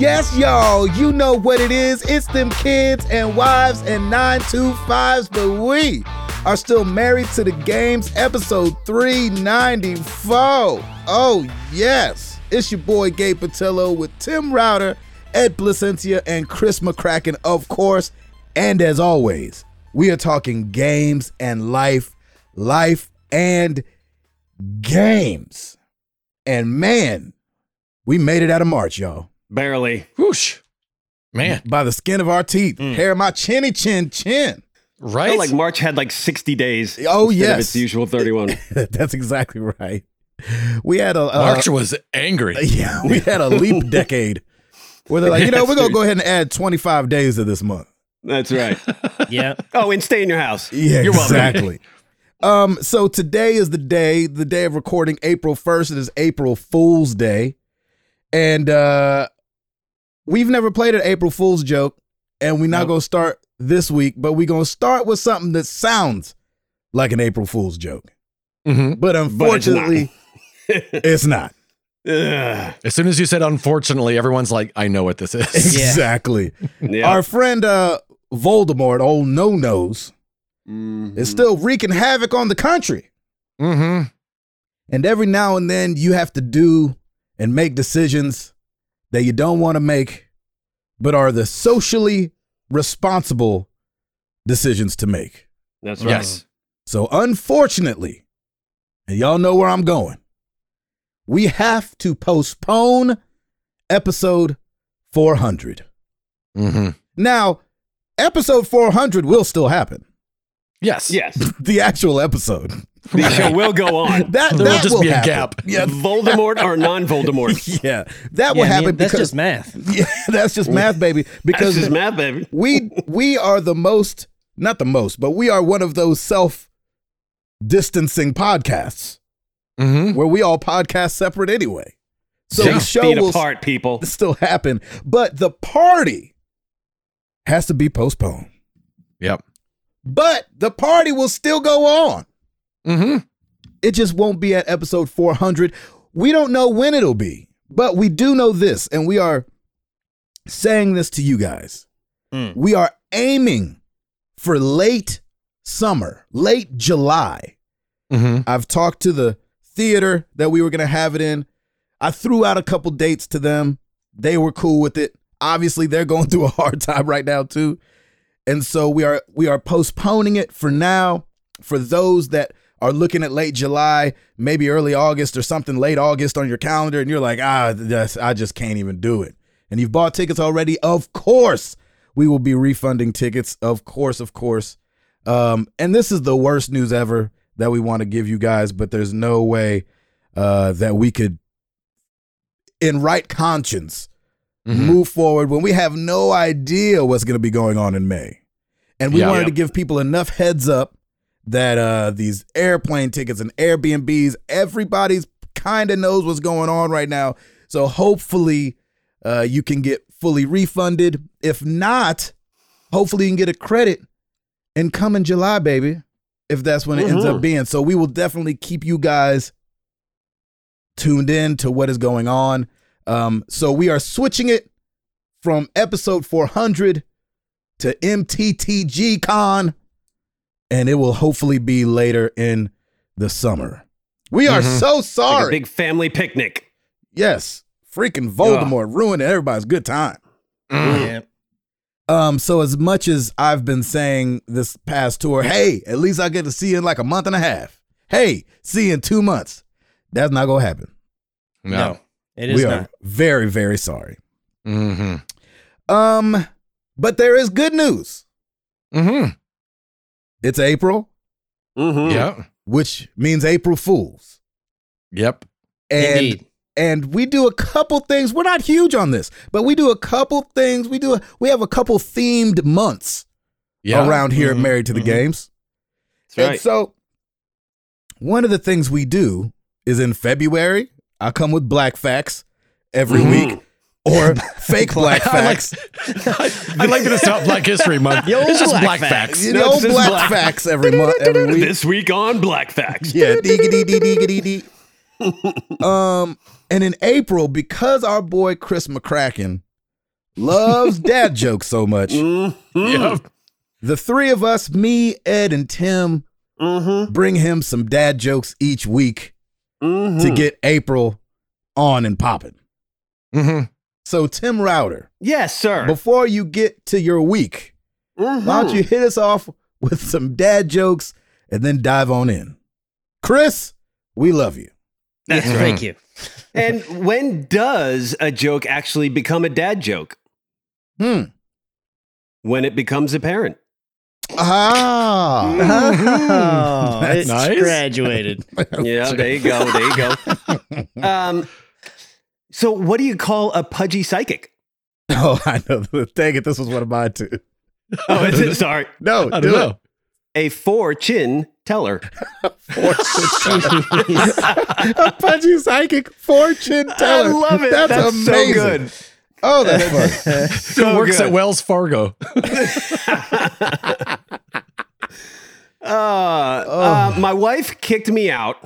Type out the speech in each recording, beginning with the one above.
Yes, yo. You know what it is. It's them kids and wives and 925s, but we are still married to the games, episode 394. Oh, yes. It's your boy Gabe Patillo with Tim Router, Ed Placentia, and Chris McCracken, of course. And as always, we are talking games and life, life and games. And man, we made it out of March, y'all. Barely. Whoosh. Man, By the skin of our teeth, Mm. hair of my chinny chin chin. right? Felt like March had like 60 days. Oh, instead of yes. its usual 31. That's exactly right. We had a uh, March was angry. yeah, we had a leap decade where they're like, you know, we're gonna go ahead and add 25 days to this month. That's right. Yeah. Oh, and stay in your house. Yeah, You're welcome. exactly. um, so today is the day, the day of recording, April 1st. It is April Fool's Day. And uh we've never played an April Fool's joke, and we're not Nope. gonna start this week, but we're gonna start with something that sounds like an April Fool's joke. hmm But unfortunately, it's not. Ugh. As soon as you said unfortunately, everyone's like, I know what this is. Exactly. Yeah. Our friend uh Voldemort, old no nose, Mhm. is still wreaking havoc on the country. mm-hmm. And every now and then you have to do and make decisions that you don't want to make, but are the socially responsible decisions to make. That's right. Yes. So unfortunately, and y'all know where I'm going, we have to postpone episode 400. Mm-hmm. Now, episode 400 will still happen. Yes. Yes. The actual episode. The show will go on. That, There will that just be a happen. gap. Yeah, Voldemort or non Voldemort. yeah, that will Yeah, I happen mean, that's because just math. yeah, that's just math, baby. Because Because this math, baby. we we are the most, not the most, but we are one of those self distancing podcasts Mm-hmm. where we all podcast separate anyway. So the show feet will apart, people. still happen, but the party has to be postponed. Yep. But the party will still go on. Mm-hmm. It just won't be at episode 400. We don't know when it'll be, but we do know this, and we are saying this to you guys. Mm. We are aiming for late summer, late July. Mm-hmm. I've talked to the theater that we were going to have it in. I threw out a couple dates to them. They were cool with it. Obviously, they're going through a hard time right now too. And so we are we are postponing it for now for those that are looking at late July, maybe early August or something late August on your calendar and you're like, "Ah, that's, I just can't even do it." And you've bought tickets already, of course, we will be refunding tickets, of course, of course. Um, and this is the worst news ever that we want to give you guys, but there's no way uh, that we could, in right conscience, Mhm. move forward when we have no idea what's going to be going on in May. And we Yeah. wanted Yeah. to give people enough heads up that uh, these airplane tickets and Airbnbs, everybody's kind of knows what's going on right now. So hopefully uh, you can get fully refunded. If not, hopefully you can get a credit and come in July, baby, if that's when it ends up Mhm. being. So we will definitely keep you guys tuned in to what is going on. Um, so we are switching it from episode 400 to MTTG Con, and it will hopefully be later in the summer. We are Mhm. so Like sorry. a big family picnic. yes, freaking Voldemort ruining everybody's good time. Mm. Yeah. Um, so as much as I've been saying this past tour, hey, at least I get to see you in like a month and a half. Hey, see you in two months. That's not gonna happen. No. It is we not. are very, very sorry. Mm-hmm. Um, but there is good news. Mm-hmm. It's April, Mm-hmm. Yep. which means April Fools. Yep. And Indeed. and we do a couple things. We're not huge on this, but we do a couple things. We do a, we have a couple themed months Yeah. around here at Mhm. Married to the Mhm. Games. That's right. And so one of the things we do is in February, I come with black facts every Mhm. week or fake black I like, facts. I, I like that it's not Black History Month. Yo, it's just black Black, facts. Facts. You No, know, black, black- facts every month, every week. This week on Black Facts. Yeah, diggity dee diggity dee. um, and in April, because our boy Chris McCracken loves dad jokes so much, Mhm. Yep. the three of us, me, Ed, and Tim, Mhm. bring him some dad jokes each week Mhm. to get April on and popping. So, Tim Router, Yes, sir. before you get to your week, Mhm. why don't you hit us off with some dad jokes and then dive on in? Chris, we love you. That's Yeah, right. Thank you. And when does a joke actually become a dad joke? Hmm. When it becomes apparent. Ah. Oh, That's it's nice. graduated. Yeah, there you go. There you go. Um, so, what do you call a pudgy psychic? Oh, I know. Dang it, this was one of mine too. Oh, is it? Sorry. No, I do don't it. A four chin teller. a pudgy psychic fortune teller. I love it. That's, That's, amazing. so good. Oh, that's funny. So Who works good. at Wells Fargo? Uh, uh, my wife kicked me out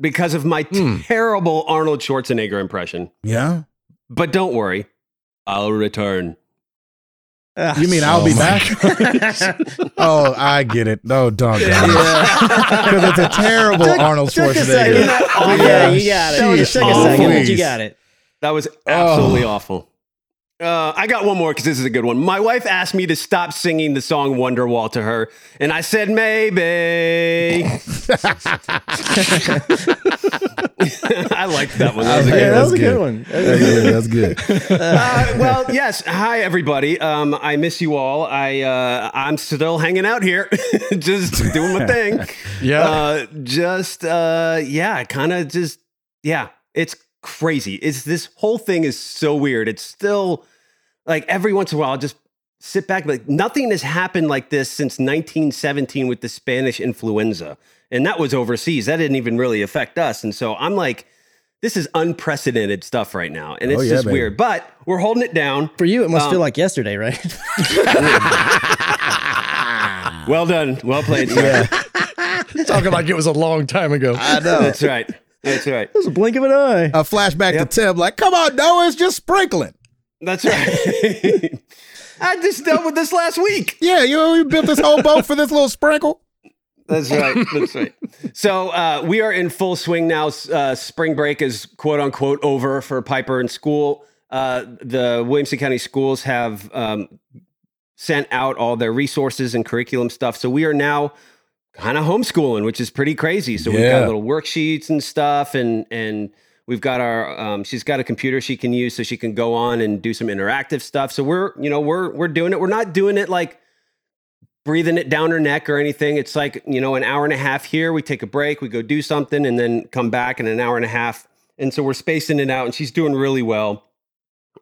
because of my Hmm. terrible Arnold Schwarzenegger impression. yeah. But don't worry, I'll return. You mean I'll Oh be back? oh, I get it. No, don't. Yeah. Because it's a terrible Arnold Took a second. Schwarzenegger. Oh, yeah, you got it. That was It took a second, but you got it. That was absolutely Oh. awful. Uh, I got one more because this is a good one. My wife asked me to stop singing the song Wonderwall to her, and I said maybe. I liked that one. That was a Yeah, good Yeah, that that's was a good good. one. That's good. That's good. uh, well, yes. Hi, everybody. Um, I miss you all. I uh, I'm still hanging out here, just doing my thing. Yeah. Uh, just uh, yeah, kind of just yeah. It's crazy. It's this whole thing is so weird. It's still like every once in a while, I'll just sit back. Like nothing has happened like this since 1917 with the Spanish influenza, and that was overseas. That didn't even really affect us. And so I'm like. This is unprecedented stuff right now, and it's Oh, yeah, just baby. weird. But we're holding it down. For you, it must Um, feel like yesterday, right? Well done. Well played. Yeah. Talking like it was a long time ago. I know. That's right. That's right. it was a blink of an eye. A flashback Yep. to Tim, like, come on, Noah, it's just sprinkling. That's right. I just dealt with this last week. Yeah, you know, we built this whole boat for this little sprinkle. That's right. That's right. So uh, we are in full swing now. Uh, spring break is quote unquote over for Piper in school. Uh, the Williamson County schools have um, sent out all their resources and curriculum stuff. So we are now kind of homeschooling, which is pretty crazy. So we've got little worksheets and stuff, and and we've got our. Um, she's got a computer she can use, so she can go on and do some interactive stuff. So we're you know we're we're doing it. We're not doing it like breathing it down her neck or anything. It's like, you know, an hour and a half here, we take a break, we go do something, and then come back in an hour and a half. And so we're spacing it out, and she's doing really well.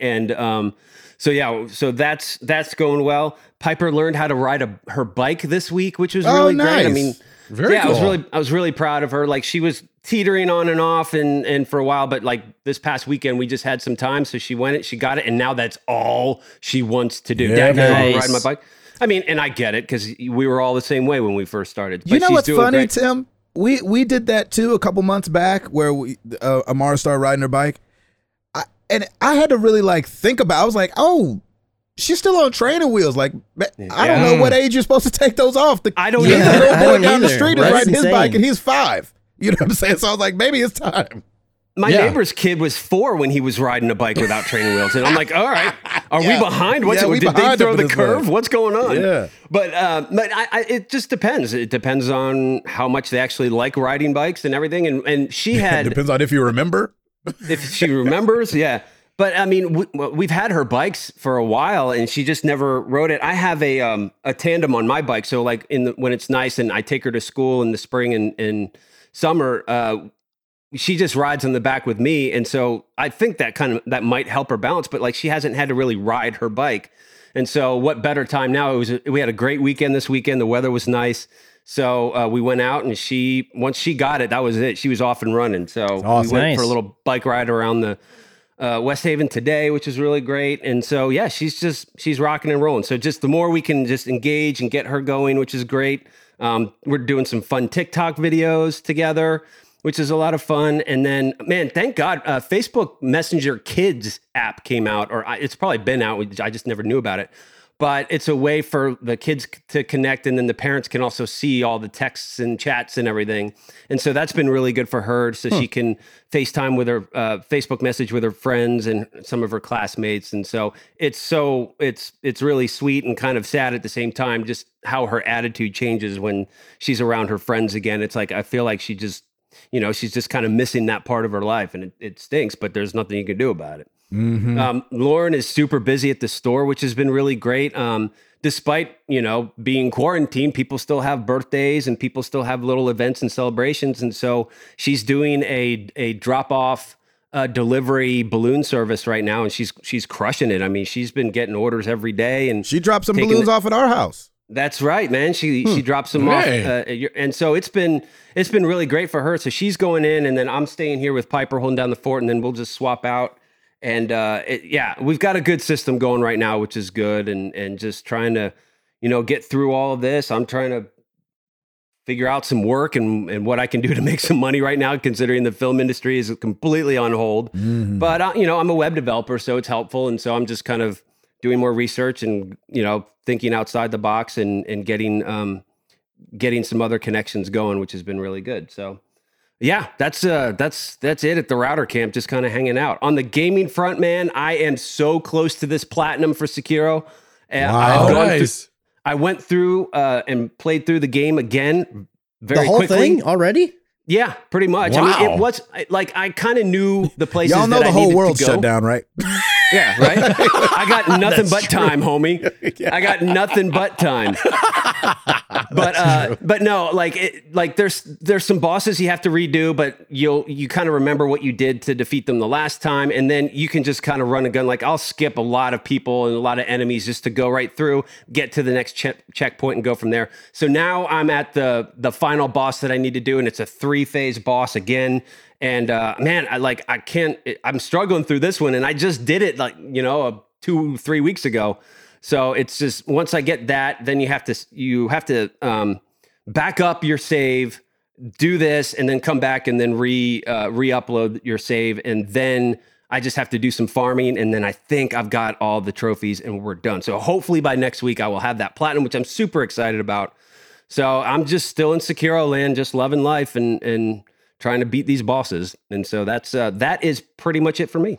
And um, so yeah, so that's that's going well. Piper learned how to ride a, her bike this week, which was Oh, really great. I mean, Very yeah, cool. I was really I was really proud of her. Like she was teetering on and off and and for a while, but like this past weekend we just had some time, so she went it, she got it, and now that's all she wants to do. Yeah, Dad, nice. ride my bike. I mean, and I get it because we were all the same way when we first started. You know she's what's doing funny, great. Tim? We we did that too a couple months back where we uh, Amara started riding her bike, I, and I had to really like think about. I was like, oh, she's still on training wheels. Like, ma- I don't know what age you're supposed to take those off. The, I don't the either. little I boy don't down the either. street is That's riding his bike, and he's five. You know what I'm saying? So I was like, maybe it's time. My Yeah. neighbor's kid was four when he was riding a bike without training wheels, and I'm like, all right, are Yeah. we behind? What's Yeah, we did they throw the curve? mug. What's going on? Yeah. But uh, but I, I, it just depends. It depends on how much they actually like riding bikes and everything. And and she had Depends on if you remember. If she remembers, yeah. But I mean, we, we've had her bikes for a while, and she just never rode it. I have a um, a tandem on my bike, so like in the, when it's nice, and I take her to school in the spring and, and summer, uh, she just rides in the back with me, and so I think that kind of that might help her balance. But like, she hasn't had to really ride her bike, and so what better time now? It was we had a great weekend this weekend. The weather was nice. So uh, we went out and she once she got it, that was it. She was off and running. So Awesome. we went Nice. for a little bike ride around the uh, West Haven today, which is really great. And so yeah, she's just she's rocking and rolling. So just the more we can just engage and get her going, which is great. Um, we're doing some fun TikTok videos together. which is a lot of fun. And then, man, thank God, uh, Facebook Messenger Kids app came out, or I, it's probably been out. I just never knew about it. But it's a way for the kids to connect, and then the parents can also see all the texts and chats and everything. And so that's been really good for her, so she can FaceTime with her, uh, Facebook message with her friends and some of her classmates. And so it's so it's it's really sweet and kind of sad at the same time, just how her attitude changes when she's around her friends again. It's like I feel like she just you know she's just kind of missing that part of her life and it, it stinks but there's nothing you can do about it um, lauren is super busy at the store which has been really great um, despite you know being quarantined people still have birthdays and people still have little events and celebrations and so she's doing a, a drop off uh, delivery balloon service right now and she's she's crushing it i mean she's been getting orders every day and She dropped some balloons it- off at our house. that's right, man. She she drops them off, uh, and so it's been it's been really great for her. So she's going in, and then I'm staying here with Piper holding down the fort, and then we'll just swap out. And uh, it, yeah, we've got a good system going right now, which is good, and and just trying to you know get through all of this. I'm trying to figure out some work and and what I can do to make some money right now, considering the film industry is completely on hold. Mm-hmm. But uh, you know, I'm a web developer, so it's helpful, and so I'm just kind of doing more research and you know thinking outside the box and and getting um getting some other connections going, which has been really good. So. Yeah, that's uh that's that's it at the router camp, just kind of hanging out. On the gaming front, man, I am so close to this platinum for Sekiro. And Wow. I've Oh, gone through- I went through uh, and played through the game again very the whole quickly. thing already? Yeah, pretty much. I mean, it was like I kind of knew the places. Y'all know that the I whole world shut down, right? Yeah, right. I got nothing but time, homie. I got nothing but time. but uh, but no, like it, like there's there's some bosses you have to redo, but you'll you kind of remember what you did to defeat them the last time, and then you can just kind of run a gun. Like I'll skip a lot of people and a lot of enemies just to go right through, get to the next che- checkpoint, and go from there. So now I'm at the the final boss that I need to do, and it's a three phase boss again. And uh, man, I like I can't. I'm struggling through this one, and I just did it like you know uh, two three weeks ago. So it's just once I get that, then you have to you have to um, back up your save, do this, and then come back and then re uh, re-upload your save, and then I just have to do some farming, and then I think I've got all the trophies and we're done. So hopefully by next week I will have that platinum, which I'm super excited about. So I'm just still in Sekiro land, just loving life and and trying to beat these bosses. And so that's uh, that is pretty much it for me.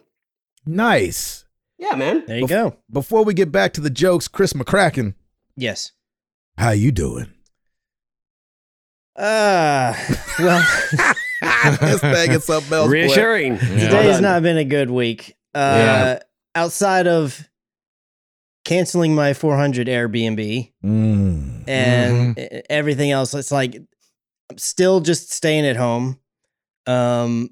Nice. Yeah, man. There you go. Before we get back to the jokes, Chris McCracken, Yes. how you doing? Uh, well, this thing is something else. boy. Reassuring. today's not been a good week. Uh, Yeah. outside of canceling my 400 Airbnb Mm. and e- everything else, it's like I'm still just staying at home. Um,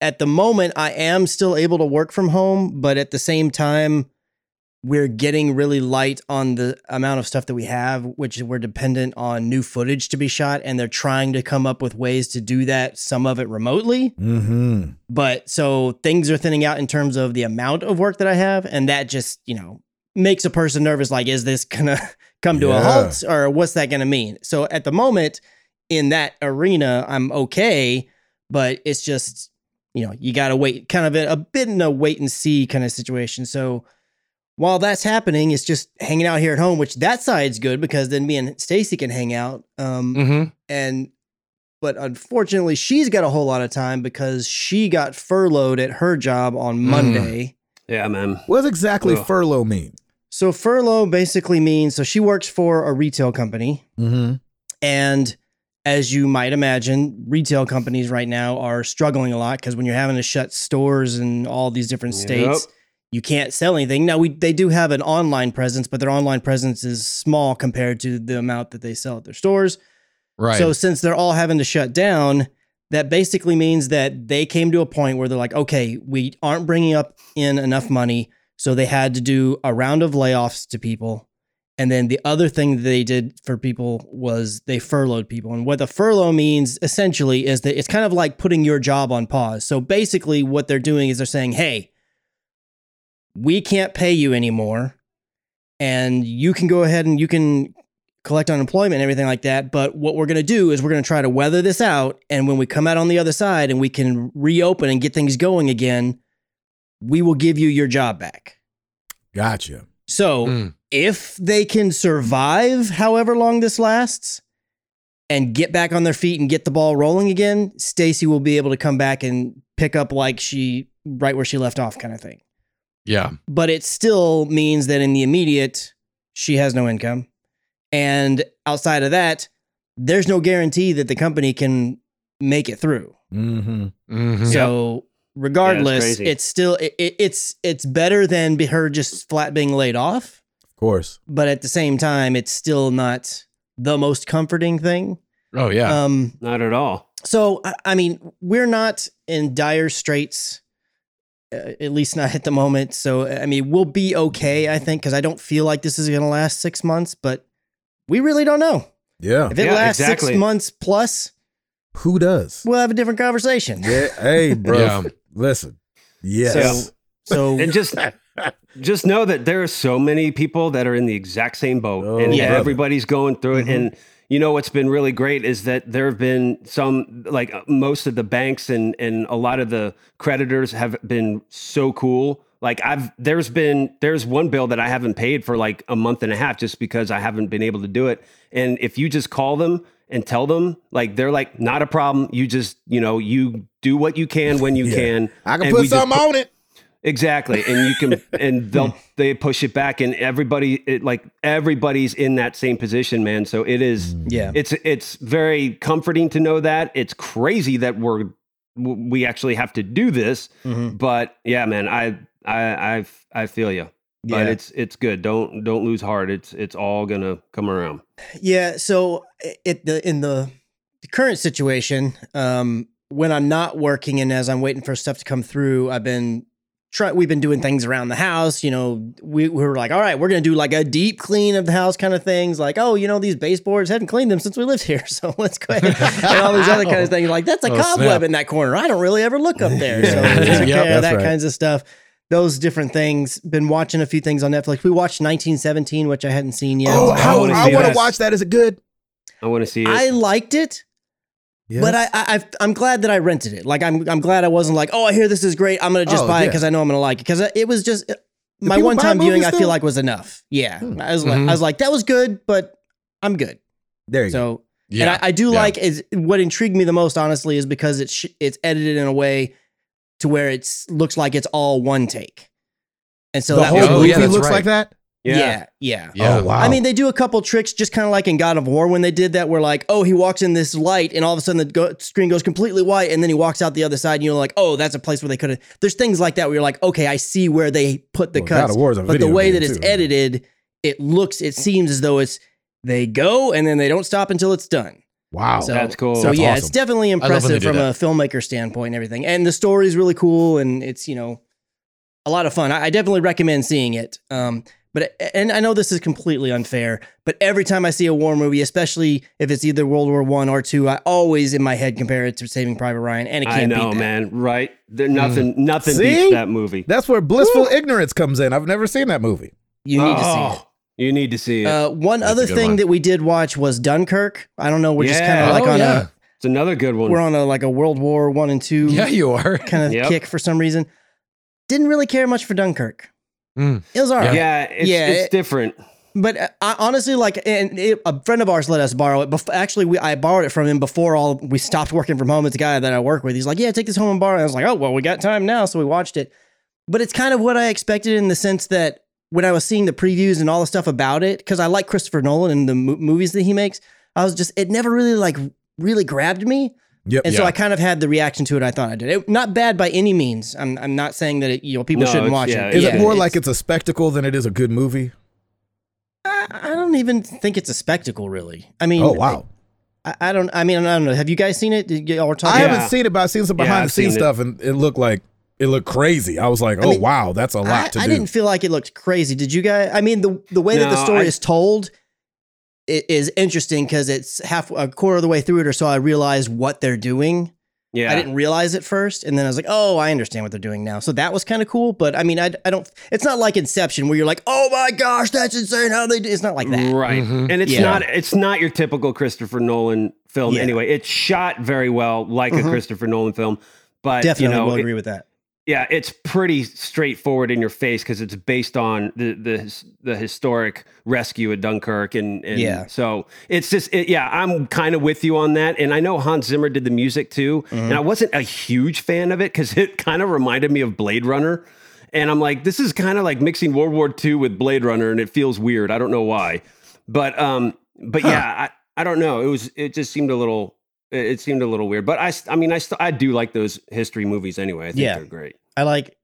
at the moment, I am still able to work from home, but at the same time, we're getting really light on the amount of stuff that we have, which we're dependent on new footage to be shot, and they're trying to come up with ways to do that. Some of it remotely, Mm-hmm. but so things are thinning out in terms of the amount of work that I have, and that just you know makes a person nervous. Like, is this gonna come to a halt, or what's that gonna mean? So at the moment, in that arena, I'm okay, but it's just you know you got to wait, kind of a, a bit in a wait and see kind of situation. So while that's happening, it's just hanging out here at home, which that side's good because then me and Stacy can hang out. Um, Mm-hmm. and but unfortunately she's got a whole lot of time because she got furloughed at her job on Mm. monday Yeah, man. What does exactly Ugh. furlough mean? so furlough basically means so she works for a retail company Mm-hmm. and as you might imagine retail companies right now are struggling a lot because when you're having to shut stores in all these different states Yep. you can't sell anything now we they do have an online presence but their online presence is small compared to the amount that they sell at their stores Right. So since they're all having to shut down, that basically means that they came to a point where they're like, okay, we aren't bringing up in enough money, so they had to do a round of layoffs to people. And then the other thing they did for people was they furloughed people. And what the furlough means essentially is that it's kind of like putting your job on pause. So basically, what they're doing is they're saying, hey, we can't pay you anymore. And you can go ahead and you can collect unemployment and everything like that. But what we're going to do is we're going to try to weather this out. And when we come out on the other side and we can reopen and get things going again, we will give you your job back. Gotcha. So Mm. if they can survive however long this lasts and get back on their feet and get the ball rolling again, Stacy will be able to come back and pick up like she right where she left off kind of thing. Yeah. But it still means that in the immediate she has no income. And outside of that, there's no guarantee that the company can make it through. Mm-hmm. Mhm. So regardless, crazy. it's still it, it- it's it's better than her just flat being laid off Of course. but at the same time, it's still not the most comforting thing. Oh yeah. Um, Not at all. so I, I mean, we're not in dire straits, uh, at least not at the moment. So I mean, we'll be okay, I think, because I don't feel like this is going to last six months, but we really don't know. Yeah. If it Yeah, lasts exactly. six months plus, Who does? we'll have a different conversation. Yeah. Hey, bro. Yeah. Listen. Yes. So, so And just just know that there are so many people that are in the exact same boat Oh, and Yeah. Mm-hmm. everybody's going through it and you know what's been really great is that there have been some like uh, most of the banks and and a lot of the creditors have been so cool like i've there's been there's one bill that i haven't paid for like a month and a half just because i haven't been able to do it and if you just call them and tell them like they're like not a problem you just you know you do what you can when you Yeah. can I can and put just something put- on it. Exactly, and you can, and they'll they push it back, and everybody, it, like everybody's in that same position, man. So it is, yeah, it's it's very comforting to know that. It's crazy that we're we actually have to do this, Mhm. but yeah, man, I I I I feel you, but Yeah. it's it's good. Don't don't lose heart. It's it's all gonna come around. Yeah. So it the in the, the current situation, um, when I'm not working and as I'm waiting for stuff to come through, I've been trying. We've been doing things around the house. You know, we, we were like, all right, we're gonna do like a deep clean of the house kind of things. Like, oh, you know, these baseboards hadn't cleaned them since we lived here, so let's go ahead and all these other kind of things. Like, that's a Oh, cobweb snap. in that corner. I don't really ever look up there. So Yeah. we took Yep, care of that's that right. kinds of stuff. Those different things. Been watching a few things on Netflix. We watched 1917, which I hadn't seen yet. Oh, I how, wanna I want to watch that. Is it good? I want to see it. I liked it. Yes. But I, I, I- I'm glad that I rented it. Like, I'm, I'm glad I wasn't like, oh, I hear this is great. I'm gonna just Oh, buy it because I know I'm gonna like it. Because it was just my one time viewing. movies I feel like was enough. Yeah, I was like, Mhm. I was like, that was good, but I'm good. there you go. So, yeah. and I, I do Yeah. like is what intrigued me the most, honestly, is because it's sh- it's edited in a way to where it looks like it's all one take, and so the that whole was Oh, movie yeah, looks right. like that. yeah, yeah. yeah. Oh wow. I mean, they do a couple tricks, just kind of like in God of War when they did that, where like, oh, he walks in this light, and all of a sudden the go- screen goes completely white, and then he walks out the other side, and you're like, oh, that's a place where they could have. There's things like that where you're like, okay, I see where they put the Well, God cuts, of War is a but the way game, that it's too. edited, it looks, it seems as though it's they go and then they don't stop until it's done. Wow. So That's cool. So That's yeah, awesome. it's definitely impressive from that. a filmmaker standpoint and everything, and the story is really cool, and it's you know a lot of fun. I, I definitely recommend seeing it. Um, but and I know this is completely unfair, but every time I see a war movie, especially if it's either World War One or two, I always in my head compare it to Saving Private Ryan, and it I can't know, beat that. man. Right? There, nothing nothing See? beats that movie. That's where blissful ignorance comes in. I've never seen that movie. You need to see it. You need to see it. Uh, one That's other thing one. that we did watch was Dunkirk. I don't know. We're just kind of like Oh, on yeah. it's another good one. we're on a like a World War One and two Yeah, you are. kind of Yep. kick for some reason. Didn't really care much for Dunkirk. Mm. It was alright. yeah, it's, Yeah, it's it- different. But uh, I, honestly, like, and it, a friend of ours let us borrow it. Bef- actually, we I borrowed it from him before all we stopped working from home. It's a guy that I work with. He's like, "Yeah, take this home and borrow." it." I was like, "Oh, well, we got time now," so we watched it. But it's kind of what I expected in the sense that when I was seeing the previews and all the stuff about it, because I like Christopher Nolan and the mo- movies that he makes, I was just it never really like really grabbed me. Yep. And so I kind of had the reaction to it I thought I did. It, not bad by any means. I'm, I'm not saying that it, you know people No, shouldn't watch yeah, it. Is Yeah, it more like it's a spectacle than it is a good movie? I, I don't even think it's a spectacle, really. I mean, Oh wow. I, I don't. I mean, I don't know. Have you guys seen it? Did y'all were I talking? Yeah. haven't seen it, but I've seen some behind I've the scenes stuff, and it looked like it looked crazy. I was like, oh mean, wow, that's a lot I, to I do. I didn't feel like it looked crazy. Did you guys? I mean, the the way that the story I- is told i- is interesting because it's half a quarter of the way through it or so. I realized what they're doing. Yeah. I didn't realize it first, and then I was like, "Oh, I understand what they're doing now." So that was kind of cool. But I mean, I, I don't. It's not like Inception where you're like, "Oh my gosh, that's insane how they." do It's not like that. Right. Mhm. And it's Yeah. not it's not your typical Christopher Nolan film Yeah. anyway. It's shot very well like Mhm. a Christopher Nolan film, but Definitely you know, will it- agree with that. Yeah, it's pretty straightforward in your face because it's based on the the the historic rescue at Dunkirk, and, and Yeah. so it's just it, yeah, I'm kind of with you on that, and I know Hans Zimmer did the music too, Mm-hmm. and I wasn't a huge fan of it because it kind of reminded me of Blade Runner, and I'm like, this is kind of like mixing World War II with Blade Runner, and it feels weird. I don't know why, but um, but yeah, I I don't know. It was it just seemed a little. It it seemed a little weird, but I, I mean, I, st- I do like those history movies anyway. I think Yeah. they're great. I like.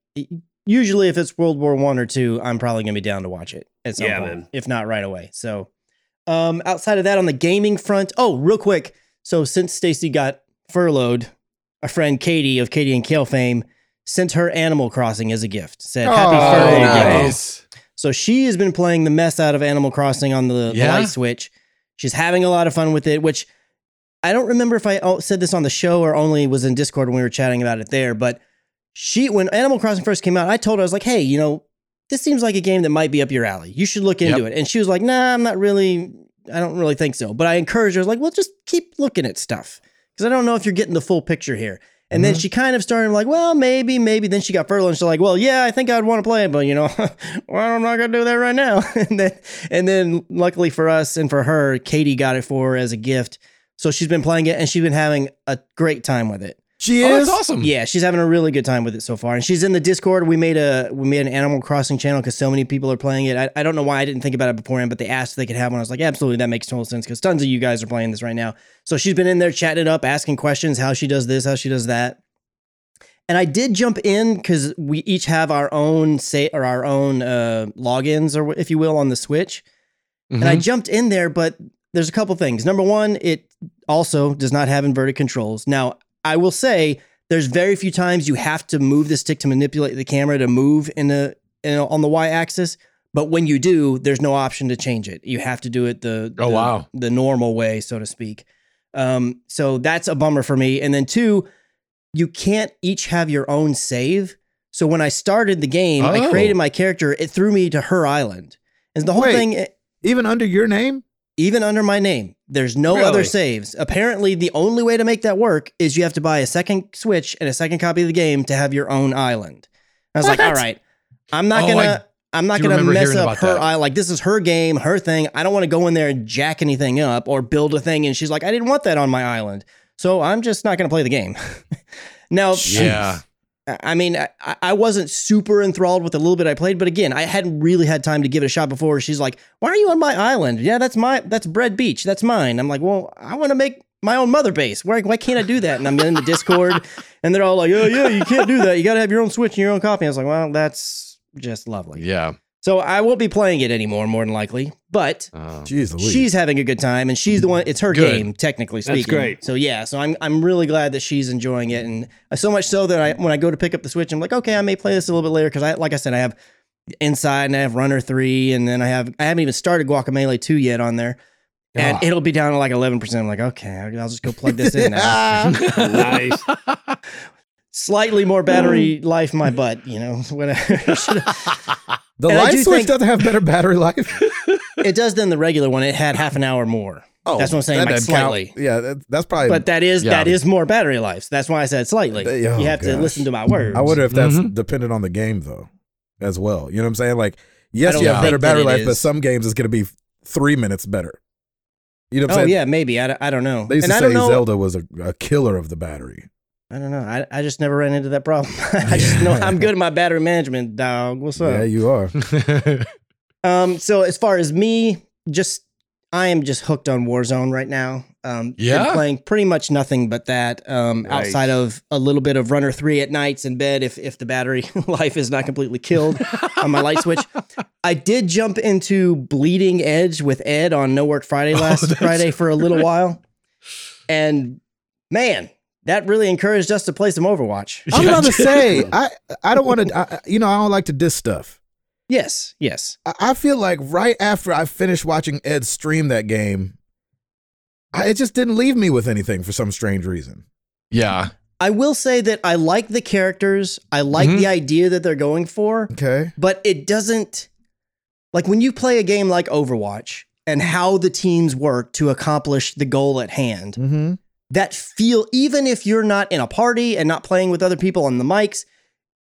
Usually, if it's World War One or two, I'm probably gonna be down to watch it at some Yeah, point, man. if not right away. So, um, outside of that, on the gaming front, oh, real quick. So since Stacy got furloughed, a friend Katie of Katie and Kale fame sent her Animal Crossing as a gift. Said happy Oh, furlough. nice. nice. So she has been playing the mess out of Animal Crossing on the, the Yeah? light switch. She's having a lot of fun with it, which I don't remember if I oh, said this on the show or only was in Discord when we were chatting about it there. But she, when Animal Crossing first came out, I told her I was like, "Hey, you know, this seems like a game that might be up your alley. You should look into Yep. it." And she was like, "Nah, I'm not really. I don't really think so." But I encouraged her. I was like, "Well, just keep looking at stuff because I don't know if you're getting the full picture here." And then Mhm. she kind of started like, well, maybe, maybe. Then she got furloughed and she's like, well, yeah, I think I'd want to play it, but you know, well, I'm not gonna do that right now. and then, and then, luckily for us and for her, Katie got it for her as a gift. So she's been playing it and she's been having a great time with it. She Oh, is. that's awesome. Yeah, she's having a really good time with it so far. And she's in the Discord. We made a we made an Animal Crossing channel because so many people are playing it. I, I don't know why I didn't think about it beforehand, but they asked if they could have one. I was like, absolutely, that makes total sense because tons of you guys are playing this right now. So she's been in there chatting it up, asking questions, how she does this, how she does that. And I did jump in because we each have our own say or our own uh, logins, or if you will, on the Switch. And I Mhm. jumped in there, but there's a couple things. Number one, it also does not have inverted controls. Now, I will say there's very few times you have to move the stick to manipulate the camera to move in the in, on the y-axis. But when you do, there's no option to change it. You have to do it the Oh, the- wow. the normal way, so to speak. Um, so that's a bummer for me. And then two, you can't each have your own save. So when I started the game, I Oh. created my character. It threw me to her island, and the whole Wait. thing Even under your name? Even under my name. There's no Really? other saves. Apparently, the only way to make that work is you have to buy a second Switch and a second copy of the game to have your own island. I was like, all right, I'm not Oh, gonna. I, am not gonna mess up her island. Like this is her game, her thing. I don't want to go in there and jack anything up or build a thing. And she's like, I didn't want that on my island, so I'm just not gonna play the game. now, Yeah. I mean, I, I wasn't super enthralled with the little bit I played, but again, I hadn't really had time to give it a shot before. She's like, "Why are you on my island? Yeah, that's my that's Bread Beach. That's mine." I'm like, "Well, I want to make my own mother base. Why why can't I do that?" And I'm in the Discord, and they're all like, "Oh yeah, you can't do that. You got to have your own Switch and your own copy." I was like, "Well, that's just lovely." Yeah. So I won't be playing it anymore, more than likely, but. Oh. Jeez She's having a good time, and she's the one. It's her Good. game, technically speaking. That's speaking. great. So yeah, so I'm I'm really glad that she's enjoying it, and uh, so much so that I when I go to pick up the Switch, I'm like, okay, I may play this a little bit later because I like I said, I have Inside and I have Runner three, and then I have I haven't even started Guacamelee two yet on there, and Oh. it'll be down to like 11. percent I'm like, okay, I'll just go plug this in now. nice. Slightly more battery life, my butt, you know, whatever. the and light do switch doesn't have better battery life. it does than the regular one. It had half an hour more. Oh, That's what I'm saying, that like doesn't count. slightly. Yeah, that, that's probably. But that is Yeah. that is more battery life. So that's why I said slightly. Oh, you have to listen to my words. I wonder if that's Mhm. dependent on the game though, as well. You know what I'm saying? Like, yes, you have better battery it life, but some games it's going to be three minutes better. You know what I'm Oh saying? yeah, maybe. I, I don't know. They used and to I say. Zelda was a, a killer of the battery. I don't know. I, I just never ran into that problem. I just know I'm good at my battery management, dog. What's up? Yeah, you are. Um. So as far as me, just I am just hooked on Warzone right now. Um. been Yeah? playing pretty much nothing but that. Um. Nice. Outside of a little bit of Runner Three at nights in bed, if if the battery life is not completely killed on my light switch. I did jump into Bleeding Edge with Ed on No Work Friday last Oh, Friday for a little while, and man, that really encouraged us to play some Overwatch. I'm Yeah, about to say, I I don't want to. You know, I don't like to diss stuff. Yes, yes. I, I feel like right after I finished watching Ed stream that game, I, it just didn't leave me with anything for some strange reason. yeah. I will say that I like the characters. I like Mhm. the idea that they're going for, Okay. but it doesn't like when you play a game like Overwatch and how the teams work to accomplish the goal at hand. Mm-hmm. That feel even if you're not in a party and not playing with other people on the mics,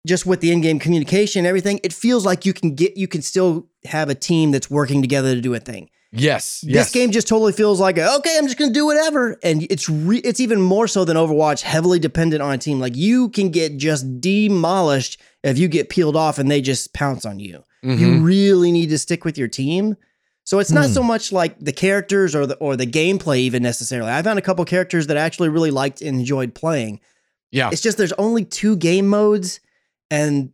just with the in-game communication and everything, it feels like you can get you can still have a team that's working together to do a thing. Yes. This yes. game just totally feels like okay, I'm just gonna do whatever, and it's re- it's even more so than Overwatch, heavily dependent on a team. Like you can get just demolished if you get peeled off and they just pounce on you. You Mhm. really need to stick with your team. So it's not Hmm. so much like the characters or the or the gameplay even necessarily. I found a couple characters that I actually really liked and enjoyed playing. Yeah. It's just there's only two game modes, and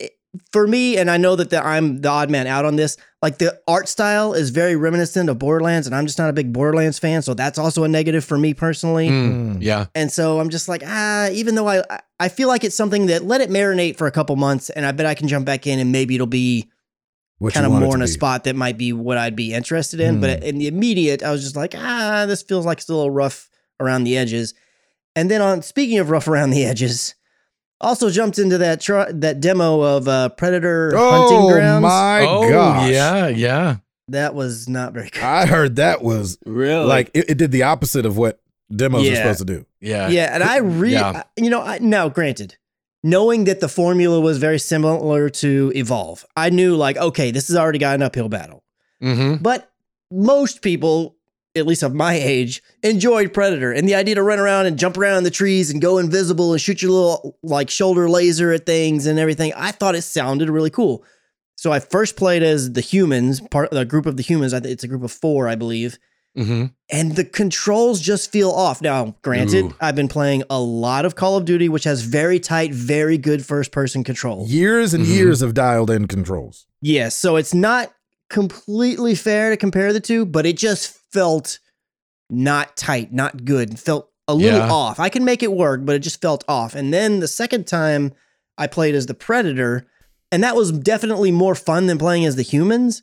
it, for me, and I know that the, I'm the odd man out on this. Like the art style is very reminiscent of Borderlands, and I'm just not a big Borderlands fan, so that's also a negative for me personally. Mm, yeah. And so I'm just like, ah, even though I I- I feel like it's something that let it marinate for a couple months, and I bet I can jump back in, and maybe it'll be What kind of more in a be. spot that might be what I'd be interested in. But Hmm. in the immediate, I was just like, ah, this feels like it's a little rough around the edges. And then on speaking of rough around the edges, also jumped into that tr- that demo of uh, Predator Hunting Oh Grounds. my oh, gosh! yeah. Yeah. That was not very good. I heard that was Really? like it, it did the opposite of what demos are supposed to do. Yeah. yeah, and I really, Yeah. you know, I, now granted, knowing that the formula was very similar to Evolve, I knew like, okay, this has already got an uphill battle. Mm-hmm. But most people, at least of my age, enjoyed Predator and the idea to run around and jump around in the trees and go invisible and shoot your little like shoulder laser at things and everything. I thought it sounded really cool. So I first played as the humans, part the group of the humans. I think it's a group of four, I believe. Mm-hmm. And the controls just feel off. Now, granted, Ooh. I've been playing a lot of Call of Duty, which has very tight, very good first person controls. Years and Mhm. years of dialed in controls. Yes, so it's not completely fair to compare the two, but it just felt not tight, not good. It felt a little Yeah. off. I can make it work, but it just felt off. And then the second time I played as the Predator, and that was definitely more fun than playing as the humans.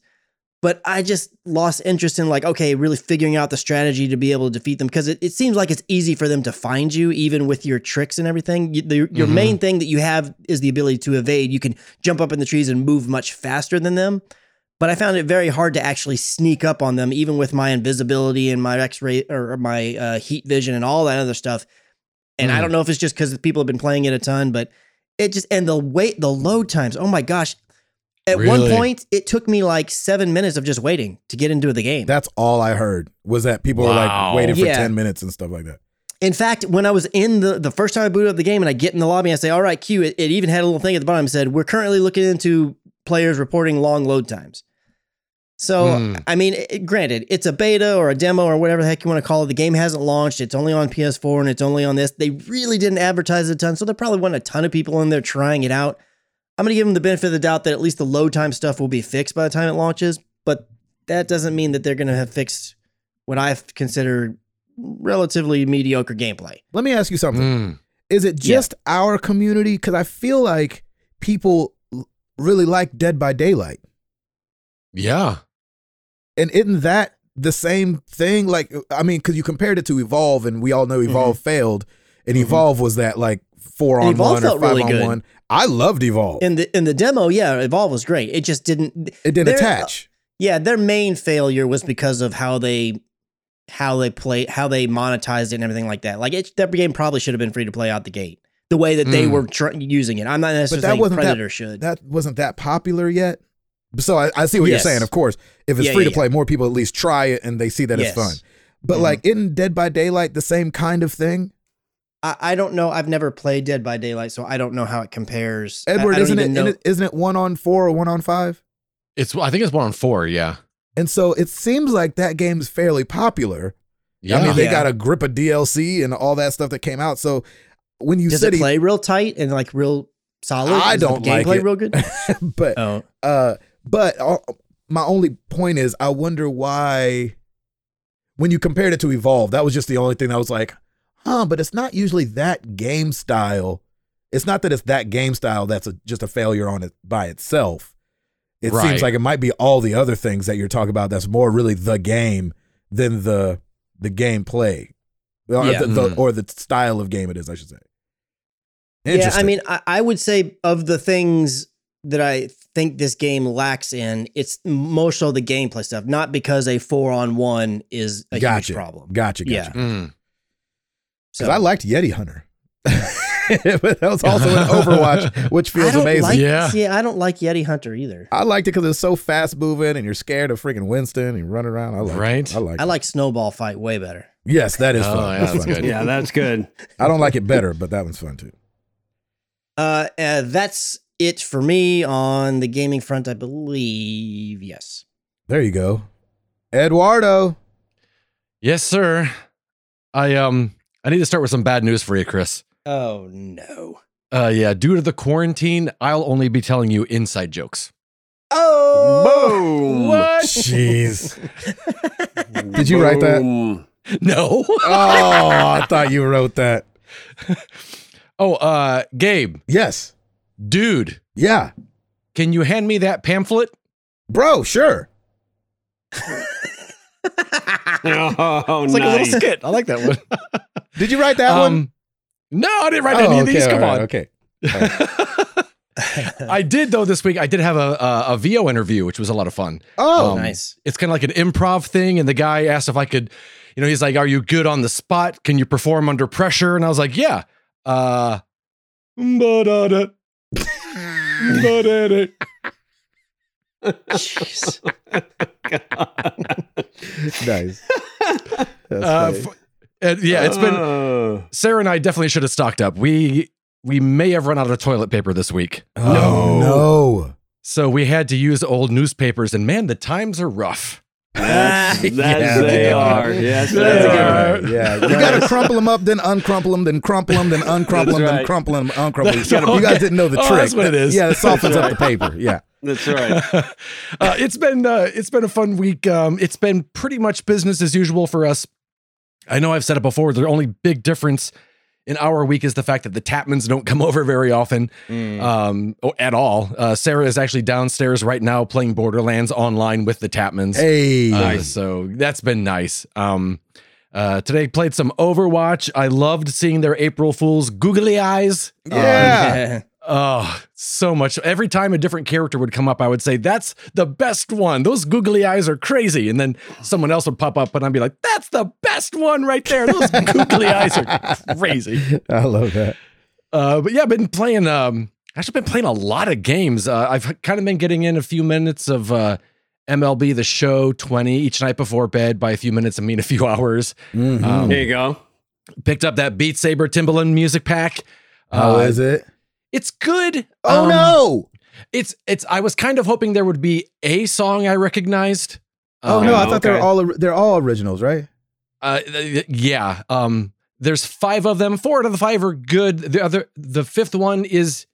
But I just lost interest in like, okay, really figuring out the strategy to be able to defeat them because it, it seems like it's easy for them to find you, even with your tricks and everything. You, the, your Mhm. main thing that you have is the ability to evade. You can jump up in the trees and move much faster than them. But I found it very hard to actually sneak up on them, even with my invisibility and my X-ray or my uh, heat vision and all that other stuff. And I Mm. don't know if it's just because people have been playing it a ton, but it just and the wait, the load times. Oh my gosh! At one point, it took me like seven minutes of just waiting to get into the game. That's all I heard was that people were like waiting for Yeah. 10 minutes and stuff like that. In fact, when I was in the the first time I booted up the game and I get in the lobby, I say, "All right, Q." It, it even had a little thing at the bottom that said, "We're currently looking into players reporting long load times." So, Hmm. I mean, it, granted, it's a beta or a demo or whatever the heck you want to call it. The game hasn't launched. It's only on PS4 and it's only on this. They really didn't advertise it a ton, so there probably wasn't a ton of people in there trying it out. I'm going to give them the benefit of the doubt that at least the load time stuff will be fixed by the time it launches, but that doesn't mean that they're going to have fixed what I consider relatively mediocre gameplay. Let me ask you something. Mm. Is it Yeah. just our community? Because I feel like people really like Dead by Daylight. Yeah. And isn't that the same thing? Like, I mean, because you compared it to Evolve, and we all know Evolve failed, and Mhm. Evolve was that like four And on Evolve one or felt five really on good. one. I loved Evolve. In the in the demo, yeah, Evolve was great. It just didn't it didn't there- attach. Yeah, their main failure was because of how they how they play how they monetized it and everything like that. Like it, that game probably should have been free to play out the gate. The way that they Mm. were tr- using it. I'm not necessarily that saying wasn't that- Predator should. That wasn't that popular yet. So I, I see what Yes. you're saying. Of course, if it's Yeah, free yeah, to play, more people at least try it and they see that Yes. it's fun. But Mhm. like, isn't Dead by Daylight the same kind of thing? I, I don't know. I've never played Dead by Daylight, so I don't know how it compares. Edward, I, don't isn't it, even know. isn't it isn't it one on four or one on five? It's I think it's one on four. Yeah. And so it seems like that game's fairly popular. Yeah. I mean, they Yeah. got a grip of DLC and all that stuff that came out. So when you Does said it he- play real tight and like real solid? I Is don't like gameplay it. real good. but oh, uh, but uh, my only point is, I wonder why when you compared it to Evolve, that was just the only thing that was like, huh? But it's not usually that game style. It's not that it's that game style that's a, just a failure on it by itself. It Right. seems like it might be all the other things that you're talking about that's more really the game than the the gameplay. Or, Yeah. the, the- Mm. or the style of game it is, I should say. Yeah, I mean, I, I would say of the things that I think this game lacks in, it's most of the gameplay stuff, not because a four on one is a Gotcha. huge problem. Gotcha, gotcha. Yeah. Mm. Because I liked Yeti Hunter. but that was also an Overwatch, which I feels don't amazing. Like, Yeah. See, I don't like Yeti Hunter either. I liked it because it's so fast moving and you're scared of freaking Winston and you run around. I like Right? it. I like I it. like Snowball Fight way better. Yes, that is Oh, fun. yeah, that's that's fun. good. Yeah, that's good. I don't like it better, but that one's fun too. Uh, uh, that's it for me on the gaming front, I believe. Yes. There you go. Eduardo. Yes, sir. I um I need to start with some bad news for you, Chris. Oh no. Uh yeah, due to the quarantine, I'll only be telling you inside jokes. Oh. Boom. What? Jeez. Did you write that? No. Oh, I thought you wrote that. oh, uh Gabe, Yes. dude, Yeah. can you hand me that pamphlet? Bro, sure. Oh, It's like a little skit. I like that one. Did you write that one? um No, I didn't write any Oh, of these. Come all on. right, Okay. I did though this week. I did have a, a a VO interview, which was a lot of fun. Oh, Um, nice. It's kind of like an improv thing, and the guy asked if I could, you know, he's like, "Are you good on the spot? Can you perform under pressure?" And I was like, "Yeah." Uh. Jeez. nice. That's Uh, funny. f- and yeah, it's been Oh. Sarah and I definitely should have stocked up. We we may have run out of toilet paper this week, oh, no. so we had to use old newspapers. And man, the times are rough. That's, that's Yeah, they they are. are. Yes, That's they a good are. one. Yeah, you gotta crumple them up, then uncrumple them, then crumple them, then uncrumple them, then right. crumple them, uncrumple them. You, gotta- you okay. guys didn't know the Oh, trick. that's what it is. Yeah, it softens That's up the paper. Yeah. That's right. uh, it's been uh, it's been a fun week. Um, it's been pretty much business as usual for us. I know I've said it before. The only big difference in our week is the fact that the Tapmans don't come over very often, um, at all. Uh, Sarah is actually downstairs right now playing Borderlands online with the Tapmans. Hey. Uh, so that's been nice. Um, uh, today played some Overwatch. I loved seeing their April Fools googly eyes. yeah. Oh, so much. Every time a different character would come up, I would say, That's the best one. Those googly eyes are crazy. And then someone else would pop up and I'd be like, That's the best one right there. Those googly eyes are crazy. I love that. Uh, but yeah, I've been playing, um, actually been playing a lot of games. Uh, I've kind of been getting in a few minutes of uh, MLB The Show 20 each night before bed by a few minutes. I mean, a few hours. Mhm. Um, There you go. Picked up that Beat Saber Timbaland music pack. How Uh, is it? It's good. Oh Um, no! It's it's. I was kind of hoping there would be a song I recognized. Oh Um, no! I Oh, thought they're all they're all originals, right? Uh, th- yeah. Um. There's five of them. Four out of the five are good. The other, the fifth one is,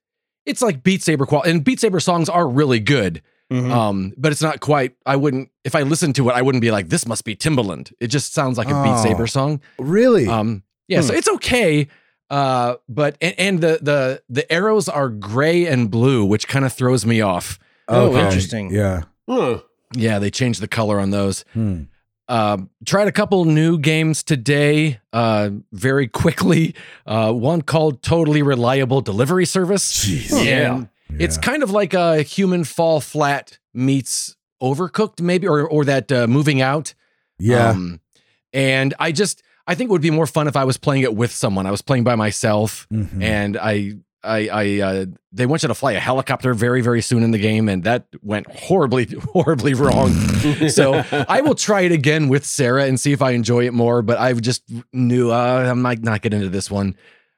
it's like Beat Saber quality, and Beat Saber songs are really good. Mhm. Um, but it's not quite. I wouldn't if I listened to it, I wouldn't be like, this must be Timbaland. It just sounds like a Beat Oh. Saber song. Really? Um, yeah, so it's okay. Uh, but and, and the the the arrows are gray and blue, which kind of throws me off. Oh, Okay. interesting. Yeah. Huh. Yeah, they changed the color on those. Hmm. Uh, tried a couple new games today, uh, very quickly. Uh, one called Totally Reliable Delivery Service. Jeez. Yeah. And It's kind of like a human fall flat meets overcooked, maybe, or or that uh, moving out. Yeah. Um, and I just I think it would be more fun if I was playing it with someone. I was playing by myself, Mhm. and I I I uh, they want you to fly a helicopter very very soon in the game, and that went horribly horribly wrong. so I will try it again with Sarah and see if I enjoy it more. But I just knew uh, I might not get into this one.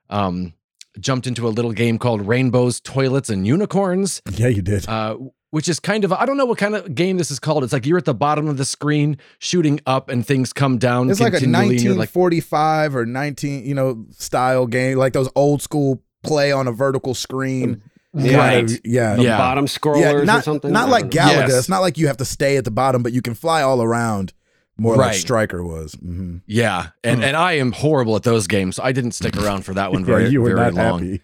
Um, jumped into a little game called Rainbows, Toilets, and Unicorns yeah, you did. uh, which is kind of I don't know what kind of game this is called. It's like you're at the bottom of the screen shooting up and things come down. It's like a continually, and you're like 1945 or 19, you know, style game, like those old school play on a vertical screen. Yeah. right. Yeah. The Yeah. bottom scrollers Yeah, or not, something. not like don't. Galaga. Yes. It's not like you have to stay at the bottom, but you can fly all around, more like Right. Striker was. hmm Yeah, and and I am horrible at those games. I didn't stick around for that one very yeah, you were very not long. happy.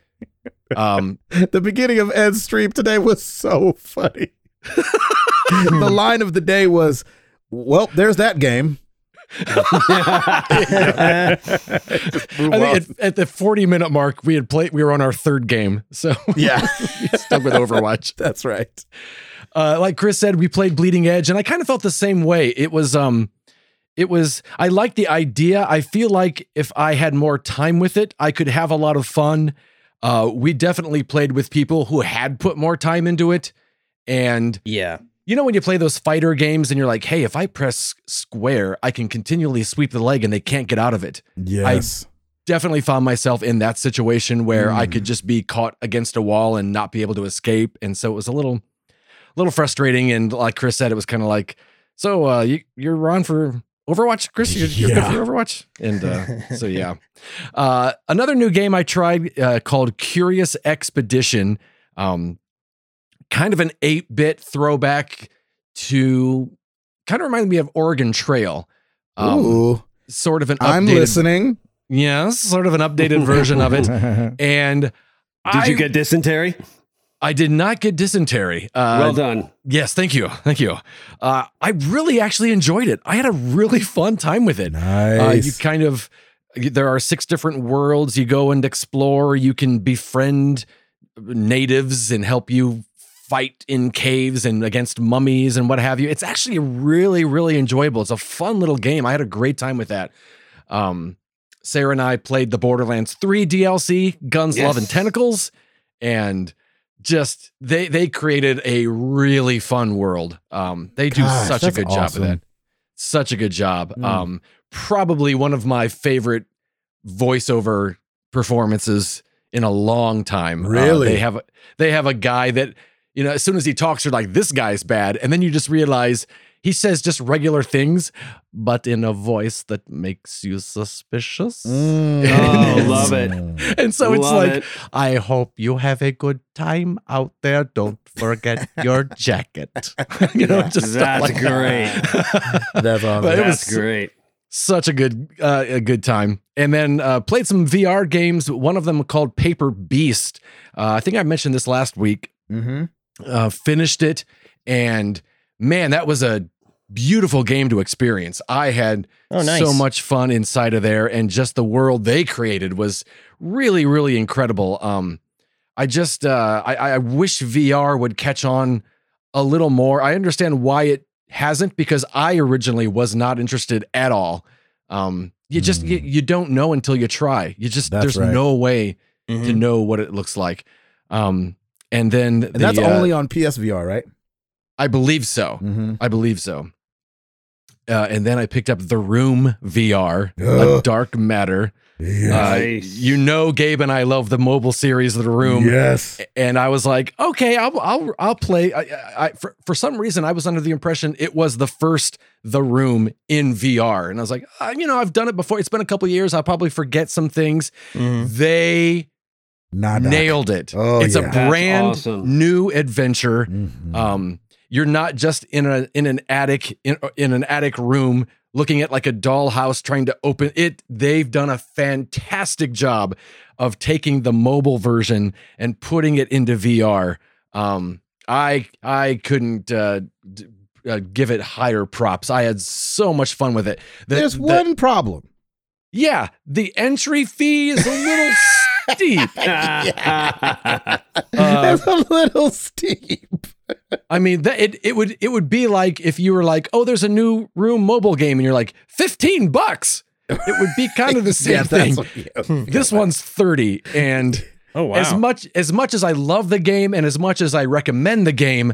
Um, The beginning of Ed's stream today was so funny. the line of the day was, "Well, there's that game." I think at, at the 40 minute mark, we had played, we were on our third game. So Yeah, stuck with Overwatch. that's right. Uh, like Chris said, we played Bleeding Edge, and I kind of felt the same way. It was, um, it was, I like the idea. I feel like if I had more time with it, I could have a lot of fun. Uh, we definitely played with people who had put more time into it. And yeah. you know, when you play those fighter games and you're like, hey, if I press square, I can continually sweep the leg and they can't get out of it. Yes. I definitely found myself in that situation where I Mm. could just be caught against a wall and not be able to escape. And so it was a little, little frustrating. And like Chris said, it was kind of like, so uh, you, you're on for Overwatch, Chris? You're, you're Yeah. good for Overwatch? And uh, so, yeah. Uh, another new game I tried uh, called Curious Expedition. Um, kind of an 8 bit throwback to kind of reminded me of Oregon Trail. Um, Ooh, sort of an I'm listening. Yes, sort of an updated version of it. And Did I, you get dysentery? I did not get dysentery. Uh, well done. Yes, thank you, thank you. Uh, I really actually enjoyed it. I had a really fun time with it. Uh, nice. you kind of there are six different worlds you go and explore. You can befriend natives and help you fight in caves and against mummies and what have you. It's actually really really enjoyable. It's a fun little game. I had a great time with that. Um, Sarah and I played the Borderlands 3 DLC, Guns, Love, and Tentacles, and just they they created a really fun world. Um, they do Gosh, such a good job of that. Such a good job. Mm. Um, probably one of my favorite voiceover performances in a long time. Uh, Really? they have they have a guy that you know as soon as he talks, you're like, this guy's bad, and then you just realize he says just regular things, but in a voice that makes you suspicious. Mm. Oh, love it. And so it's like, it. I hope you have a good time out there. Don't forget your jacket. you know, just stuff That's like great. that. That's awesome. That's was great. such a good uh, a good time. And then uh, played some VR games. One of them called Paper Beast. Uh, I think I mentioned this last week. Mm-hmm. Uh, finished it, and man, that was a beautiful game to experience. I had Oh, nice. so much fun inside of there, and just the world they created was really, really incredible. Um, I just uh, I, I wish VR would catch on a little more. I understand why it hasn't because I originally was not interested at all. Um, you just you, you don't know until you try. You just. That's there's right. no way to Mhm. know what it looks like. Um, and then And that's the, uh, only on PSVR, right? I believe so. Mm-hmm. I believe so. Uh, and then I picked up The Room VR, a dark matter. Yeah. Uh, you know, Gabe and I love the mobile series, of The Room. yes. And I was like, okay, I'll I'll I'll play. I, I, for for some reason, I was under the impression it was the first The Room in VR, and I was like, uh, you know, I've done it before. It's been a couple years. I'll probably forget some things. Mhm. They Nada. nailed it. Oh, it's yeah. a brand awesome. new adventure. Mhm. Um, you're not just in a in an attic in, in an attic room looking at like a dollhouse trying to open it. They've done a fantastic job of taking the mobile version and putting it into VR. Um, I I couldn't uh, d- uh, give it higher props. I had so much fun with it. The- There's the- one problem. yeah, the entry fee is a little steep. yeah. Uh, it's a little steep. I mean, that it it would it would be like if you were like, oh, there's a new room mobile game, and you're like, fifteen bucks. It would be kind of the same Yeah, thing. what- yeah. This one's thirty, and Oh wow. as much as much as I love the game, and as much as I recommend the game,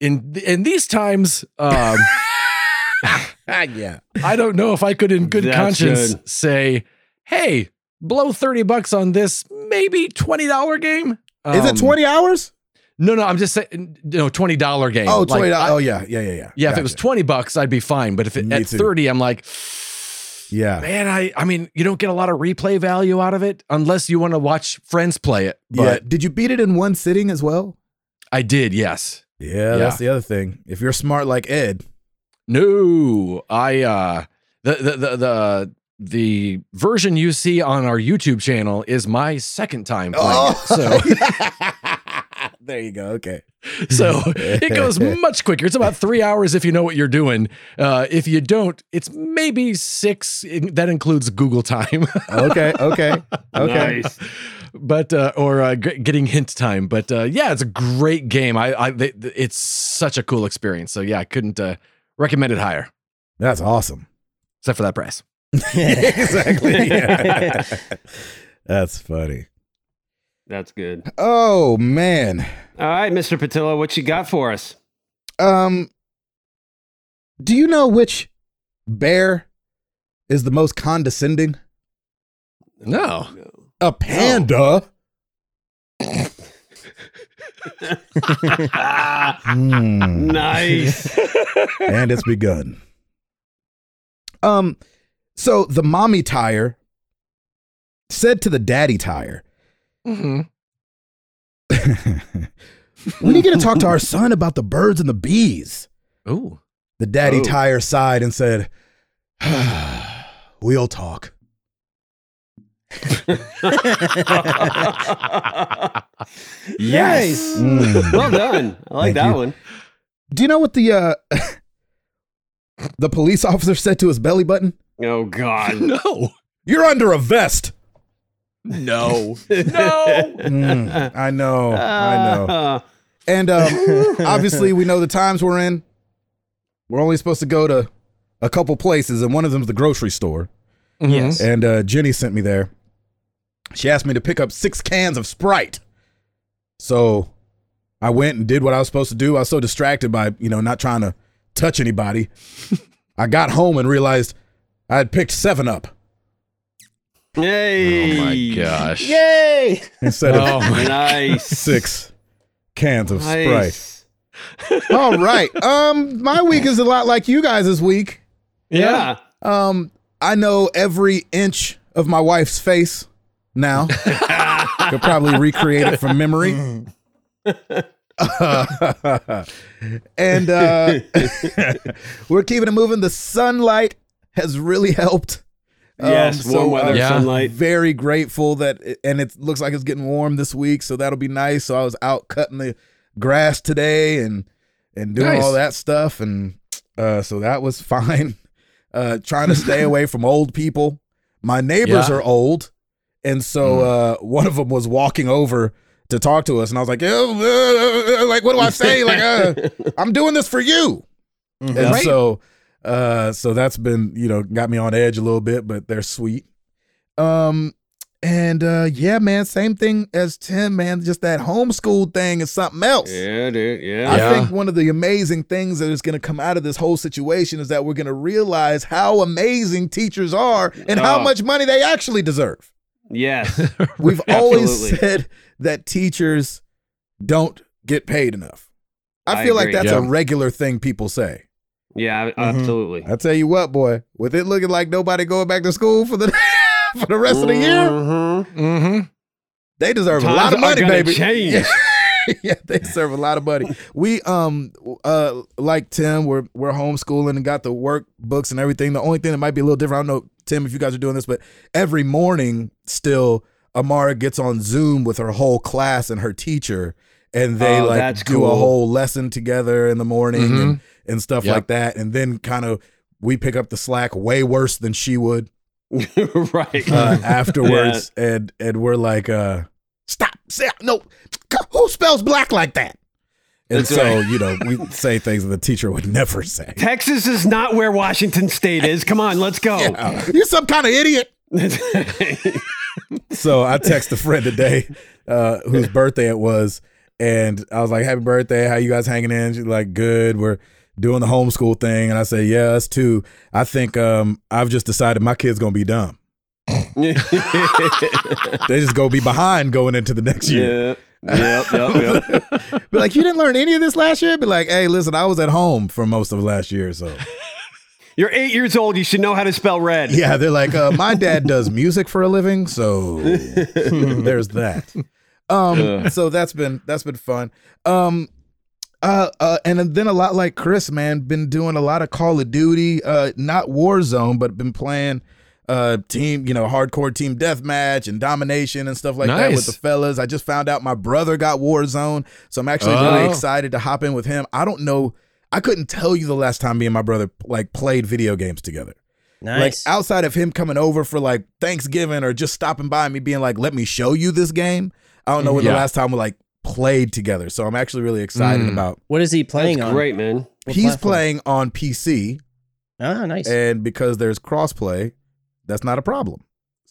in in these times, um, Ah, yeah. I don't know if I could, in good That's conscience, good. say, hey, blow thirty bucks on this maybe twenty dollar game. Is it Um, 20 hours? No, no, I'm just saying, no, twenty dollar game. Oh, Like, I- Oh, yeah. Yeah, yeah, yeah. Yeah, if it was Gotcha. 20 bucks, I'd be fine. But if it Me at too. 30, I'm like, Yeah. man, I I mean, you don't get a lot of replay value out of it unless you want to watch friends play it. yeah. Did you beat it in one sitting as well? I did, yes. Yeah, that's the other thing. If you're smart like Ed, No, I uh the the the the, the version you see on our YouTube channel is my second time playing Oh. it. So there you go. Okay. So it goes much quicker. It's about three hours if you know what you're doing. Uh, if you don't, it's maybe six. That includes Google time. Okay. Okay. Okay. Nice. but uh, or uh, g- getting hint time. But uh, yeah, it's a great game. I, I they, it's such a cool experience. So yeah, I couldn't uh, recommend it higher, That's awesome. except for that price. exactly. Yeah. That's funny. That's good. Oh man. All right, Mr. Patillo, what you got for us? Um do you know which bear is the most condescending? No. A panda. Hmm. nice. and it's begun. Um, so the mommy tire said to the daddy tire, hmm "When are you going to talk to our son about the birds and the bees?" Ooh. The daddy Oh. tire sighed and said, "We'll talk." yes. Mm. Well done. I like Thank that you. one. Do you know what the uh the police officer said to his belly button? Oh God. No. You're under a vest. No. no. Mm, I know. I know. Uh, And um, obviously, we know the times we're in. We're only supposed to go to a couple places, and one of them's the grocery store. Yes. And uh, Jenny sent me there. She asked me to pick up six cans of Sprite. So I went and did what I was supposed to do. I was so distracted by, you know, not trying to touch anybody. I got home and realized I had picked seven up Yay. Oh my gosh. Yay! instead of Oh. Nice. six cans of Sprite. All right. Um, my week is a lot like you guys' week. Yeah. Um, I know every inch of my wife's face now. Could probably recreate it from memory. and uh, we're keeping it moving. The sunlight has really helped. Yes, Um, warm so, weather, uh, Yeah. sunlight. Very grateful that, it, and it looks like it's getting warm this week, so that'll be nice. So I was out cutting the grass today and and doing Nice. all that stuff, and uh, so that was fine. Uh, trying to stay away from old people. My neighbors Yeah. are old, and so uh, one of them was walking over to talk to us, and I was like, "Oh, uh, like, what do I say? Like, uh, I'm doing this for you." And Right. so, uh, so that's been you know got me on edge a little bit, but they're sweet. Um, and uh, yeah, man, same thing as Tim, man. Just that homeschool thing is something else. Yeah, dude. Yeah. I Yeah. think one of the amazing things that is going to come out of this whole situation is that we're going to realize how amazing teachers are and how Oh. much money they actually deserve. Yes. We've always said that teachers don't get paid enough. I I feel like agree. that's a regular thing people say. Yeah, absolutely. I tell you what, boy, with it looking like nobody going back to school for the for the rest of the year, Mhm. Mm-hmm. they deserve Times a lot of money, baby. change. Yeah. yeah, they deserve a lot of money. We um uh like Tim, we're we're homeschooling and got the workbooks and everything. The only thing that might be a little different, I don't know, Tim, if you guys are doing this, but every morning still Amara gets on Zoom with her whole class and her teacher, and they Oh, like that's do a whole lesson together in the morning Mhm. and, and stuff Yep. like that. And then kind of we pick up the slack way worse than she would right. uh, afterwards, and and we're like, uh, stop, say no, who spells black like that? And That's so right. you know, we say things that the teacher would never say. Texas is not where Washington State is. Come on, let's go. Yeah, you're some kind of idiot. So I text a friend today, uh, whose birthday it was, and I was like, "Happy birthday! How you guys hanging in?" She's like, "Good. We're doing the homeschool thing." And I said, "Yeah, us too. I think um, I've just decided my kid's gonna be dumb. They just gonna be behind going into the next year." yeah. Yep, yep, yep. Be like, you didn't learn any of this last year? Be like, hey, listen, I was at home for most of last year, so You're eight years old. You should know how to spell red. yeah. They're like, uh, my dad does music for a living, so there's that. Um, so that's been that's been fun. Um, uh, uh, and then a lot like Chris, man, been doing a lot of Call of Duty, uh, not Warzone, but been playing uh team, you know, hardcore team deathmatch and domination and stuff like that with the fellas. I just found out my brother got Warzone, so I'm actually really Oh. excited to hop in with him. I don't know, I couldn't tell you the last time me and my brother like played video games together. Nice. Like outside of him coming over for like Thanksgiving or just stopping by and me being like, "Let me show you this game." I don't know when the last time we like played together. So I'm actually really excited Mm. about. what is he playing That's on? great, man. What He's platform? playing on PC, Ah, nice. and because there's crossplay, that's not a problem.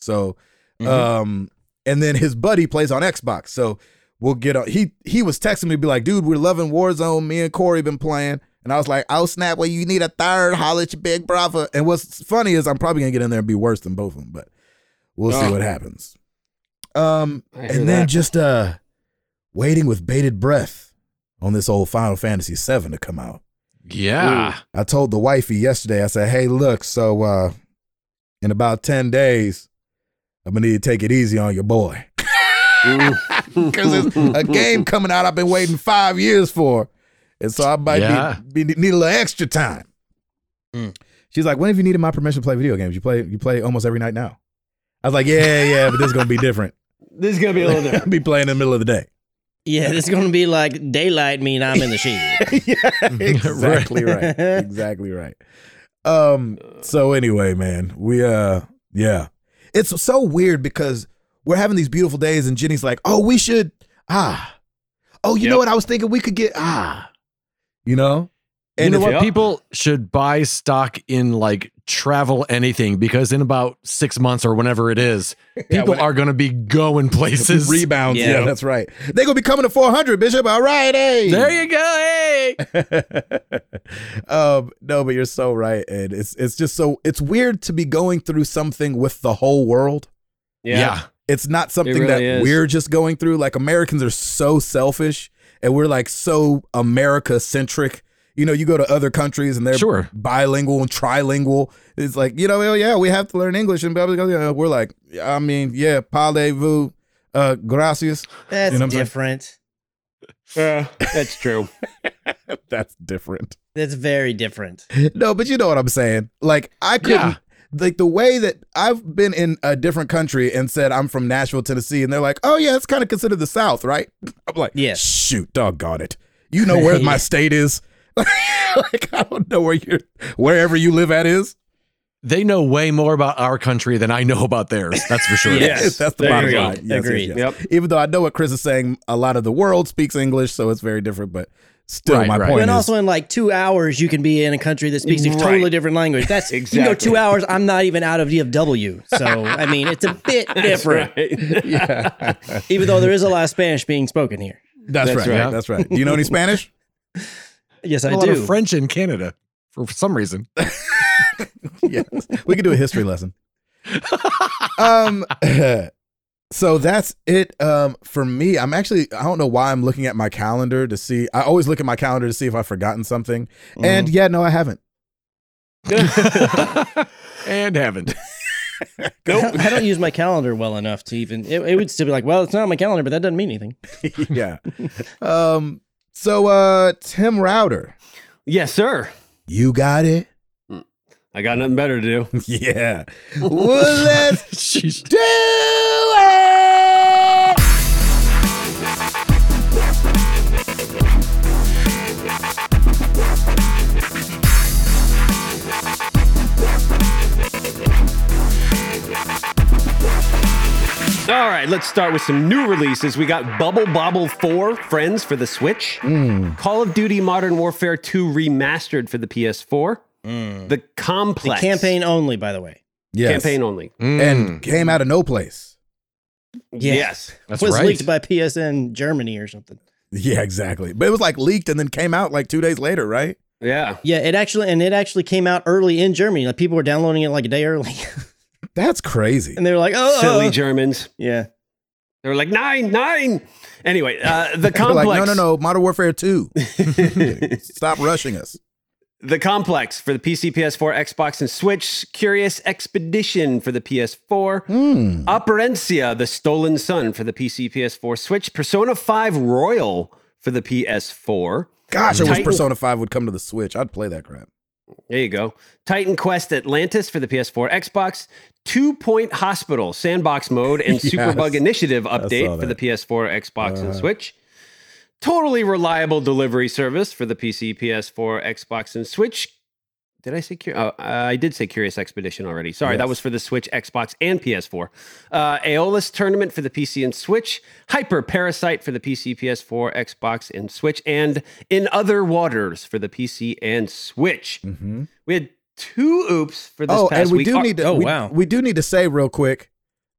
So, Mhm. um, and then his buddy plays on Xbox. So we'll get on. He he was texting me, be like, "Dude, we're loving Warzone. Me and Corey been playing." And I was like, "Oh snap! Well, you need a third. Holla at your big brother." And what's funny is I'm probably gonna get in there and be worse than both of them, but we'll see Oh. what happens. Um, and then that. just uh, waiting with bated breath on this old Final Fantasy VII to come out. Yeah. I told the wifey yesterday, I said, hey, look, so uh in about 10 days, I'm gonna need to take it easy on your boy. Because it's a game coming out I've been waiting five years for. And so I might Yeah. be, be- need a little extra time. Mm. She's like, when have you needed my permission to play video games? You play you play almost every night now. I was like, yeah, yeah, but this is gonna be different. This is gonna be a little different. I'll be playing in the middle of the day. yeah, this is going to be like daylight mean I'm in the shade. yeah, exactly right. Exactly right. Um so anyway, man, we uh yeah. It's so weird because we're having these beautiful days and Jenny's like, "Oh, we should ah. Oh, you know what I was thinking we could get ah. You know? you And know what? Yeah. People should buy stock in like travel anything because in about six months or whenever it is, people when- are going to be going places. rebounds. Yeah. Yeah. that's right. They're gonna be coming to 400, Bishop. All right, hey. There you go. Hey. um, no, but you're so right, and it's it's just so it's weird to be going through something with the whole world. Yeah. It's not something really that is. we're just going through. Like Americans are so selfish, and we're like so America centric. You know, you go to other countries and they're Sure. bilingual and trilingual. It's like you know, well, yeah, we have to learn English, and blah, blah, blah, blah. we're like, I mean, yeah, parlez-vous, uh, gracias. That's You know what I'm saying? different. Yeah, that's true. That's different. That's very different. No, but you know what I'm saying. Like I couldn't Yeah. like the way that I've been in a different country and said I'm from Nashville, Tennessee, and they're like, "Oh yeah, it's kind of considered the South, right?" I'm like, Yes. shoot, doggone it, you know where my state is." like I don't know where you're wherever you live at is. They know way more about our country than I know about theirs. That's for sure. Yes. that's the There bottom line. Yes, Agreed. yes, yes. Yep. Even though I know what Chris is saying, a lot of the world speaks English, so it's very different. But still, Right, my right. point and is, also in like two hours, you can be in a country that speaks a totally different language. That's exactly. you know, Exactly. two hours. I'm not even out of DFW, so I mean, it's a bit That's different. right. yeah, Even though there is a lot of Spanish being spoken here. that's, That's right. right. That's right. Do you know any Spanish? Yes, a I lot do. of French in Canada for some reason. yes. We could do a history lesson. um so that's it um for me. I'm actually I don't know why I'm looking at my calendar to see I always look at my calendar to see if I've forgotten something. And yeah, no I haven't. and haven't. I I don't use my calendar well enough to even. It, it would still be like, well, it's not on my calendar, but that doesn't mean anything. yeah. Um so uh Tim Router, yes, sir. you got it? I got nothing better to do. yeah. Well, let's do it. All right, let's start with some new releases. We got Bubble Bobble 4 Friends for the Switch, Mm. Call of Duty Modern Warfare 2 Remastered for the PS4, the The Complex campaign only, by the way. Yes. campaign only. Mm, and came out of no place. Yeah. Yes. that's was right. leaked by PSN Germany or something. Yeah, exactly. But it was like leaked and then came out like two days later, right? Yeah. Yeah, it actually and it actually came out early in Germany. Like people were downloading it like a day early, That's crazy. and they were like, "Oh, Silly uh, Germans. yeah." They were like, nine, nine. Anyway, uh, the Complex. like, no, no, no, Modern Warfare 2. Stop rushing us. The Complex for the PC, PS4, Xbox, and Switch. Curious Expedition for the PS4. Hmm. Operencia, The Stolen Sun for the PC, PS4, Switch. Persona 5 Royal for the PS4. Gosh, I wish Persona 5 would come to the Switch. I'd play that crap. There you go. Titan Quest Atlantis for the PS4, Xbox, Two Point Hospital sandbox mode, and Yes. Superbug Initiative update for the. PS4, Xbox, and Uh. Switch. Totally reliable delivery service for the PC, PS4, Xbox, and Switch. Did I say oh, I did say Curious Expedition already. Sorry, that was for the Switch, Xbox, and PS4. Uh, Aeolis Tournament for the PC and Switch. Hyper Parasite for the PC, PS4, Xbox, and Switch. And In Other Waters for the PC and Switch. Mhm. We had two oops for this Oh, and we week. do Uh, need to. oh, we, wow. We do need to say real quick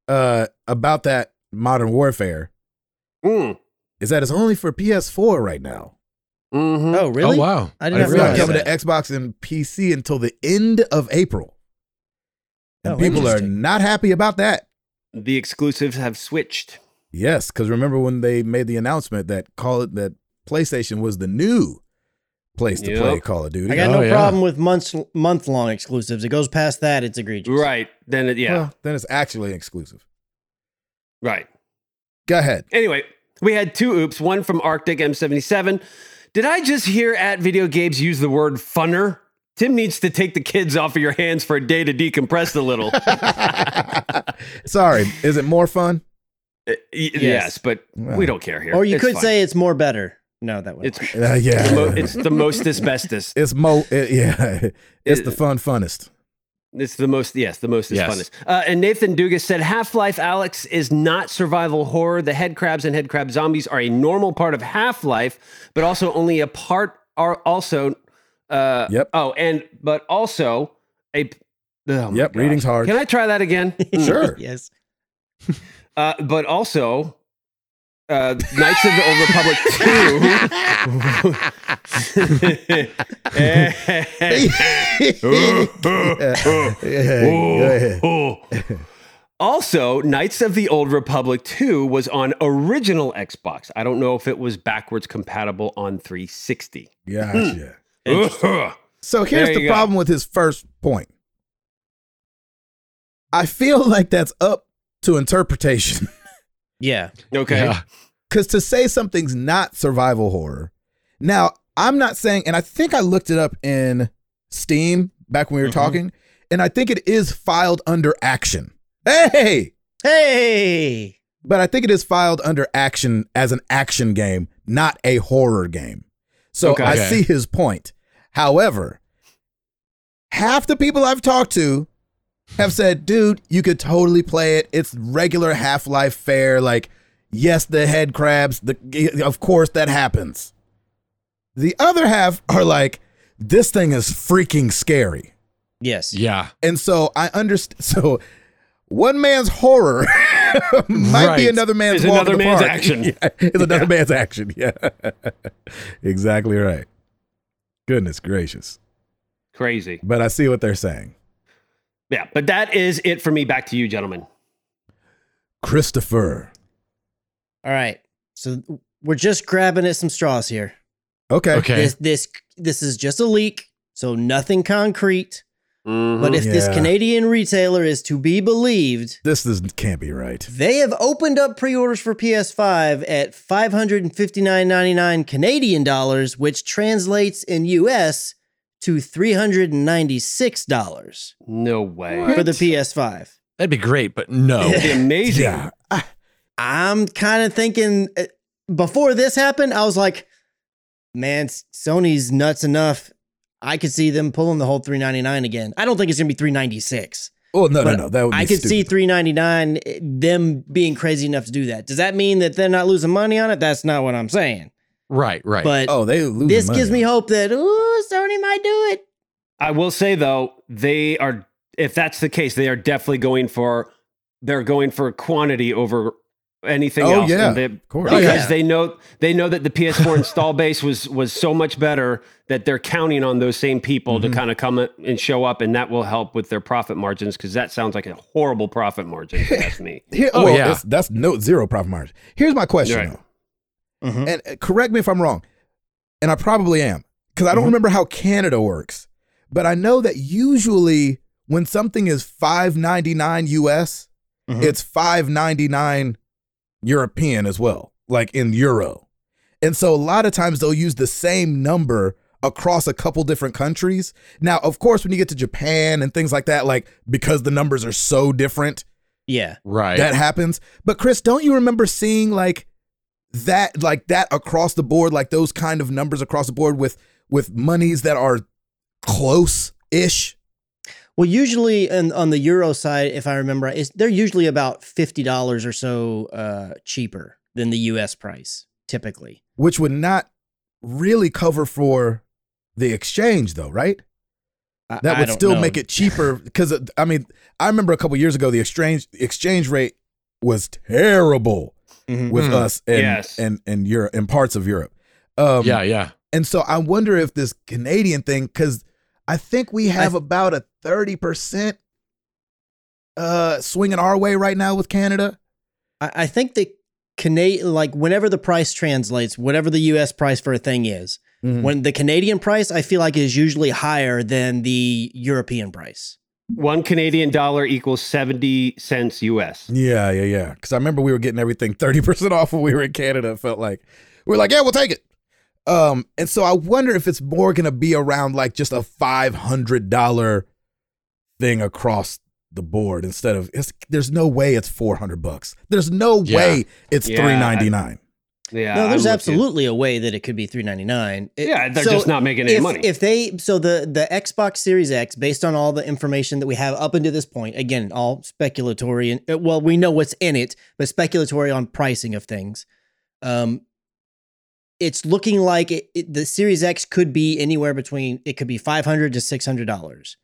uh, about that Modern Warfare Mm, is that it's only for PS4 right now. Mhm. Oh, really? Oh wow. I didn't It's didn't not realize coming that. to Xbox and PC until the end of April. And Oh, people are not happy about that. The exclusives have switched. Yes, because remember when they made the announcement that call it that PlayStation was the new place to play Call of Duty. I got Oh, no yeah. problem with months month long exclusives. It goes past that, it's egregious. Right. Then, it, yeah. Well, then it's actually exclusive. right. Go ahead. Anyway, we had two oops. One from Arctic M77. Did I just hear at Video Games use the word funner? Tim needs to take the kids off of your hands for a day to decompress a little. Sorry, is it more fun? Uh, y- yes. but we don't care here. Or you It's could fine. say it's more better. No, that would it's Uh, yeah, the mo- it's the most asbestos. it's mo. it- yeah, it's the fun funnest. It's the most, yes, the most is Yes. funnest. Uh, and Nathan Dugas said Half Life Alyx is not survival horror. The head crabs and head crab zombies are a normal part of Half Life, but also only a part are also. Uh, Yep. Oh, and but also a. oh Yep, gosh. reading's hard. Can I try that again? Mm. Sure. yes. Uh, but also, uh, Knights of the Old Republic 2. Also, Knights of the Old Republic 2 was on original Xbox. I don't know if it was backwards compatible on 360. Gotcha. Ugh. So here's the go. problem with his first point. I feel like that's up to interpretation. Yeah. Okay. Yeah. Because to say something's not survival horror, now I'm not saying, and I think I looked it up in Steam back when we were Mm-hmm. Mhm. talking, and I think it is filed under action. Hey, Hey. but I think it is filed under action as an action game, not a horror game. So Okay. I Okay. see his point. However, half the people I've talked to have said, dude, you could totally play it. It's regular Half Life fare. Like, yes, the head crabs, the of course that happens. The other half are like, this thing is freaking scary. Yes. Yeah. And so I understand. So one man's horror might be another man's Is walk another in the man's park. action. Yeah, is another man's action. Yeah, exactly right. Goodness gracious! Crazy. But I see what they're saying. Yeah, but that is it for me. Back to you, gentlemen. Christopher. All right. So we're just grabbing at some straws here. Okay. Okay. This this this is just a leak, so nothing concrete. Mhm. But if this Canadian retailer is to be believed, This is can't be right. they have opened up pre-orders for PS5 at 559.99 Canadian dollars, which translates in US to $396 no way. for the PS5. That'd be great, but no. It'd be amazing. Yeah. Ah, I'm kind of thinking uh, before this happened, I was like, man, Sony's nuts enough. I could see them pulling the whole 399 again. I don't think it's going to be 396. Oh no, no, But no. That would be I could see stupid. 399 eh, them being crazy enough to do that. Does that mean that they're not losing money on it? That's not what I'm saying. Right, right. But Oh, they lose. this money gives me hope that ooh, Sony might do it. I will say though, they are. If that's the case, they are definitely going for. They're going for quantity over anything Oh, else. yeah. They- Of course. because Oh, yeah. they know they know that the PS4 install base was was so much better that they're counting on those same people Mhm. to kind of come and show up, and that will help with their profit margins because that sounds like a horrible profit margin. If you ask me. Here, Oh, well, yeah. that's, that's no zero profit margin. Here's my question Right. though, Mhm. and uh, correct me if I'm wrong, and I probably am because I don't Mhm. remember how Canada works, but I know that usually when something is 5.99 US, Mhm. it's 5.99 European as well, like in euro. And so a lot of times they'll use the same number across a couple different countries. Now, of course, when you get to Japan and things like that, like because the numbers are so different, Yeah. Right. that happens. But Chris, don't you remember seeing like that like that across the board, like those kind of numbers across the board with with monies that are close-ish? Well, usually in, on the euro side, if I remember, right, is they're usually about fifty dollars or so uh, cheaper than the U.S. price typically. Which would not really cover for the exchange though, right? I- That would still know. make it cheaper because I mean, I remember a couple years ago the exchange exchange rate was terrible Mhm. with Hmm. us and Yes. and and Europe and parts of Europe. Um, yeah, yeah. and so I wonder if this Canadian thing, because I think we have I- about a thirty percent uh swinging our way right now with Canada. I, I think the Canadian, like whenever the price translates, whatever the U.S. price for a thing is, Mhm. when the Canadian price, I feel like is usually higher than the European price. One Canadian dollar equals 70 cents US. Yeah, yeah, yeah. Because I remember we were getting everything thirty percent off when we were in Canada. It felt like we were like, yeah, we'll take it. Um, and so I wonder if it's more gonna be around like just a five hundred dollar thing across the board instead of it's. There's no way it's four hundred bucks. There's no Yeah. way it's Yeah, three ninety nine. Yeah. no, there's you. absolutely a way that it could be three ninety nine. Yeah, they're just not making any if, money. If they so the the Xbox Series X, based on all the information that we have up until this point, again, all speculatory and uh, well, we know what's in it, but speculatory on pricing of things. Um, it's looking like it, it- the Series X could be anywhere between it could be five hundred to six hundred dollars,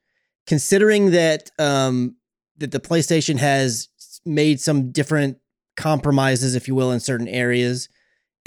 considering that um that the PlayStation has made some different compromises, if you will, in certain areas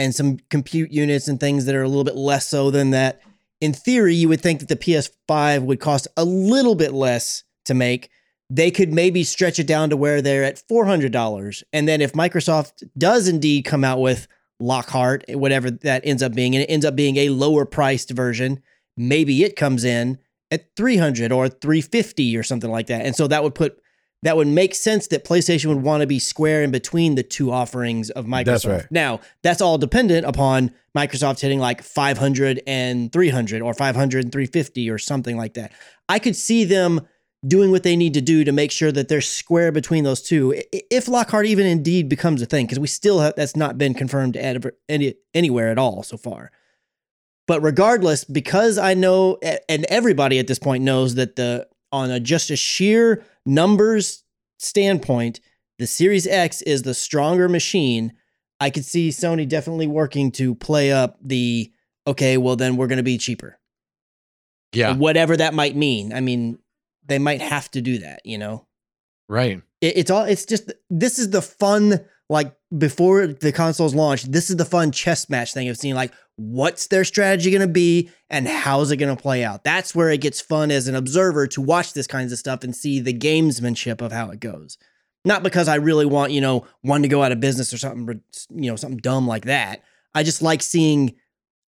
and some compute units and things that are a little bit less so than that. In theory, you would think that the PS5 would cost a little bit less to make. They could maybe stretch it down to where they're at $400. And then if Microsoft does indeed come out with Lockhart, whatever that ends up being, and it ends up being a lower priced version, maybe it comes in at 300 or 350 or something like that. And so that would put that would make sense that PlayStation would want to be square in between the two offerings of Microsoft. That's right. Now, that's all dependent upon Microsoft hitting like 500 and 300 or 500 and 350 or something like that. I could see them doing what they need to do to make sure that they're square between those two. If Lockhart even indeed becomes a thing, because we still have, that's not been confirmed at any, anywhere at all so far. But regardless, because I know, and everybody at this point knows that the on a just a sheer numbers standpoint, the Series X is the stronger machine. I could see Sony definitely working to play up the okay, well then we're going to be cheaper. Yeah. Whatever that might mean. I mean, they might have to do that, you know. Right. It, it's all it's just this is the fun like before the consoles launched, this is the fun chess match thing of seeing like what's their strategy going to be and how's it going to play out. That's where it gets fun as an observer to watch this kinds of stuff and see the gamesmanship of how it goes. Not because I really want, you know, one to go out of business or something, you know, something dumb like that. I just like seeing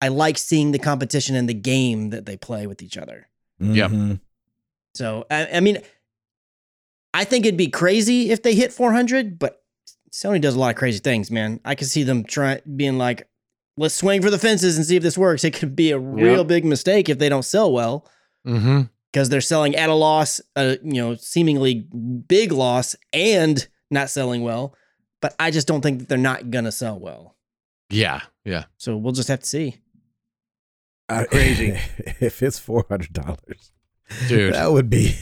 I like seeing the competition and the game that they play with each other. Yep. Mhm. So I, I mean, I think it'd be crazy if they hit 400, but Sony does a lot of crazy things, man. I could see them trying being like, "Let's swing for the fences and see if this works." It could be a real Yep. big mistake if they don't sell well Mm-hmm. because they're selling at a loss, uh, you know, seemingly big loss, and not selling well. But I just don't think that they're not gonna sell well. Yeah. Yeah. So we'll just have to see. I- Crazy. if it's four hundred dollars, Dude. that would be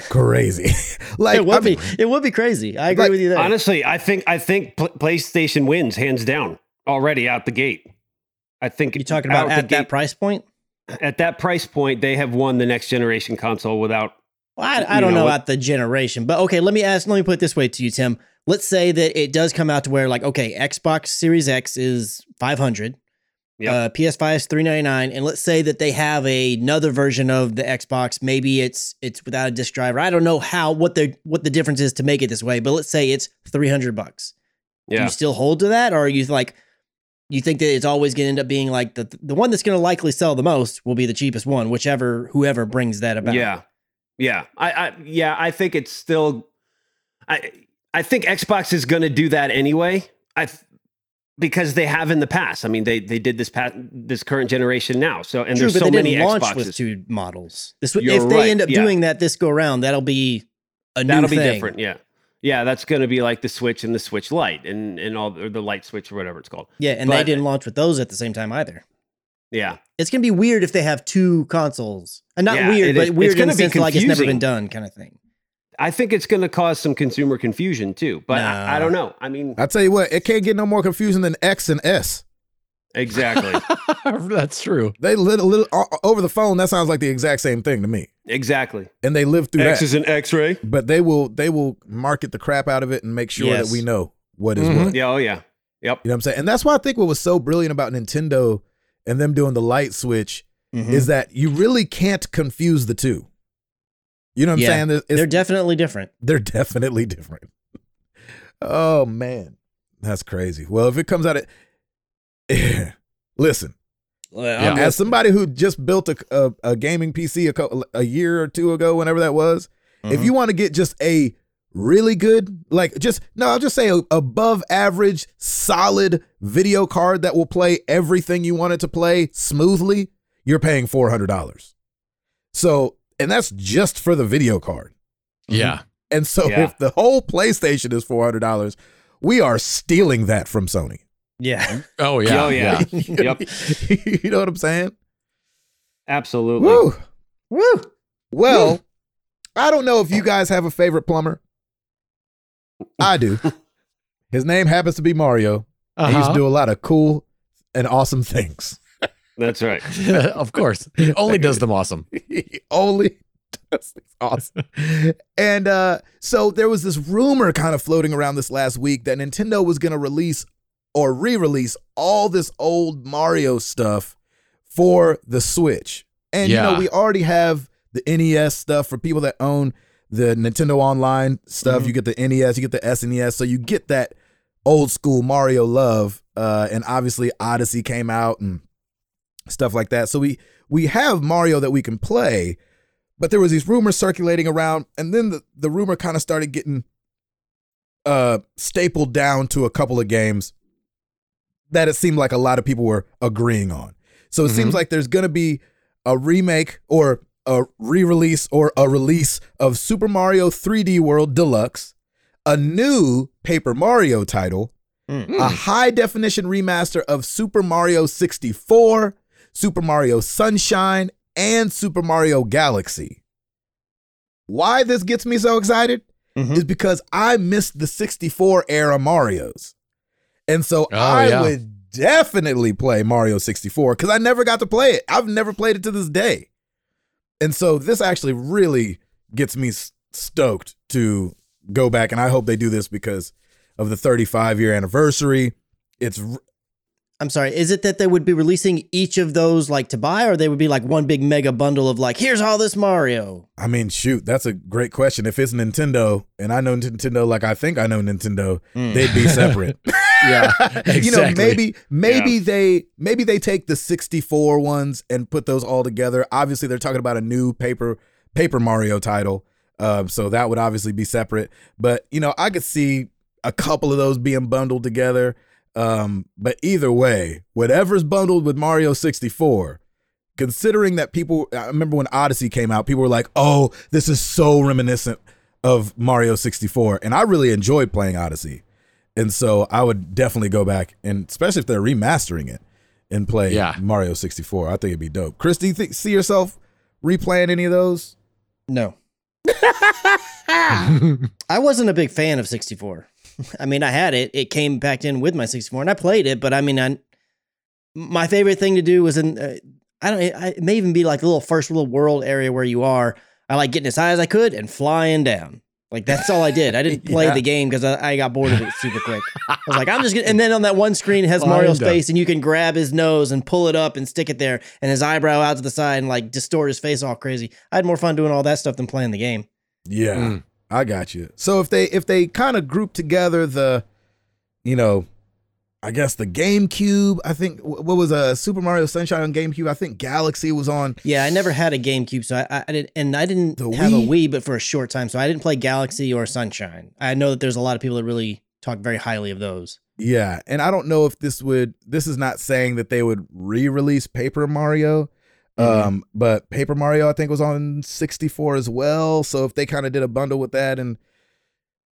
crazy. like it would I mean, be. It would be crazy. I agree Like, with you there. Honestly, I think I think PlayStation wins hands down already out the gate. I think you talking about at that price point? at that price point, they have won the next generation console without. Well, I, I don't know, know about the generation, but okay, let me ask, let me put it this way to you, Tim. Let's say that it does come out to where, like, okay, Xbox Series X is 500, Yep. uh, PS5 is 399, and let's say that they have another version of the Xbox. Maybe it's it's without a disc driver. I don't know how what the what the difference is to make it this way, but let's say it's 300 bucks. Do Yeah, you still hold to that, or are you like, you think that it's always going to end up being like the the one that's going to likely sell the most will be the cheapest one, whichever whoever brings that about. yeah, yeah. I, I yeah, I think it's still. I I think Xbox is going to do that anyway. I because they have in the past. I mean, they they did this past this current generation now. So and True, there's but so they many launch Xboxes. with two models. This would- You're if they right, end up yeah. doing that this go around, that'll be a new That'll be thing. different. Yeah. Yeah, that's going to be like the Switch and the Switch Lite and and all or the Light Switch or whatever it's called. Yeah, and they didn't launch with those at the same time either. Yeah. It's gonna be weird if they have two consoles, and not Yeah, weird, but weird It's in gonna the be sense like it's never been done, kind of thing. I think it's going to cause some consumer confusion too. But I, I don't know. I mean, I tell you what, it can't get no more confusing than X and S. exactly. That's true. They little, little over the phone. That sounds like the exact same thing to me. exactly. And they live through X that. is an X-ray. but they will they will market the crap out of it and make sure Yes. that we know what is Mhm. what. Yeah, oh yeah. Yep. You know what I'm saying? And that's why I think what was so brilliant about Nintendo and them doing the light switch Mhm. is that you really can't confuse the two. You know what I'm saying? It's- They're definitely different. they're definitely different. Oh man, that's crazy. Well, if it comes out of listen, Yeah. as somebody who just built a, a, a gaming PC a, co- a year or two ago, whenever that was, if Mhm. you want to get just a really good, like just no, I'll just say a, above average, solid video card that will play everything you want it to play smoothly, you're paying four hundred dollars. So, and that's just for the video card. Yeah. And so, Yeah. if the whole PlayStation is four hundred dollars, we are stealing that from Sony. Yeah, Oh yeah. Oh, yeah. Yep. you know what I'm saying? Absolutely. Woo. woo. Well, I don't know if you guys have a favorite plumber. I do. His name happens to be Mario. He used to Uh-huh. do a lot of cool and awesome things. That's right. of course. He only does them awesome. he only does things awesome. And uh, so there was this rumor kind of floating around this last week that Nintendo was going to release or re-release all this old Mario stuff for the Switch. And you know, we already have the NES stuff for people that own the Nintendo Online stuff. You get the NES, you get the SNES, so you get that old school Mario love. Uh, and obviously Odyssey came out and stuff like that. So we we have Mario that we can play, but there was these rumors circulating around, and then the, the rumor kind of started getting uh stapled down to a couple of games that it seemed like a lot of people were agreeing on. So it seems like there's gonna be a remake or a re-release or a release of Super Mario 3D World Deluxe, a new Paper Mario title, Mm. a high definition remaster of Super Mario 64, Super Mario Sunshine, and Super Mario Galaxy. Why this gets me so excited Mhm. is because I missed the 64 era Marios. And so Oh, I yeah. would definitely play Mario 64 because I never got to play it. I've never played it to this day. And so this actually really gets me stoked to go back. And I hope they do this because of the 35 year anniversary. It's I'm sorry. Is it that they would be releasing each of those like to buy, or they would be like one big mega bundle of like, here's all this Mario? I mean, shoot, that's a great question. If it's Nintendo, and I know Nintendo like I think I know Nintendo, Mm. they'd be separate. Yeah, You know, exactly. maybe maybe they maybe they take the 64 ones and put those all together. Obviously, they're talking about a new paper paper Mario title. Um, so that would obviously be separate. But you know, I could see a couple of those being bundled together. Um, but either way, whatever's bundled with Mario 64, considering that people I remember when Odyssey came out, people were like, "Oh, this is so reminiscent of Mario 64." And I really enjoyed playing Odyssey. And so I would definitely go back and especially if they're remastering it and play Yeah. Mario 64. I think it'd be dope. Chris, do you think, see yourself replaying any of those? No. I wasn't a big fan of 64. I mean, I had it. It came back in with my 64, and I played it. But I mean, I, my favorite thing to do was in. Uh, I don't. I, it may even be like a little first little world area where you are. I like getting as high as I could and flying down. Like that's all I did. I didn't play Yeah. the game because I, I got bored of it super quick. I was like, I'm just gonna. And then on that one screen, it has Flying Mario's down. face, and you can grab his nose and pull it up and stick it there, and his eyebrow out to the side and like distort his face all crazy. I had more fun doing all that stuff than playing the game. Yeah, Mm. I got you. So if they if they kind of group together the, you know, I guess the GameCube. I think what was a uh, Super Mario Sunshine on GameCube. I think Galaxy was on. Yeah, I never had a GameCube, so I, I, I did, and I didn't have a Wii, but for a short time, so I didn't play Galaxy or Sunshine. I know that there's a lot of people that really talk very highly of those. Yeah, and I don't know if this would. This is not saying that they would re-release Paper Mario, Mhm. um, but Paper Mario I think was on 64 as well. So if they kind of did a bundle with that and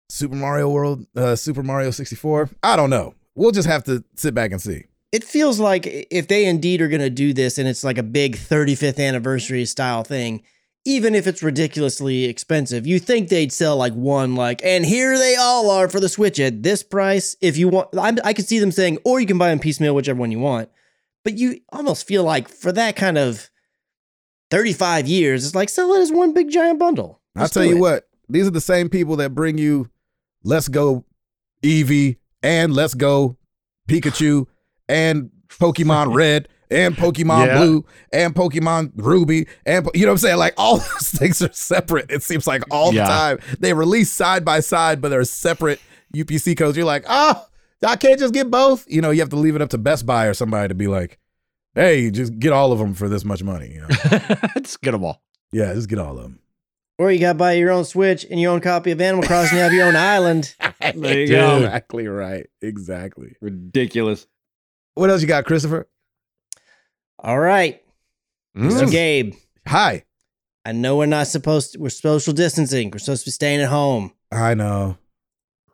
Super Mario World, uh, Super Mario 64, I don't know. We'll just have to sit back and see. It feels like if they indeed are going to do this and it's like a big 35th anniversary style thing, even if it's ridiculously expensive, you think they'd sell like one, like, and here they all are for the Switch at this price. If you want, I'm, I could see them saying, or you can buy them piecemeal, whichever one you want. But you almost feel like for that kind of 35 years, it's like sell it as one big giant bundle. I'll tell you it. what, these are the same people that bring you Let's Go Eevee and Let's Go Pikachu and Pokemon Red and Pokemon Yeah. Blue and Pokemon Ruby and po- you know what I'm saying? Like all those things are separate. It seems like all Yeah. the time they release side by side, but they're separate UPC codes. You're like, oh, I can't just get both. You know, you have to leave it up to Best Buy or somebody to be like, hey, just get all of them for this much money. You know? Let's get them all. yeah, just get all of them. Or you got to buy your own Switch and your own copy of Animal Crossing. You have your own island. There you go. Exactly right. Exactly. Ridiculous. What else you got, Christopher? All right. So, Mm. Gabe, Hi. I know we're not supposed to, we're social distancing. We're supposed to be staying at home. I know.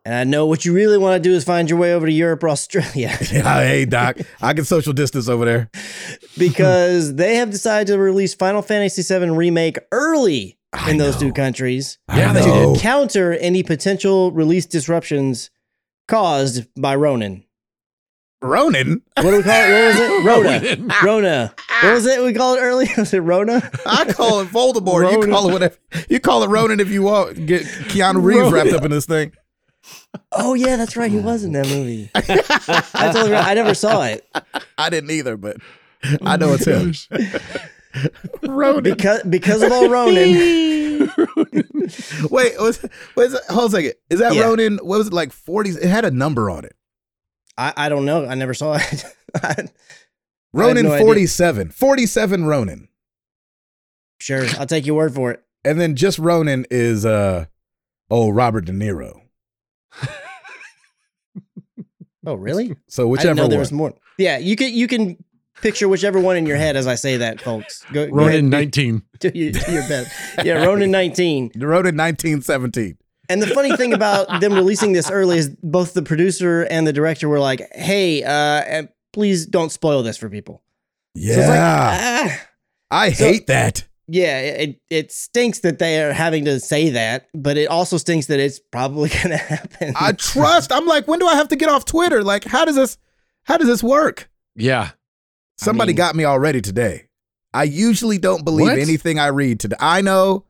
And I know what you really want to do is find your way over to Europe or Australia Yeah, hey Doc, I can social distance over there. because they have decided to release Final Fantasy VII Remake early I in those two countries Yeah, I they know. to counter any potential release disruptions caused by Ronan. Ronan. What do we call it? What was it? Rona. Ronan. Rona. What was it we called it earlier? Was it Rona? I call it Voldemort. You call it whatever. You call it Ronan if you want. Get Keanu Reeves wrapped up in this thing. Oh yeah, that's right. He was in that movie. I totally right. I never saw it I didn't either, but I know it's him. Ronan. because because of old Ronan. Wait, was was it, hold a second. Is that Yeah. Ronan? What was it like? Forties? It had a number on it. I, I don't know. I never saw it. I- Ronan no idea. 47. 47 Ronin. sure, I'll take your word for it. And then just Ronin is uh oh Robert De Niro. Oh really? So I didn't whichever know there one. was more. Yeah, you can you can picture whichever one in your head as I say that, folks. Go, go Ronan ahead, 19. do, your, do your best. Yeah, Ronin nineteen. Ronin 1917. And the funny thing about them releasing this early is both the producer and the director were like, "Hey, uh, and please don't spoil this for people." Yeah. So like, ah. I So- hate that. Yeah, it it stinks that they are having to say that, but it also stinks that it's probably going to happen. I trust. I'm like, when do I have to get off Twitter? Like, how does this how does this work? Yeah. Somebody mean- got me already today. I usually don't believe What? anything I read today. I know,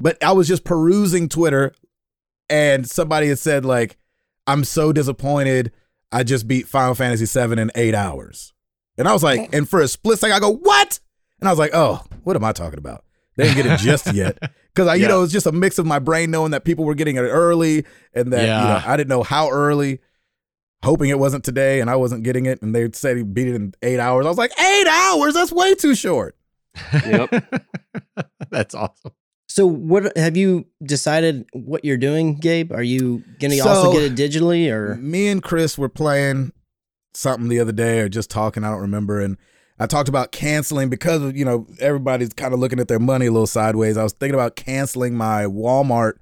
but I was just perusing Twitter and somebody had said, like, I'm so disappointed. I just beat Final Fantasy VII in eight hours. And I was like, eh. and for a split second, I go, what? And I was like, oh, what am I talking about? They didn't get it just yet. Because I, you Yeah. know, it's just a mix of my brain knowing that people were getting it early and that, you know, I didn't know how early, hoping it wasn't today and I wasn't getting it. And they said he beat it in eight hours. I was like, eight hours? That's way too short. Yep. That's awesome. so, what have you decided what you're doing, Gabe? Are you going to also get it digitally, or Me and Chris were playing something the other day or just talking, I don't remember. And I talked about canceling because of, you know, everybody's kind of looking at their money a little sideways. I was thinking about canceling my Walmart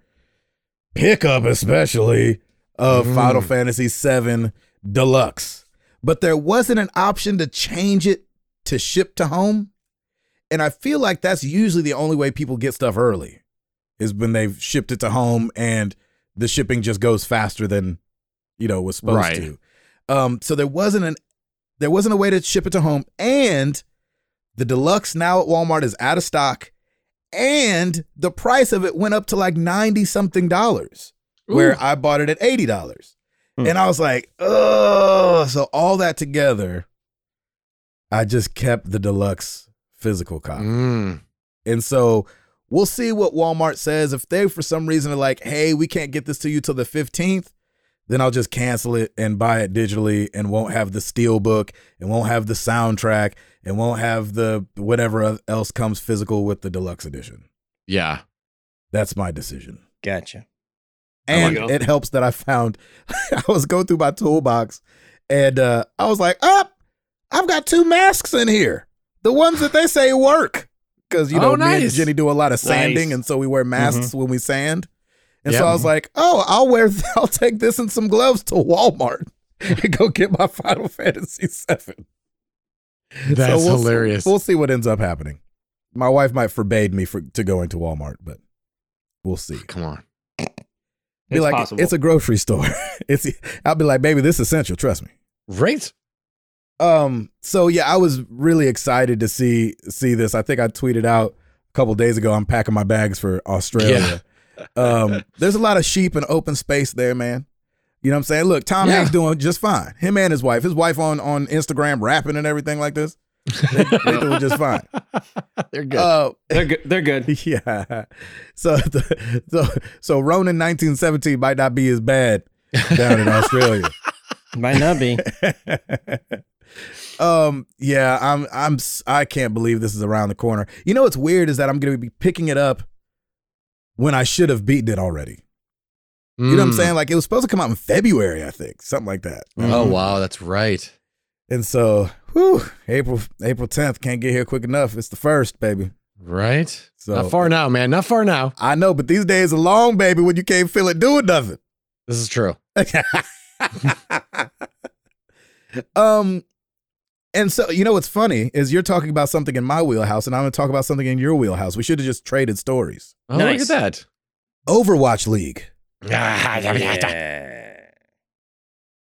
pickup, especially of Mm. Final Fantasy VII Deluxe. But there wasn't an option to change it to ship to home. And I feel like that's usually the only way people get stuff early is when they've shipped it to home and the shipping just goes faster than you know was supposed Right. to. Um, so there wasn't an there wasn't a way to ship it to home, and the deluxe now at Walmart is out of stock, and the price of it went up to like ninety something dollars, where Ooh. I bought it at eighty dollars, Hmm. and I was like, oh, so all that together, I just kept the deluxe physical copy. Mm. And so we'll see what Walmart says. If they, for some reason, are like, hey, we can't get this to you till the 15th, then I'll just cancel it and buy it digitally and won't have the steel book and won't have the soundtrack and won't have the whatever else comes physical with the deluxe edition. Yeah. That's my decision. gotcha? And go. it helps that I found I was going through my toolbox and uh, I was like, up, I've got two masks in here. The ones that they say work. Because, you know, Oh, me and. Jenny do a lot of sanding, Nice. and so we wear masks when we sand. And so I was like, oh, I'll wear, I'll take this and some gloves to Walmart and go get my Final Fantasy VII. That's So we'll see- hilarious. we'll see what ends up happening. My wife might forbade me for, to going to Walmart, but we'll see. Come on. Be It's like, possible. it's a grocery store. it's. I'll be like, baby, this is essential. Trust me. Right? Um. So yeah, I was really excited to see see this. I think I tweeted out a couple days ago. I'm packing my bags for Australia. um. There's a lot of sheep and open space there, man. You know what I'm saying? Look, Tom Yeah. Hanks doing just fine. Him and his wife. His wife on on Instagram rapping and everything like this. They, they doing just fine. They're good. Uh, They're good. They're good. yeah. So the, so so Ronin 1917 might not be as bad down in Australia. Might not be. um yeah i'm i'm I can't believe this is around the corner you know what's weird is that i'm gonna be picking it up when i should have beaten it already you know what i'm Mm. saying like it was supposed to come out in february i think something like that Oh wow, that's right. And so whew, april april 10th can't get here quick enough it's the first baby Right? so Not far now, man. Not far now. i know but these days are long baby when you can't feel it doing nothing This is true. um and so you know what's funny is you're talking about something in my wheelhouse and i'm going to talk about something in your wheelhouse we should have just traded stories Oh, Nice. look at that. overwatch league that.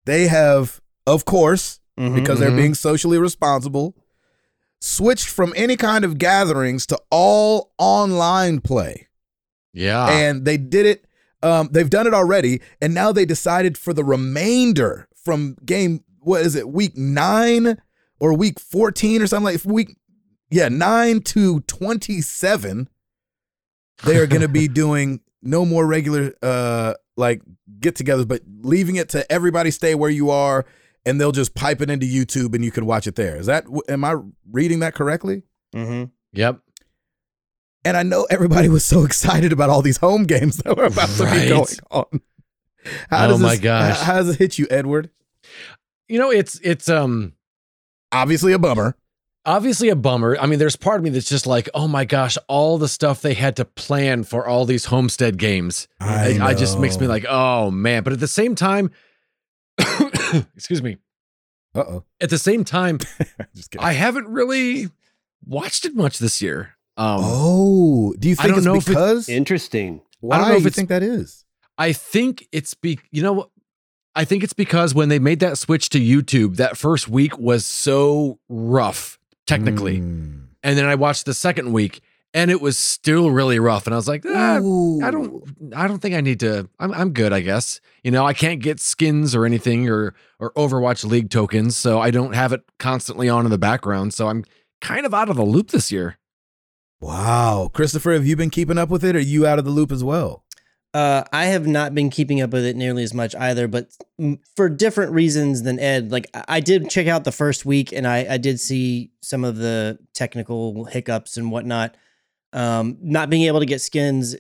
they have of course Mhm. because they're Mhm. being socially responsible switched from any kind of gatherings to all online play Yeah. and they did it um, they've done it already and now they decided for the remainder from game what is it week 9 or week 14 or something like week yeah 9 to 27 they are going to be doing no more regular uh like get-togethers but leaving it to everybody stay where you are and they'll just pipe it into YouTube and you can watch it there is that am i reading that correctly Mhm. yep. and I know everybody was so excited about all these home games that were about to be going on. How Oh does my this- gosh. How, how does it hit you, Edward? You know, it's it's um Obviously a bummer. obviously a bummer. I mean, there's part of me that's just like, oh my gosh, all the stuff they had to plan for all these homestand games. I I, just makes me like, oh man. But at the same time, excuse me. Uh oh. At the same time, just. I haven't really watched it much this year. Um, oh, do you I think don't it's know if it- because? Interesting. Why I don't know if you think that is? I think it's be you know what I think it's because when they made that switch to YouTube, that first week was so rough technically. Mm. And then I watched the second week and it was still really rough. And I was like, ah, I don't I don't think I need to I'm I'm good, I guess. You know, I can't get skins or anything or or Overwatch League tokens, so I don't have it constantly on in the background. So I'm kind of out of the loop this year. Wow, Christopher, have you been keeping up with it? Or are you out of the loop as well? Uh, I have not been keeping up with it nearly as much either, but mm, for different reasons than Ed. Like I I did check out the first week, and I, I did see some of the technical hiccups and whatnot. Um, not being able to get skins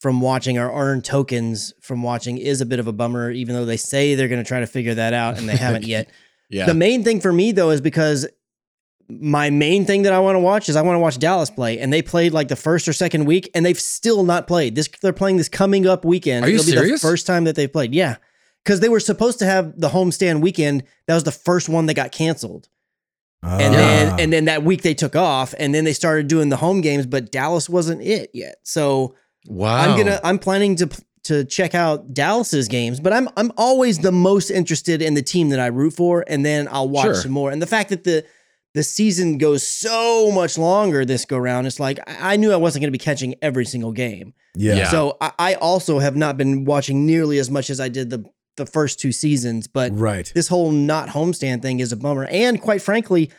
from watching or earn tokens from watching is a bit of a bummer. Even though they say they're going to try to figure that out, and they haven't yet. Yeah. The main thing for me though is because my main thing that I want to watch is I want to watch Dallas play, and they played like the first or second week, and they've still not played. This they're playing this coming up weekend. Are you It'll be serious? the first time that they've played. Yeah, because they were supposed to have the homestand weekend. That was the first one that got canceled, and Ah. then and then that week they took off, and then they started doing the home games, but Dallas wasn't it yet. So wow. I'm gonna I'm planning to to check out Dallas's games, but I'm I'm always the most interested in the team that I root for, and then I'll watch Sure. some more. And the fact that the the season goes so much longer this go round, it's like I I knew I wasn't going to be catching every single game. yeah. Yeah. So I, I also have not been watching nearly as much as I did the the first two seasons. But right. this whole not homestand thing is a bummer. And quite frankly,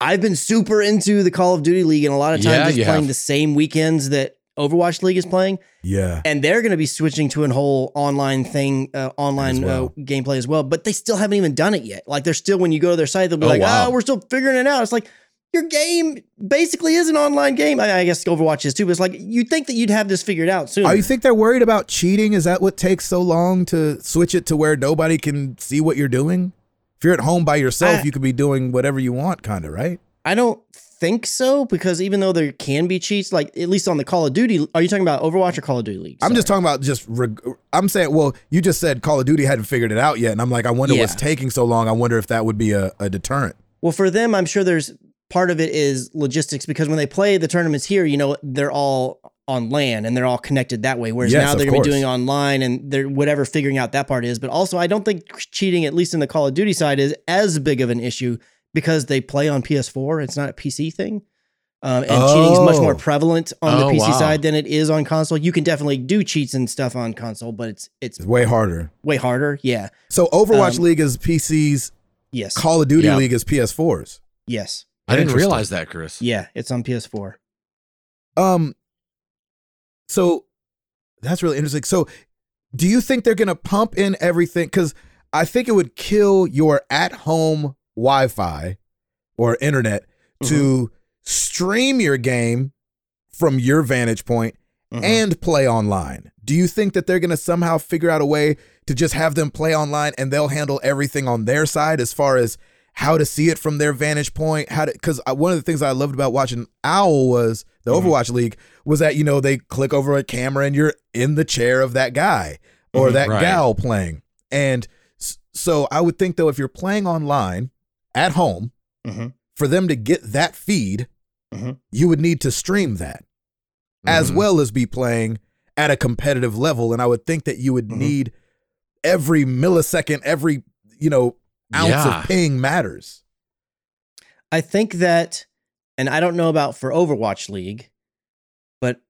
I've been super into the Call of Duty League, and a lot of times Yeah, you playing have. the same weekends that Overwatch League is playing Yeah. and they're going to be switching to a whole online thing, uh, online well. uh, gameplay as well. But they still haven't even done it yet. Like they're still when you go to their site, they'll be Oh, like, wow. "Oh, we're still figuring it out." It's like your game basically is an online game. I, I guess Overwatch is too, but it's like you'd think that you'd have this figured out soon. Oh, you think they're worried about cheating? Is that what takes so long to switch it to where nobody can see what you're doing? If you're at home by yourself, I- you could be doing whatever you want, kind of, right? I don't think so because even though there can be cheats, like at least on the Call of Duty, are you talking about Overwatch or Call of Duty League? I'm just talking about just. Reg- I'm saying, well, you just said Call of Duty hadn't figured it out yet, and I'm like, I wonder what's taking so long. I wonder if that would be a, a deterrent. Well, for them, I'm sure there's part of it is logistics because when they play the tournaments here, you know, they're all on land and they're all connected that way. Whereas Yes, now they're going to be doing online and they're whatever figuring out that part is. But also, I don't think cheating, at least in the Call of Duty side, is as big of an issue because they play on PS4. It's not a PC thing. Um, and cheating is much more Oh. prevalent on the Oh, PC wow. side than it is on console. You can definitely do cheats and stuff on console, but it's it's It's way harder. way harder. Yeah. So Overwatch Um, League is PCs, Yes. Call of Duty Yeah. League is PS4s. yes. I didn't realize that, Chris. Yeah. It's on PS4. Um, so that's really interesting. So, do you think they're gonna pump in everything? Because I think it would kill your at-home Wi-Fi or internet to stream your game from your vantage point Mhm. and play online. Do you think that they're gonna somehow figure out a way to just have them play online and they'll handle everything on their side as far as how to see it from their vantage point? How to because one of the things I loved about watching Owl was the Mhm. Overwatch League was that you know they click over a camera and you're in the chair of that guy or Mhm. that Right. gal playing. And so I would think though if you're playing online at home Mhm. for them to get that feed, Mhm. you would need to stream that as Mhm. well as be playing at a competitive level. And I would think that you would Mhm. need every millisecond, every you know ounce Yeah. of ping matters. I think that, and I don't know about for Overwatch League, but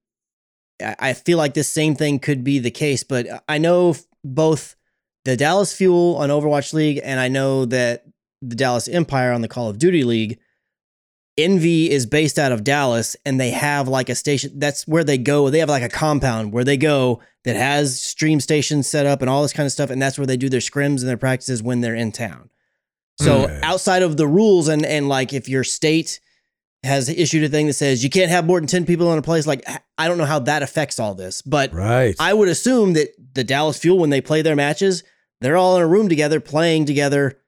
I I feel like this same thing could be the case. But I know both the Dallas Fuel on Overwatch League, and I know that the Dallas Empire on the Call of Duty League. Envy is based out of Dallas, and they have like a station. That's where they go. They have like a compound where they go that has stream stations set up and all this kind of stuff, and that's where they do their scrims and their practices when they're in town. So mm. Okay. outside of the rules and and like if your state has issued a thing that says you can't have more than 10 people in a place like I don't know how that affects all this but Right. I would assume that the Dallas Fuel when they play their matches they're all in a room together playing together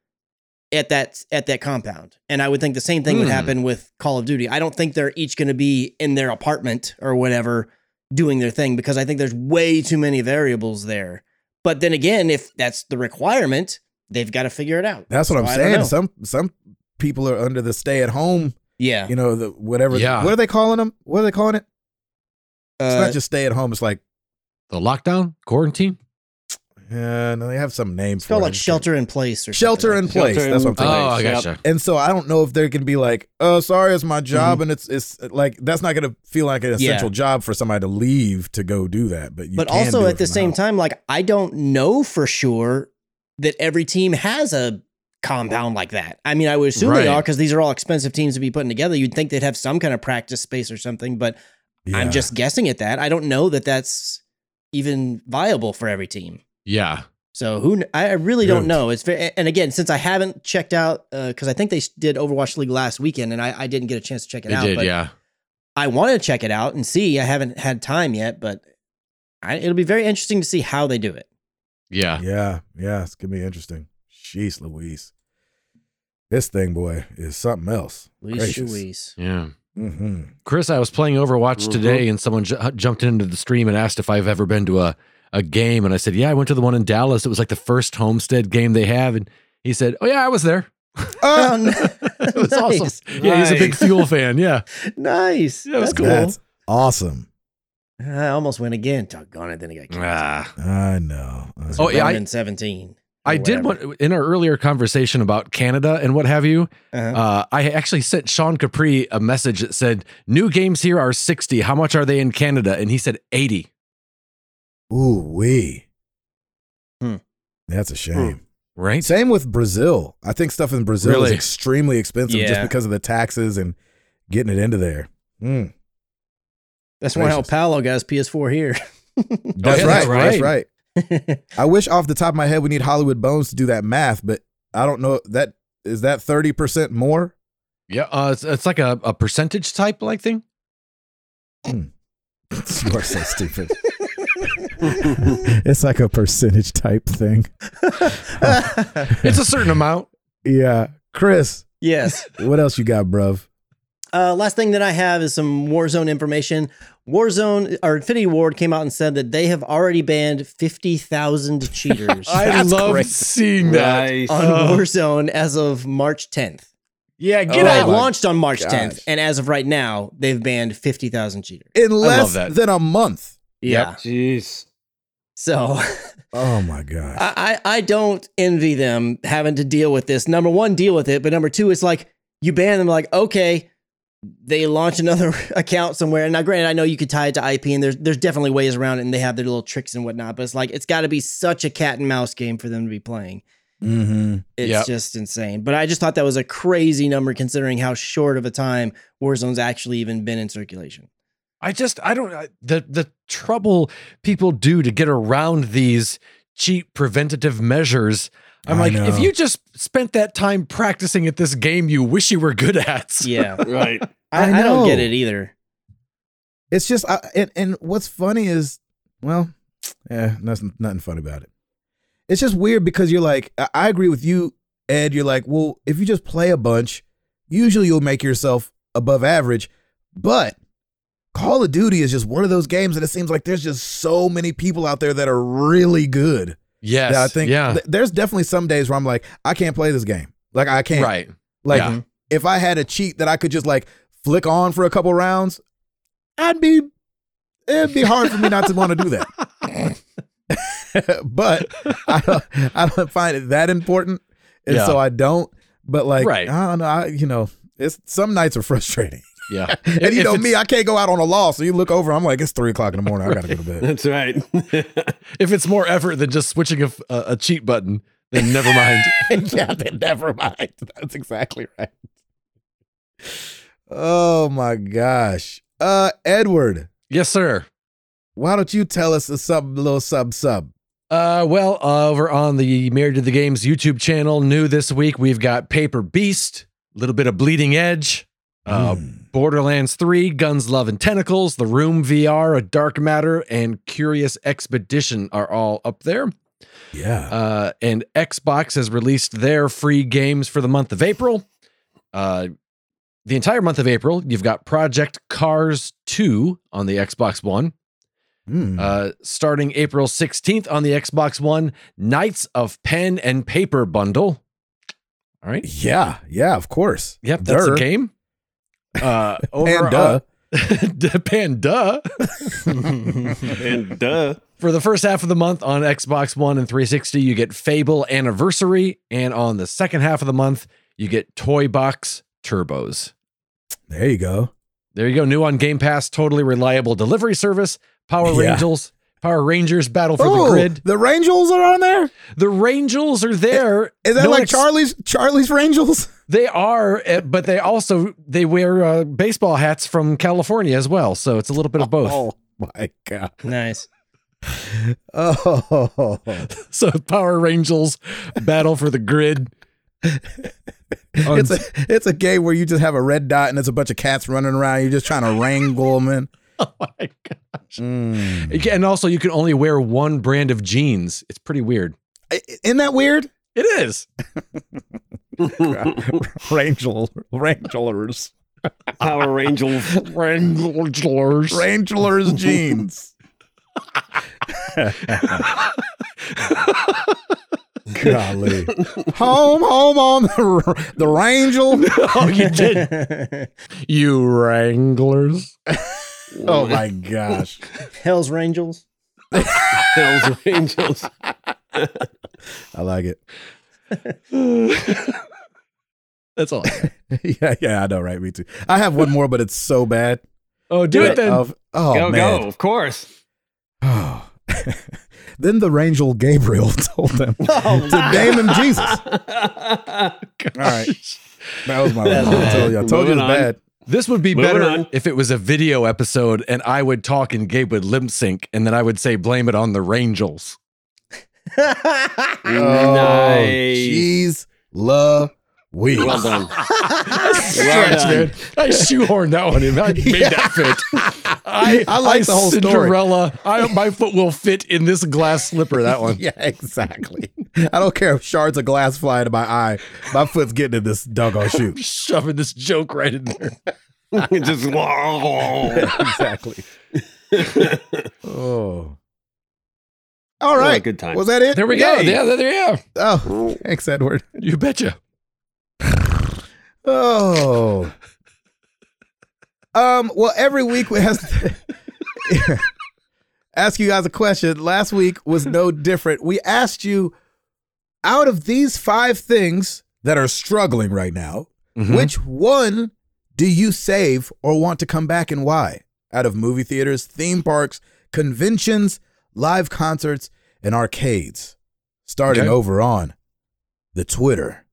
at that at that compound and I would think the same thing would Hmm. happen with Call of Duty I don't think they're each going to be in their apartment or whatever doing their thing because I think there's way too many variables there but then again if that's the requirement they've got to figure it out That's what So I'm I saying. Some some people are under the stay at home, yeah you know, the whatever. Yeah. What are they calling them? What are they calling it? It's Uh, not just stay at home. It's like, The lockdown, quarantine. No, they have some name It's for called it. like shelter in place or Shelter something in like place. Shelter That's what I'm in thinking. Oh, I Yep. gotcha. And so I don't know if they can be like, oh, sorry, it's my job, and it's it's like that's not going to feel like an Mm-hmm. Yeah. essential job for somebody to leave to go do that. But you But can also do it at the from same house. time, like I don't know for sure that every team has a compound like that. I mean, I would assume they are because these are all expensive teams to be putting together. You'd think they'd have some kind of practice space or something, but Yeah. I'm just guessing at that. I don't know that that's even viable for every team. Yeah. So who I I really don't know. It's very, and again, since I haven't checked out because I think they did Overwatch League last weekend, and I, I didn't get a chance to check it They out. did. but Yeah. I want to check it out and see. I haven't had time yet, but I, it'll be very interesting to see how they do it. Yeah. Yeah, yeah, it's gonna be interesting. Jeez, Louise, this thing, boy, is something else. Luis Gracious. Louise. Yeah. Mm-hmm. Chris, I was playing Overwatch today, and someone ju- jumped into the stream and asked if I've ever been to a, a game, and I said, "Yeah, I went to the one in Dallas. It was like the first Homestand game they have." And he said, "Oh yeah, I was there. Oh, no. it was Nice. awesome. Yeah, he's a big Fuel fan. Yeah, nice. Yeah, it was That's cool. That's awesome. I almost went again. Doggone it. Then it got canceled. ah. I know. I Oh, yeah, I- in 17. or I did whatever. want in our earlier conversation about Canada and what have you. Uh-huh. Uh, I actually sent Sean Capri a message that said, "New games here are sixty. How much are they in Canada?" And he said eighty. Ooh wee. Hmm. That's a shame. Right? Same with Brazil. I think stuff in Brazil is extremely expensive just because of the taxes and getting it into there. Mm. That's why El gracious. Palo got his PS4 here. That's, yeah, right, that's That's right. right. I wish off the top of my head we need Hollywood Bones to do that math, but I don't know that is that thirty percent more. Yeah, uh, it's, it's like a, a percentage type like thing. you are so stupid. it's like a percentage type thing. It's a certain amount. Yeah. Chris, yes. what else you got, bruv? Uh, last thing that I have is some Warzone information. Warzone or Infinity Ward came out and said that they have already banned fifty thousand cheaters I That's love great. seeing that. Nice. on Oh. Warzone as of March 10th. Yeah, Oh get It out. my launched on March gosh. 10th, and as of right now, they've banned fifty thousand cheaters. In less than a month. Yeah. Jeez. So Oh my gosh. I, I I don't envy them having to deal with this. Number one, deal with it, but number two, it's like you ban them. Like okay, they launch another account somewhere. And now, granted, I know you could tie it to IP, and there's there's definitely ways around it, and they have their little tricks and whatnot. But it's like it's got to be such a cat and mouse game for them to be playing. mm-hmm. It's Yep. just insane. But I just thought that was a crazy number considering how short of a time Warzone's actually even been in circulation. I just I don't I- the the trouble people do to get around these cheap preventative measures. I'm I like, if you just spent that time practicing at this game you wish you were good at. Yeah. Right. I, I I don't get it either. It's just, I, and, and what's funny is, well, yeah, nothing, nothing funny about it. It's just weird because you're like, I, I agree with you, Ed. You're like, well, if you just play a bunch, usually you'll make yourself above average. But Call of Duty is just one of those games that it seems like there's just so many people out there that are really good. Yes. that I think yeah. th- there's definitely some days where I'm like, I can't play this game. Like I can't. right. Like Yeah. if I had a cheat that I could just like flick on for a couple rounds, I'd be it'd be hard for me not to want to do that. but I don't, I don't find it that important, and Yeah. so I don't. But like, Right. I don't know. I, you know, it's some nights are frustrating, Yeah. and If you know me, I can't go out on a loss. So you look over, I'm like, it's three o'clock in the morning. I gotta go to bed. That's right. if it's more effort than just switching a, a cheat button, then never mind. yeah, then never mind. That's exactly right. Oh my gosh. Uh Edward, yes, sir. why don't you tell us a sub little sub sub? Uh, well, over on the Married to the Games YouTube channel, new this week, we've got Paper Beast, a little bit of Bleeding Edge, uh, Mm. Borderlands 3, Guns, Love, and Tentacles, The Room VR, A Dark Matter, and Curious Expedition are all up there. Yeah. Uh, and Xbox has released their free games for the month of April. Uh, the entire month of April, you've got Project Cars 2 on the Xbox One. Mm. Uh, starting April 16th on the Xbox One, Knights of Pen and Paper bundle. All right. yeah, yeah, of course. Yep, that's Durr. a game. Uh, over And duh. uh, Panda. and duh. For the first half of the month on Xbox One and 360, you get Fable Anniversary. And on the second half of the month, you get Toybox Turbos. there you go. There you go. New on Game Pass, totally reliable delivery service. Power Yeah. Rangers. Power Rangers Battle for oh, the Grid. the Rangels are on there? The Rangels are there. Is that No like ex- Charlie's Charlie's Rangels? They are, eh, but they also they wear uh, baseball hats from California as well. So it's a little bit of both. Oh my god. Nice. Oh. So Power Rangers Battle for the Grid. It's a it's a game where you just have a red dot and there's a bunch of cats running around. You're just trying to wrangle them in. oh my gosh! Mm. And also, you can only wear one brand of jeans. It's pretty weird. Isn't that weird? It is. Rangel, Rangelers, Power Rangers. Wranglers. Rangelers jeans. Golly, home, home on the the Rangel. Oh, you did. You Wranglers. Oh my gosh, Hell's Rangels. Hell's Angels. I like it. That's all. yeah, yeah, I know, right? Me too. I have one more, but it's so bad. Oh, do Do it it. then. Of, oh go, man. go. Of course. Oh. then the Rangel Gabriel told them oh, to name him Jesus. All right. That was my That's one. I told you. I told you it was on. bad. This would be Moving better on. if it was a video episode and I would talk and Gabe would lip sync and then I would say blame it on the Rangels. Oh, nice. Jeez, love We. Well done. Stretch, done. man. I shoehorned that one in. I made that fit. I, I like the whole story. Cinderella. I, my foot will fit in this glass slipper. That one. Yeah, exactly. I don't care if shards of glass fly into my eye. My foot's getting in this doggone shoe. Shoving this joke right in there. Just exactly. oh. All right. good time. Was that it? There we go. Yeah, there, there, yeah. Oh, thanks, Edward. You betcha. Oh. Um, well, every week we have to ask you guys a question. Last week was no different. We asked you out of these five things that are struggling right now, Mhm. which one do you save or want to come back and why? Out of movie theaters, theme parks, conventions, live concerts, and arcades. Starting Okay. over on the Twitter.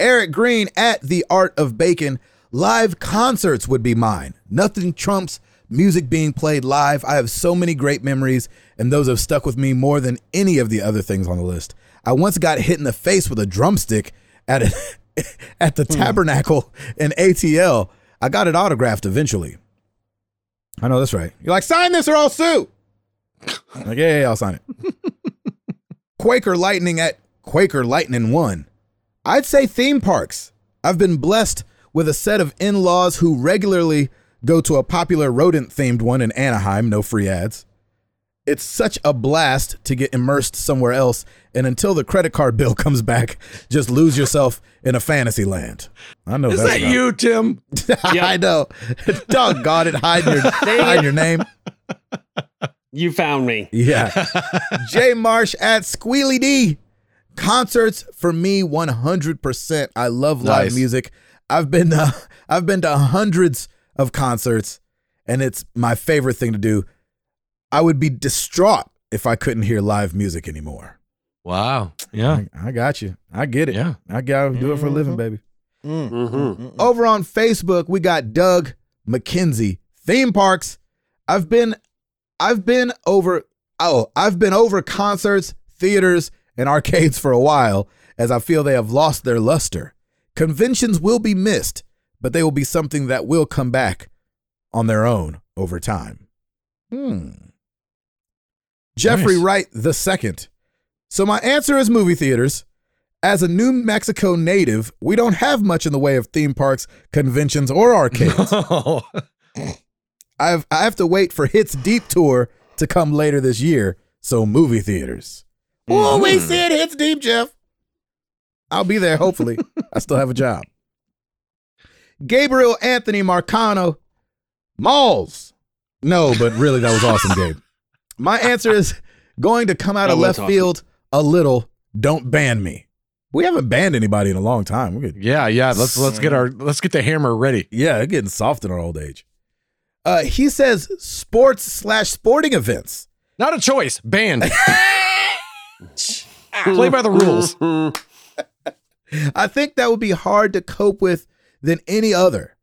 Eric Green at The Art of Bacon. Live concerts would be mine. Nothing trumps music being played live. I have so many great memories, and those have stuck with me more than any of the other things on the list. I once got hit in the face with a drumstick at a, at the hmm. Tabernacle in ATL. I got it autographed eventually. I know that's right. You're like, sign this or I'll sue. I'm like, yeah, yeah, yeah, I'll sign it. Quaker Lightning at Quaker Lightning One. I'd say theme parks. I've been blessed with a set of in laws who regularly go to a popular rodent themed one in Anaheim, no free ads. It's such a blast to get immersed somewhere else, and until the credit card bill comes back, just lose yourself in a fantasy land. I know Is that's that about- you, Tim? I know. Doggone it, hide your, hide your name. you found me. Yeah. Jay Marsh at Squealy D. Concerts for me 100%. I love live Nice. music. I've been uh, I've been to hundreds of concerts and it's my favorite thing to do. I would be distraught if I couldn't hear live music anymore. Wow. Yeah. I, I got you. I get it. Yeah. I got to do it for a living, Mhm. baby. Mm, Mhm. mm, mm. Over on Facebook, we got Doug McKenzie. Theme parks. I've been I've been over oh, I've been over concerts, theaters, and arcades for a while as I feel they have lost their luster. Conventions will be missed, but they will be something that will come back on their own over time. Hmm. Jeffrey Nice. Wright the second. So my answer is movie theaters. As a New Mexico native, we don't have much in the way of theme parks, conventions, or arcades. I've I have to wait for Hits Deep Tour to come later this year, so movie theaters. Oh, we said Hits Deep, Jeff. I'll be there, hopefully. I still have a job. Gabriel Anthony Marcano, malls. No, but really, that was awesome, Gabe. My answer is going to come out That of left awesome. field a little. Don't ban me. We haven't banned anybody in a long time. We're yeah, yeah. Let's let's get our let's get the hammer ready. Yeah, getting soft in our old age. Uh, he says sports slash sporting events. Not a choice. Banned. Play by the rules. I think that would be hard to cope with than any other.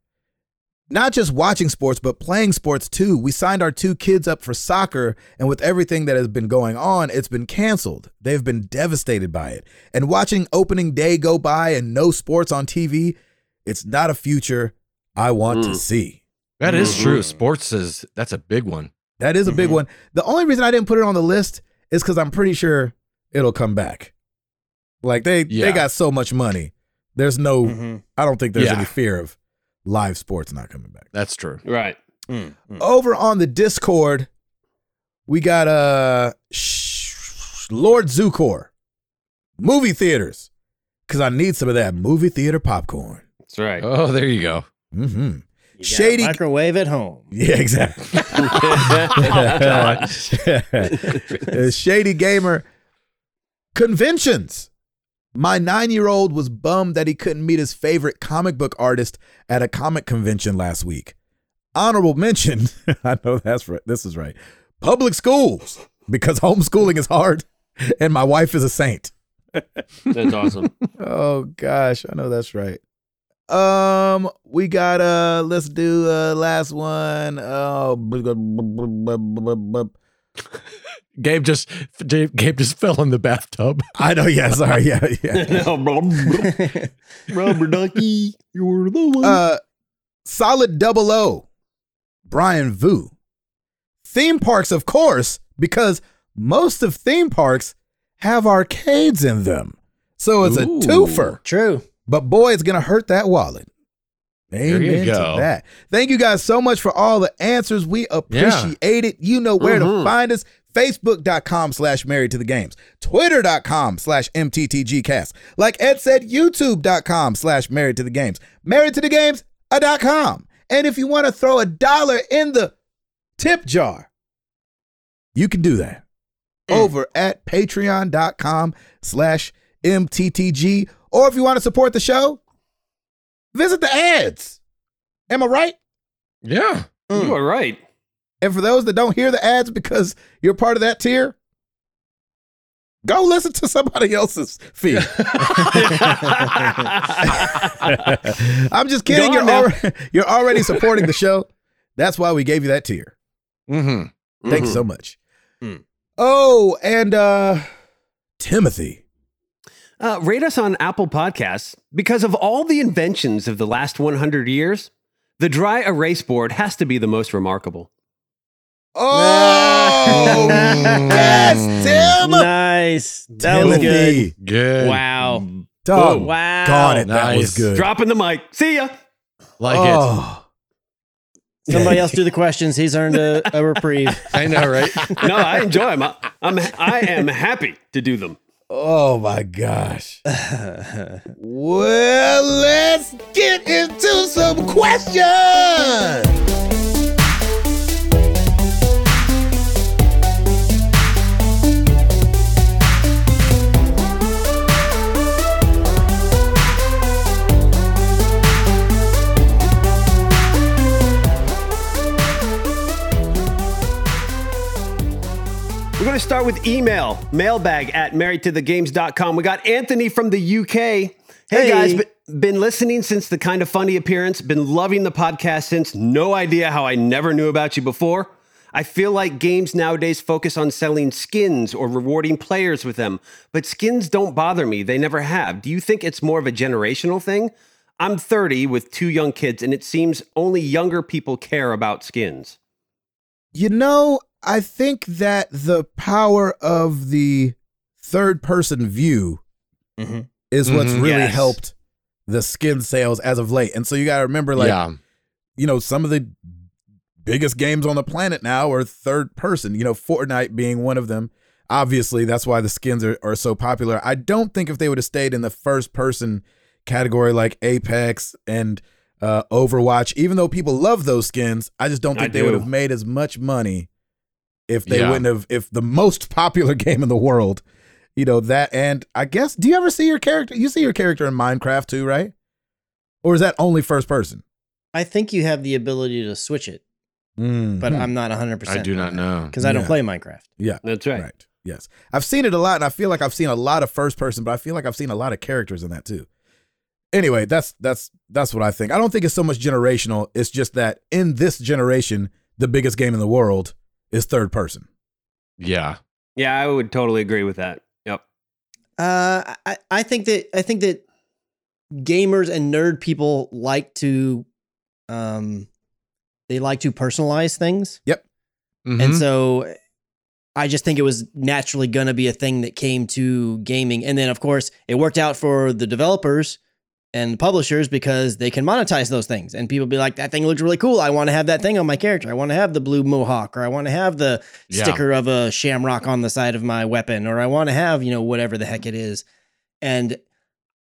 Not just watching sports, but playing sports too. We signed our two kids up for soccer, and with everything that has been going on, it's been canceled. They've been devastated by it. And watching opening day go by and no sports on TV, it's not a future I want to Mm. see. That is true. Sports is that's a big one. That is a big Mhm. one. The only reason I didn't put it on the list is because I'm pretty sure it'll come back. Like they Yeah. they got so much money. There's no Mhm. I don't think there's Yeah. any fear of live sports not coming back. That's true. Right. Mm, mm. Over on the Discord, we got uh sh- Lord Zucor. Movie theaters. Cause I need some of that movie theater popcorn. That's right. Oh, there you go. Mm-hmm. You Shady- microwave at home. Yeah, exactly. Uh, Shady Gamer. Conventions. My nine year old was bummed that he couldn't meet his favorite comic book artist at a comic convention last week. Honorable mention. I know that's right. This is right. Public schools, because homeschooling is hard and my wife is a saint. That's awesome. Oh gosh, I know that's right. Um, we got uh let's do uh last one. Oh Gabe just Gabe Gabe just fell in the bathtub. I know. Yeah. Sorry. Yeah. Yeah. No, blah, blah. Rubber ducky, you're the one. Uh, solid double O. Brian Vu. Theme parks, of course, because most of theme parks have arcades in them. So it's Ooh. a twofer. True. But boy, it's gonna hurt that wallet. There you Amen to go. that. Thank you guys so much for all the answers. We appreciate it. You know where to Mhm. find us. Facebook.com slash married to the games. Twitter.com slash MTTGcast. Like Ed said, YouTube.com slash married to the games. Married to the games dot com. And if you want to throw a dollar in the tip jar, you can do that mm. over at patreon.com slash MTTG. Or if you want to support the show, visit the ads. Am I right? Yeah. you mm. are right. And for those that don't hear the ads because you're part of that tier, go listen to somebody else's feed. I'm just kidding. You're on now. already, you're already supporting the show. That's why we gave you that tier. Mm-hmm. Thank you Mhm. so much. Mm. Oh, and uh Timothy. Uh, rate us on Apple Podcasts. Because of all the inventions of the last 100 years, the dry erase board has to be the most remarkable. Oh, yes, mm. Tim. Nice. That was good. Good. Wow. Dog, Wow. got it. That was good. Dropping the mic. See ya. Like oh. Somebody else do the questions. He's earned a, a reprieve. I know, right? No, I enjoy them. I, I'm, I am happy to do them. Oh my gosh. well, let's get into some questions. We're going to start with email, mailbag at marriedtothegames.com. We got Anthony from the UK. Hey, Hey. guys, been listening since the kind of funny appearance, been loving the podcast since. No idea how I never knew about you before. I feel like games nowadays focus on selling skins or rewarding players with them, but skins don't bother me. They never have. Do you think it's more of a generational thing? I'm 30 with two young kids, and it seems only younger people care about skins. You know, I think that the power of the third person view Mhm. is what's Mhm. really Yes. helped the skin sales as of late. And so you got to remember, like, yeah. you know, some of the biggest games on the planet now are third person, you know, Fortnite being one of them. Obviously, that's why the skins are, are so popular. I don't think if they would have stayed in the first person category like Apex and uh, Overwatch, even though people love those skins, I just don't I think they would have made as much money if they Yeah. wouldn't have, if the most popular game in the world, you know, that. And I guess, do you ever see your character? You see your character in Minecraft too, right? Or is that only first person? I think you have the ability to switch it, Mm. but I'm not 100%. I do not know. Because I don't Yeah. play Minecraft. yeah. That's right. Right. Yes. I've seen it a lot and I feel like I've seen a lot of first person, but I feel like I've seen a lot of characters in that too. Anyway, that's that's that's what I think. I don't think it's so much generational. It's just that in this generation, the biggest game in the world is third person. Yeah. Yeah, I would totally agree with that. Yep. Uh, I, I think that I think that gamers and nerd people like to, um, they like to personalize things, Mhm. and so I just think it was naturally going to be a thing that came to gaming, and then of course it worked out for the developers and publishers because they can monetize those things, and people be like, "That thing looks really cool. I want to have that thing on my character. I want to have the blue mohawk, or I want to have the Yeah. sticker of a shamrock on the side of my weapon, or I want to have, you know, whatever the heck it is. And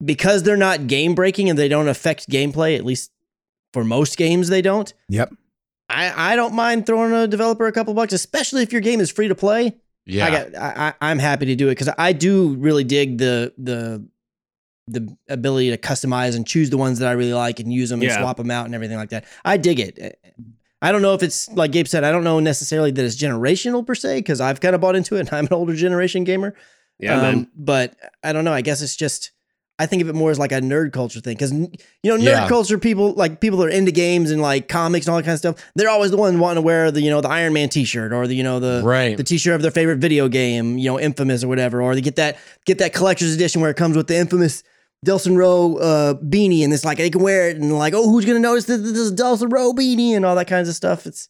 because they're not game breaking and they don't affect gameplay, at least for most games, they don't. Yep. I, I don't mind throwing a developer a couple bucks, especially if your game is free to play. Yeah. I got I, I'm happy to do it because I do really dig the the the ability to customize and choose the ones that I really like and use them and Yeah. swap them out and everything like that. I dig it. I don't know if it's like Gabe said. I don't know necessarily that it's generational per se because I've kind of bought into it and I'm an older generation gamer. Yeah, Um. But I don't know. I guess it's just I think of it more as like a nerd culture thing because you know nerd Yeah. culture people like people that are into games and like comics and all that kind of stuff. They're always the one wanting to wear the you know the Iron Man T-shirt or the you know the Right. the T-shirt of their favorite video game, you know, Infamous or whatever, or they get that get that collector's edition where it comes with the infamous Delsin Rowe uh, beanie and it's like they can wear it and like oh who's gonna notice that this is Delsin Rowe beanie and all that kinds of stuff. It's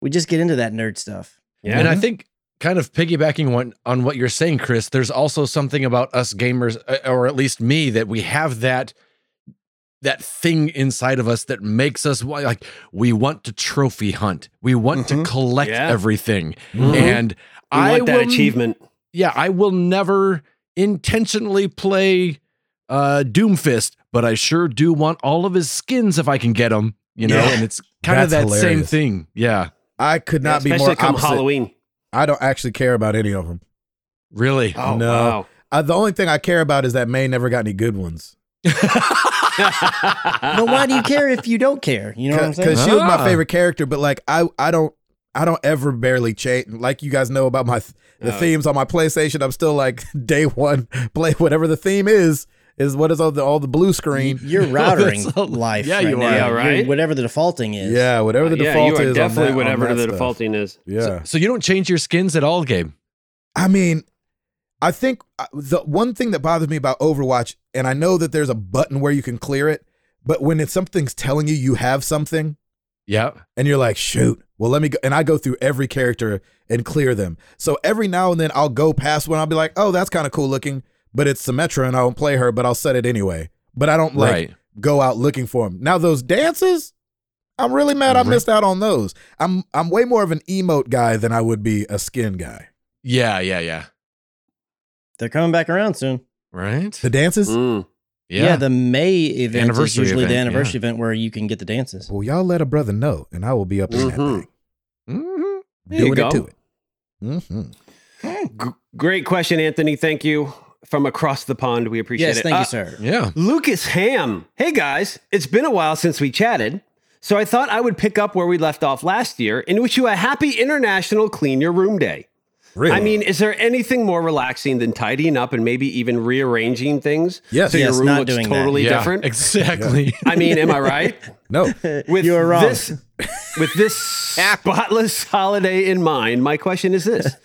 we just get into that nerd stuff. Yeah. And I think kind of piggybacking on, on what you're saying, Chris, there's also something about us gamers, uh, or at least me, that we have that that thing inside of us that makes us like we want to trophy hunt. We want Mhm. to collect Yeah. everything. Mhm. And we I want that will, achievement. Yeah, I will never intentionally play uh Doomfist, but I sure do want all of his skins if I can get them, you know, Yeah. and it's kind of that That's same thing. Yeah. I could not be Especially more come opposite. Halloween. I don't actually care about any of them. Really? Oh No. wow. Uh, the only thing I care about is that Mei never got any good ones. But why do you care if you don't care? You know what I'm saying? Because she was my Ah. favorite character, but like I, I don't, I don't ever barely change. Like you guys know about my the Oh. themes on my PlayStation. I'm still like day one play whatever the theme is is what is all the all the blue screen. You're routering That's life. yeah, right you now. are. Yeah, You're- right? Whatever the defaulting is. Yeah, whatever the yeah, default you are is. on definitely that- on whatever that the stuff. defaulting is. Yeah, So you don't change your skins at all, game. I mean, I think uh, the one thing that bothers me about Overwatch, and I know that there's a button where you can clear it, but when it's something's telling you you have something, Yeah. and you're like, shoot, well, let me go. And I go through every character and clear them. So every now and then I'll go past one. I'll be like, oh, that's kind of cool looking, but it's Symmetra and I won't play her, but I'll set it anyway. But I don't like right. go out looking for them. Now those dances, I'm really mad I Right. missed out on those. I'm I'm way more of an emote guy than I would be a skin guy. Yeah, yeah, yeah. They're coming back around soon. Right? The dances? Mm. Yeah, the May event is Anniversary usually the event, anniversary event where you can get the dances. Well, y'all let a brother know, and I will be up in that Mhm. thing. Mhm. There you Doing go. it to it. hmm G- great question, Anthony. Thank you from across the pond. We appreciate Yes, it. thank Uh, you, sir. Yeah. Lucas Ham. Hey guys, it's been a while since we chatted, so I thought I would pick up where we left off last year and wish you a happy International Clean Your Room Day. Really? I mean, is there anything more relaxing than tidying up and maybe even rearranging things Yes. so Yes, your room not looks doing totally yeah, different? Exactly. I mean, am I right? no. With You are wrong. This, with this spotless holiday in mind, my question is this: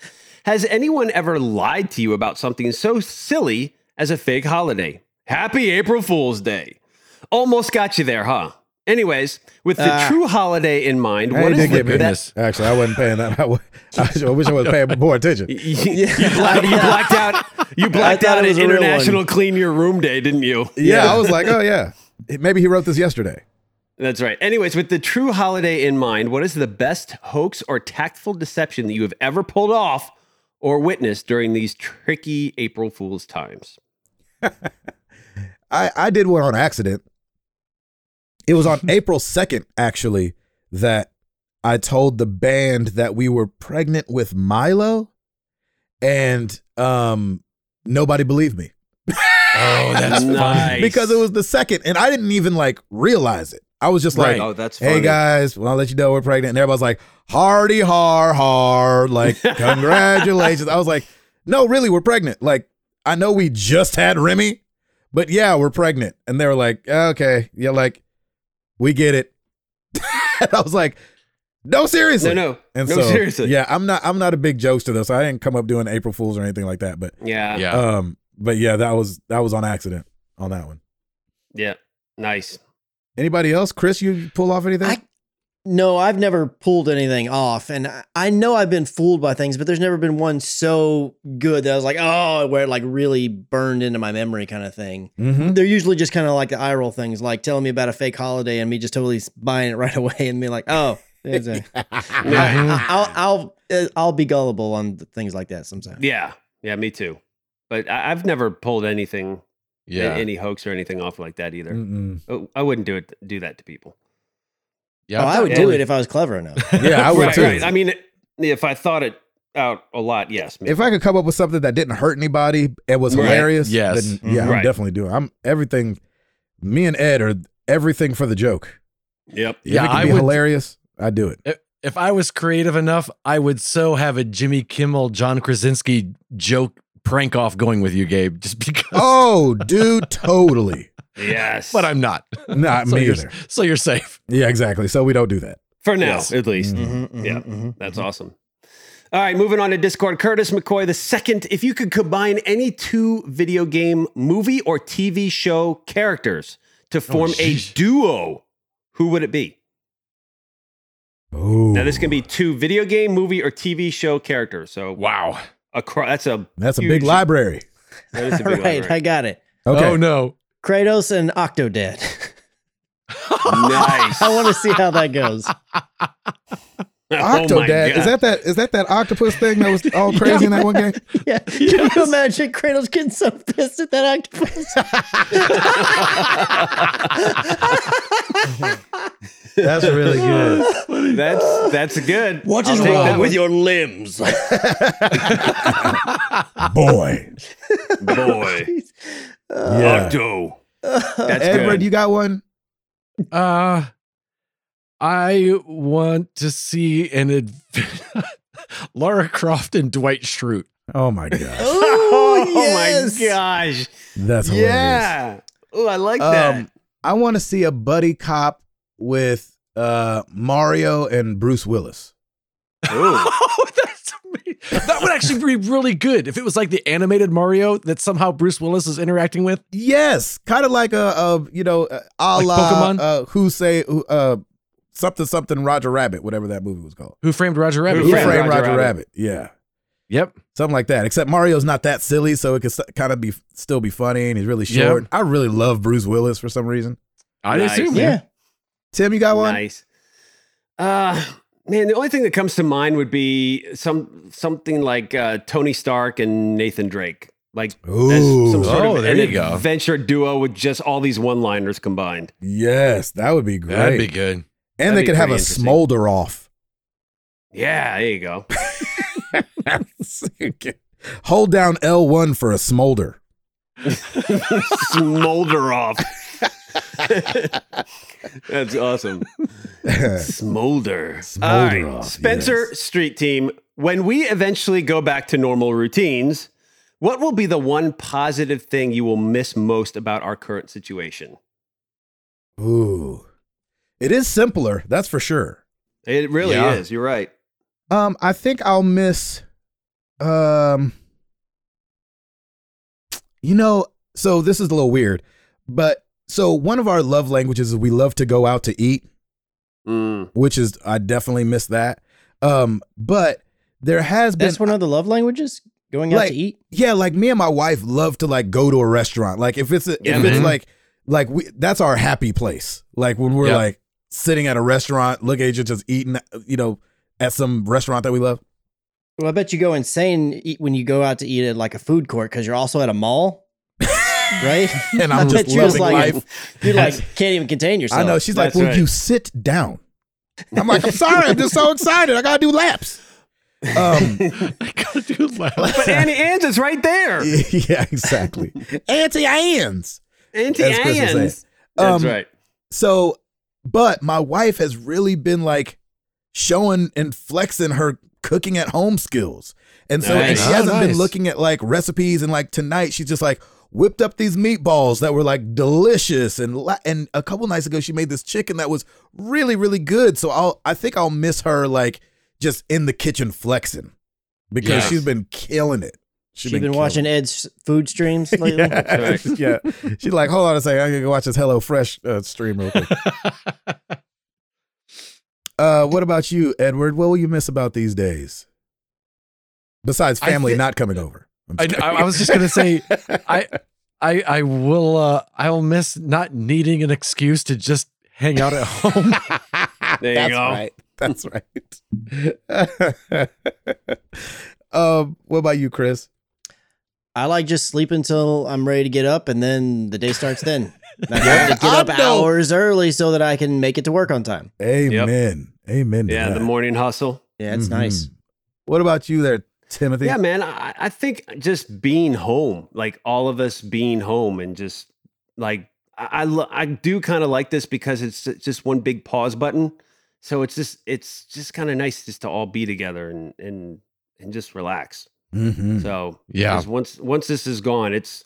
Has anyone ever lied to you about something so silly as a fake holiday? Happy April Fool's Day. Almost got you there, huh? Anyways, with the Ah. true holiday in mind, Hey, what is the best? Actually, I wasn't paying that. I, wa- I wish I was paying more attention. You, you blacked, you blacked out. You blacked out at was International Clean Your Room Day, didn't you? Yeah, I was like, oh yeah, maybe he wrote this yesterday. That's right. Anyways, with the true holiday in mind, what is the best hoax or tactful deception that you have ever pulled off or witness during these tricky April Fool's times? I I did one on accident. It was on April second, actually, that I told the band that we were pregnant with Milo, and um, nobody believed me oh, that's Nice. because it was the second, and I didn't even like realize it. I was just like, Right. Oh, that's funny. Hey guys, well, I'll let you know we're pregnant. And everybody's like, hardy har har, like, congratulations. I was like, no, really, we're pregnant. Like, I know we just had Remy, but yeah, we're pregnant. And they were like, okay, yeah, like, we get it. and I was like, no, seriously. No, no, And no, so, seriously. yeah, I'm not, I'm not a big jokester though, so I didn't come up doing April Fools or anything like that. But, Yeah, yeah, Yeah. um, but yeah, that was that was on accident on that one. Yeah. Nice. Anybody else? Chris, you pull off anything? I no, I've never pulled anything off, and I- I know I've been fooled by things, but there's never been one so good that I was like, oh, where it like really burned into my memory, kind of thing. mm-hmm. They're usually just kind of like the eye roll things, like telling me about a fake holiday and me just totally buying it right away and me like, oh, it's a- I, I'll I'll uh, I'll be gullible on things like that sometimes. Yeah, yeah, me too. But I, I've never pulled anything, yeah. any hoax or anything off like that either. Mm-mm. Oh, I wouldn't do it, do that to people. yeah. oh, I would yeah. do it if I was clever enough. Yeah, I would right, too. right. I mean, if I thought it out a lot, yes. maybe. if I could come up with something that didn't hurt anybody and was Right. hilarious, Yes. then yeah, mm-hmm. I'm Right. definitely doing. I'm everything. Me and Ed are everything for the joke. yep. If Yeah, it can I be would- hilarious. I do it. If- If I was creative enough, I would so have a Jimmy Kimmel, John Krasinski joke prank off going with you, Gabe, just because. Oh, dude, totally. Yes. But I'm not. Not so me you're, either. So you're safe. Yeah, exactly. So we don't do that. For now, Yes. at least. Mhm. Yeah. Mm-hmm, mm-hmm, that's mm-hmm. awesome. All right, moving on to Discord. Curtis McCoy, the second. If you could combine any two video game, movie, or TV show characters to oh, form a duo, who would it be? Ooh. Now, this can be two video game, movie, or TV show characters. So, Wow. Across, that's a That's a big library. That is a big right, library. I got it. Okay. Oh no. Kratos and Octodad. nice. I want to see how that goes. Oh my Octodad. God. is that that is that that octopus thing that was all crazy in that one game? Yeah. Can you imagine Kratos getting so pissed at that octopus? That's really good. That's that's good. What I'll is take that wrong with one. your limbs? Boy. boy? Yeah. Octo. That's Edward, good. you got one? Uh I want to see an adv- Lara Croft and Dwight Schrute. Oh my gosh. oh, yes. my gosh. That's hilarious. Yeah. Oh, I like that. Um, I want to see a buddy cop with uh, Mario and Bruce Willis. Ooh. Oh, that's amazing. That would actually be really good if it was like the animated Mario that somehow Bruce Willis is interacting with. Yes, kind of like a, a you know, a, a Like la Pokemon? Uh, who say uh, something something Roger Rabbit, whatever that movie was called. Who framed Roger Rabbit? Who Who Framed framed Roger Roger, Rabbit. Rabbit? Yeah, Yep. something like that. Except Mario's not that silly, so it could kind of be still be funny, and he's really Yeah. short. I really love Bruce Willis for some reason. I Nice. assume. Yeah. Tim, you got one? Nice. Uh man, the only thing that comes to mind would be some something like uh, Tony Stark and Nathan Drake. Like Ooh. some sort Oh, of there an you go. adventure duo with just all these one-liners combined. Yes, that would be great. That'd be good. And that'd they could have a smolder off. Yeah, there you go. Hold down L1 for a smolder. Smolder off. That's awesome. Smolder. Smolder All off, Spencer yes. Street Team, when we eventually go back to normal routines, what will be the one positive thing you will miss most about our current situation? Ooh. It is simpler, that's for sure. It really Yeah. is. You're right. Um, I think I'll miss um you know, so this is a little weird, but so one of our love languages is we love to go out to eat, Mm. which is I definitely miss that. Um, but there has been That's one of the love languages? Going out Like- to eat? yeah, like me and my wife love to like go to a restaurant. Like if it's a, Yeah, if it's like like we that's our happy place. Like when we're Yep. like sitting at a restaurant, look at you just eating, you know, at some restaurant that we love. Well, I bet you go insane eat- when you go out to eat at like a food court because you're also at a mall, right? And I I'm just bet you was loving like, life. you like can't even contain yourself. I know. She's like, "Will right. you sit down?" I'm like, "I'm sorry. I'm just so excited. I gotta do laps." Um, I gotta do laugh. But Annie Ann's is right there. yeah, exactly. Auntie Anne's. Auntie As Chris would That's Um, right. So, but my wife has really been like showing and flexing her cooking at home skills. And so and she Oh, hasn't been looking at like recipes and like tonight she's just like whipped up these meatballs that were like delicious and la- and a couple nights ago she made this chicken that was really really good. So I'll I think I'll miss her like just in the kitchen flexing because Yes. she's been killing it. She's been, killing watching. Ed's food streams lately. Yeah, yeah. She's like, hold on a second, I gotta go watch this Hello Fresh uh, stream real quick. Uh, what about you, Edward? What will you miss about these days? Besides family thi- not coming over. I'm I, just I, I was just gonna say, I, I, I will, uh, I will miss not needing an excuse to just hang out at home. There you That's go. right. That's right. um, what about you, Chris? I like just sleep until I'm ready to get up, and then the day starts then. I have to get up know. hours early so that I can make it to work on time. Amen. Amen. to Yeah, the morning hustle. Yeah, it's Mhm. nice. What about you there, Timothy? Yeah, man. I, I think just being home, like all of us being home, and just like I, I, I do kind of like this because it's just one big pause button. So it's just it's just kind of nice just to all be together and and and just relax. Mm-hmm. So yeah, once once this is gone, it's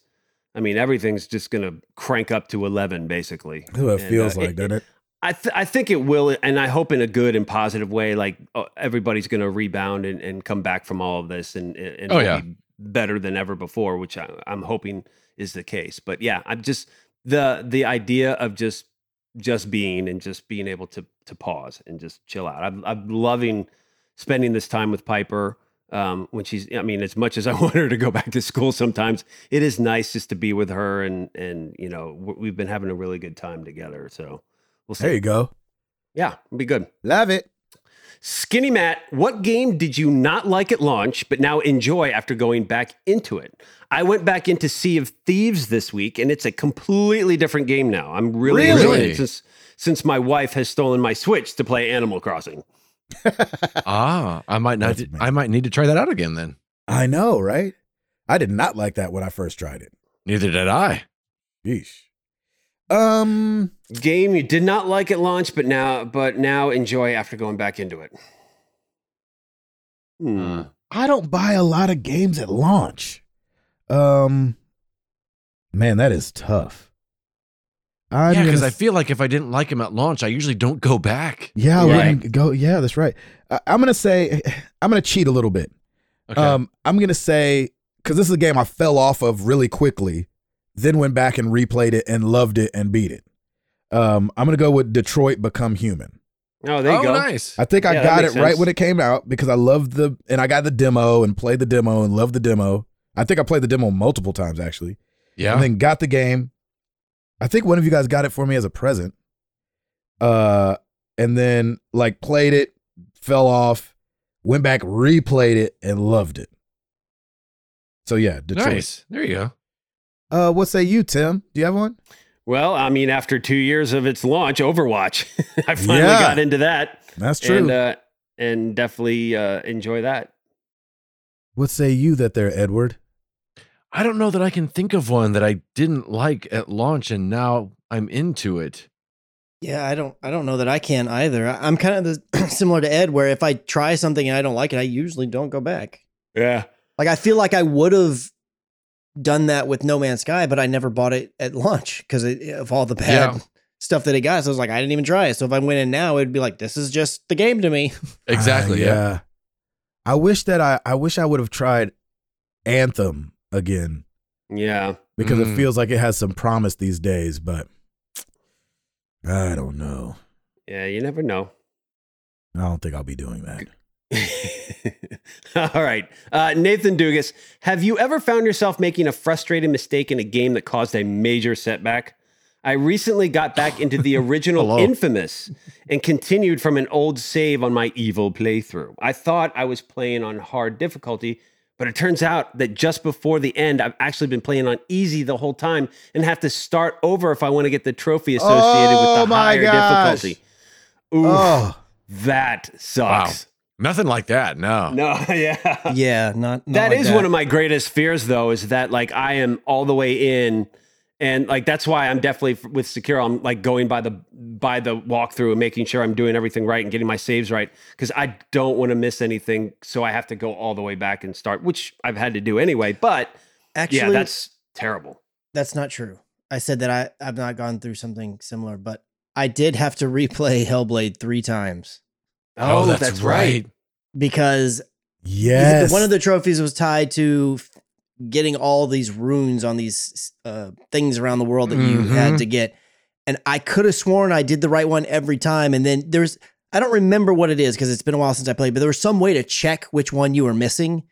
I mean everything's just gonna crank up to eleven basically. That's what it And, feels uh, like, it- doesn't it? I th- I think it will, and I hope in a good and positive way. Like uh, everybody's going to rebound and, and come back from all of this, and and Oh, yeah. be better than ever before, which I, I'm hoping is the case. But yeah, I'm just the the idea of just just being and just being able to to pause and just chill out. I'm I'm loving spending this time with Piper. Um, when she's, I mean, as much as I want her to go back to school, sometimes it is nice just to be with her, and and you know we've been having a really good time together. So we'll see. There you go. Yeah, it'll be good. Love it. Skinny Matt, what game did you not like at launch, but now enjoy after going back into it? I went back into Sea of Thieves this week, and it's a completely different game now. I'm really Really? enjoying it since since my wife has stolen my Switch to play Animal Crossing. Ah, I might not. That's. I might need to try that out again then. I know, right? I did not like that when I first tried it. Neither did I. Yeesh. Um, Game you did not like at launch, but now but now enjoy after going back into it. Hmm. Uh, I don't buy a lot of games at launch. Um, man, that is tough. I'm yeah, because gonna I feel like if I didn't like him at launch, I usually don't go back. Yeah, I Right. wouldn't go. Yeah, that's right. I, I'm gonna say I'm gonna cheat a little bit. Okay. Um, I'm gonna say because this is a game I fell off of really quickly, then went back and replayed it and loved it and beat it. Um, I'm gonna go with Detroit Become Human. Oh, there you oh, go. nice. I think I Yeah, got it makes right when it came out because I loved the and I got the demo and played the demo and loved the demo. I think I played the demo multiple times actually, Yeah. and then got the game. I think one of you guys got it for me as a present. Uh, and then like played it, fell off, went back, replayed it, and loved it. So yeah, Detroit. nice. There you go. Uh, what say you, Tim? Do you have one? Well, I mean, after two years of its launch, Overwatch, I finally Yeah. got into that. That's true. and uh, and definitely uh, enjoy that. what say you that there, Edward? I don't know that I can think of one that I didn't like at launch and now I'm into it. Yeah, I don't I don't know that I can either. I- I'm kind of the, similar to Ed where if I try something and I don't like it, I usually don't go back. Yeah, Like I feel like I would have done that with No Man's Sky, but I never bought it at launch because of all the bad Yeah. stuff that it got. So I was like, I didn't even try it. So if I went in now, it'd be like, this is just the game to me. Exactly. Uh, yeah. I wish that I I wish I would have tried Anthem again yeah. because it Mm. feels like it has some promise these days, but I don't know. Yeah, you never know. I don't think I'll be doing that. All right. Uh, Nathan Dugas, have you ever found yourself making a frustrating mistake in a game that caused a major setback? I recently got back into the original Infamous and continued from an old save on my evil playthrough. I thought I was playing on hard difficulty, but it turns out that just before the end, I've actually been playing on easy the whole time and have to start over if I want to get the trophy associated Oh with the oh my higher gosh. difficulty. Ooh, Oh, that sucks. Nothing like that. No. No, yeah. yeah, not, not That like is one of my greatest fears, though, is that like I am all the way in, and like that's why I'm definitely with secure. I'm like going by the by the walkthrough and making sure I'm doing everything right and getting my saves right because I don't want to miss anything. So I have to go all the way back and start, which I've had to do anyway. But Actually, yeah, that's terrible. That's not true. I said that I, I've not gone through something similar, but I did have to replay Hellblade three times Oh, oh that's, right. because yes. one of the trophies was tied to f- getting all these runes on these uh, things around the world that you Mhm. had to get. And I could have sworn I did the right one every time. And then there's, I don't remember what it is because it's been a while since I played, but there was some way to check which one you were missing.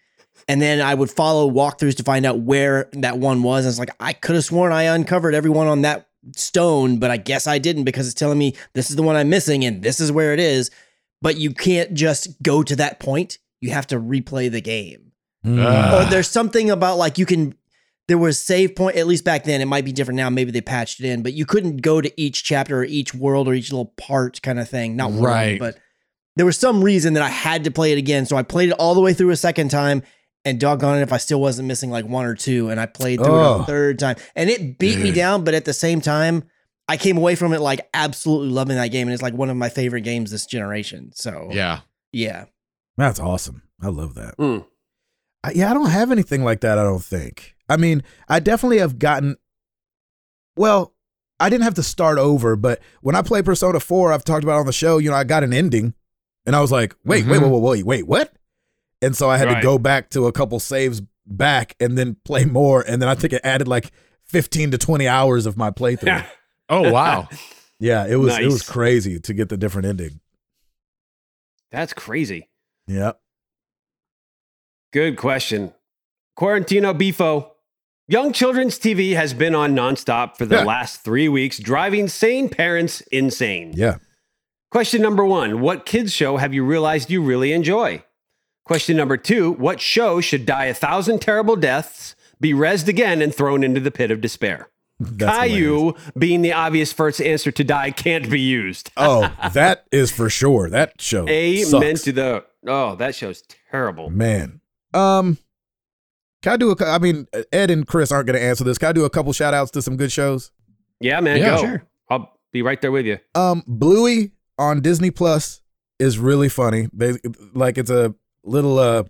And then I would follow walkthroughs to find out where that one was. And it's like, I could have sworn I uncovered everyone on that stone, but I guess I didn't because it's telling me this is the one I'm missing and this is where it is. But you can't just go to that point. You have to replay the game. Mm. Or there's something about like you can there was save point at least back then it might be different now maybe they patched it in but you couldn't go to each chapter or each world or each little part kind of thing not world, Right. but there was some reason that I had to play it again so I played it all the way through a second time and doggone it if I still wasn't missing like one or two and I played through it Oh. a third time and it beat me down but at the same time I came away from it like absolutely loving that game and it's like one of my favorite games this generation so Yeah. yeah That's awesome. I love that. Mm. I- yeah, I don't have anything like that. I don't think. I mean, I definitely have gotten. Well, I didn't have to start over, but when I play Persona Four, I've talked about it on the show. You know, I got an ending, and I was like, wait, wait, Mhm. wait, wait, wait, wait, what? And so I had to go back to a couple saves back and then play more, and then I think it added like fifteen to twenty hours of my playthrough. Oh wow. yeah, it was it was crazy to get the different ending. That's crazy. Yeah. Good question. Quarantino Bifo. Young Children's TV has been on nonstop for the Yeah. last three weeks, driving sane parents insane. Yeah. Question number one What kids' show have you realized you really enjoy? Question number two What show should die a thousand terrible deaths, be rezzed again, and thrown into the pit of despair? That's hilarious. Caillou, being the obvious first answer to die, can't be used. Oh, that is for sure. That show. Amen sucks. to the. Oh, that show's terrible. Man. Um can I do a? I mean Ed and Chris aren't going to answer this. Can I do a couple shout outs to some good shows? Yeah, man, Yeah, go. sure. I'll be right there with you. Um Bluey on Disney Plus is really funny. They like it's a little uh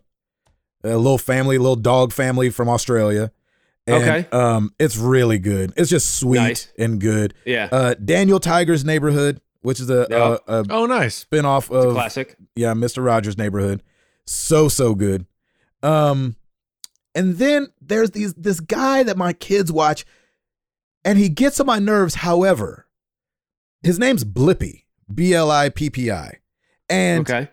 a little family, little dog family from Australia. And, Okay. Um it's really good. It's just sweet Nice. and good. Yeah, Uh Daniel Tiger's Neighborhood, which is a Yep. a, a Oh nice. spin-off a of classic. yeah, Mr. Rogers' Neighborhood. So so good. Um and then there's these this guy that my kids watch and he gets on my nerves however. His name's Blippi, B L I P P I. And okay.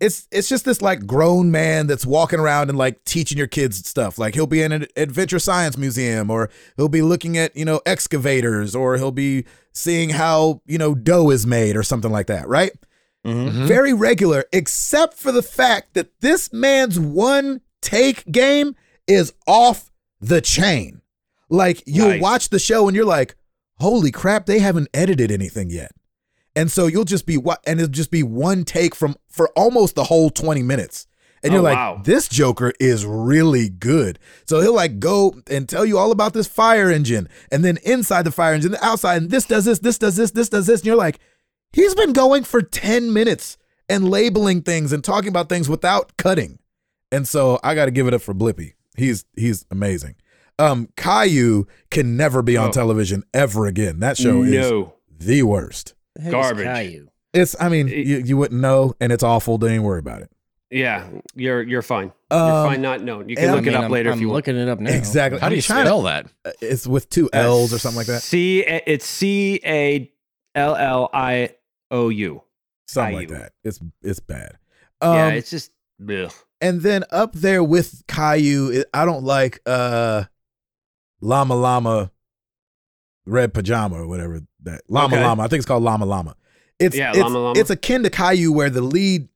it's it's just this like grown man that's walking around and like teaching your kids stuff. Like he'll be in an adventure science museum or he'll be looking at, you know, excavators or he'll be seeing how, you know, dough is made or something like that, right? Mhm. Mhm. very regular, except for the fact that this man's one take game is off the chain. Like you'll Nice. watch the show and you're like, holy crap, they haven't edited anything yet. And so you'll just be what and it'll just be one take from for almost the whole 20 minutes. And you're Oh, like, wow. this Joker is really good. So he'll like go and tell you all about this fire engine, and then inside the fire engine, the outside, and this does this, this does this, this does this. And you're like, he's been going for 10 minutes and labeling things and talking about things without cutting. And so I gotta give it up for Blippi. He's he's amazing. Um Caillou can never be on Oh. television ever again. That show is the worst. The Garbage. Caillou? It's I mean, It- you, you wouldn't know and it's awful, don't even worry about it. Yeah, you're you're fine. you're Um, fine not known. You can look I mean, it up I'm- later I'm if you want. looking it up now. Exactly. How I'm do you trying to- spell that? It's with two L's or something like that. C it's C A L L I O U. Something like that. It's it's bad. Um, Yeah, it's just ugh. and then up there with Caillou, I don't like uh Llama Llama Red Pajama or whatever that Llama Okay. Llama. I think it's called Llama Llama. It's Yeah, it's, Llama Llama. it's akin to Caillou where the lead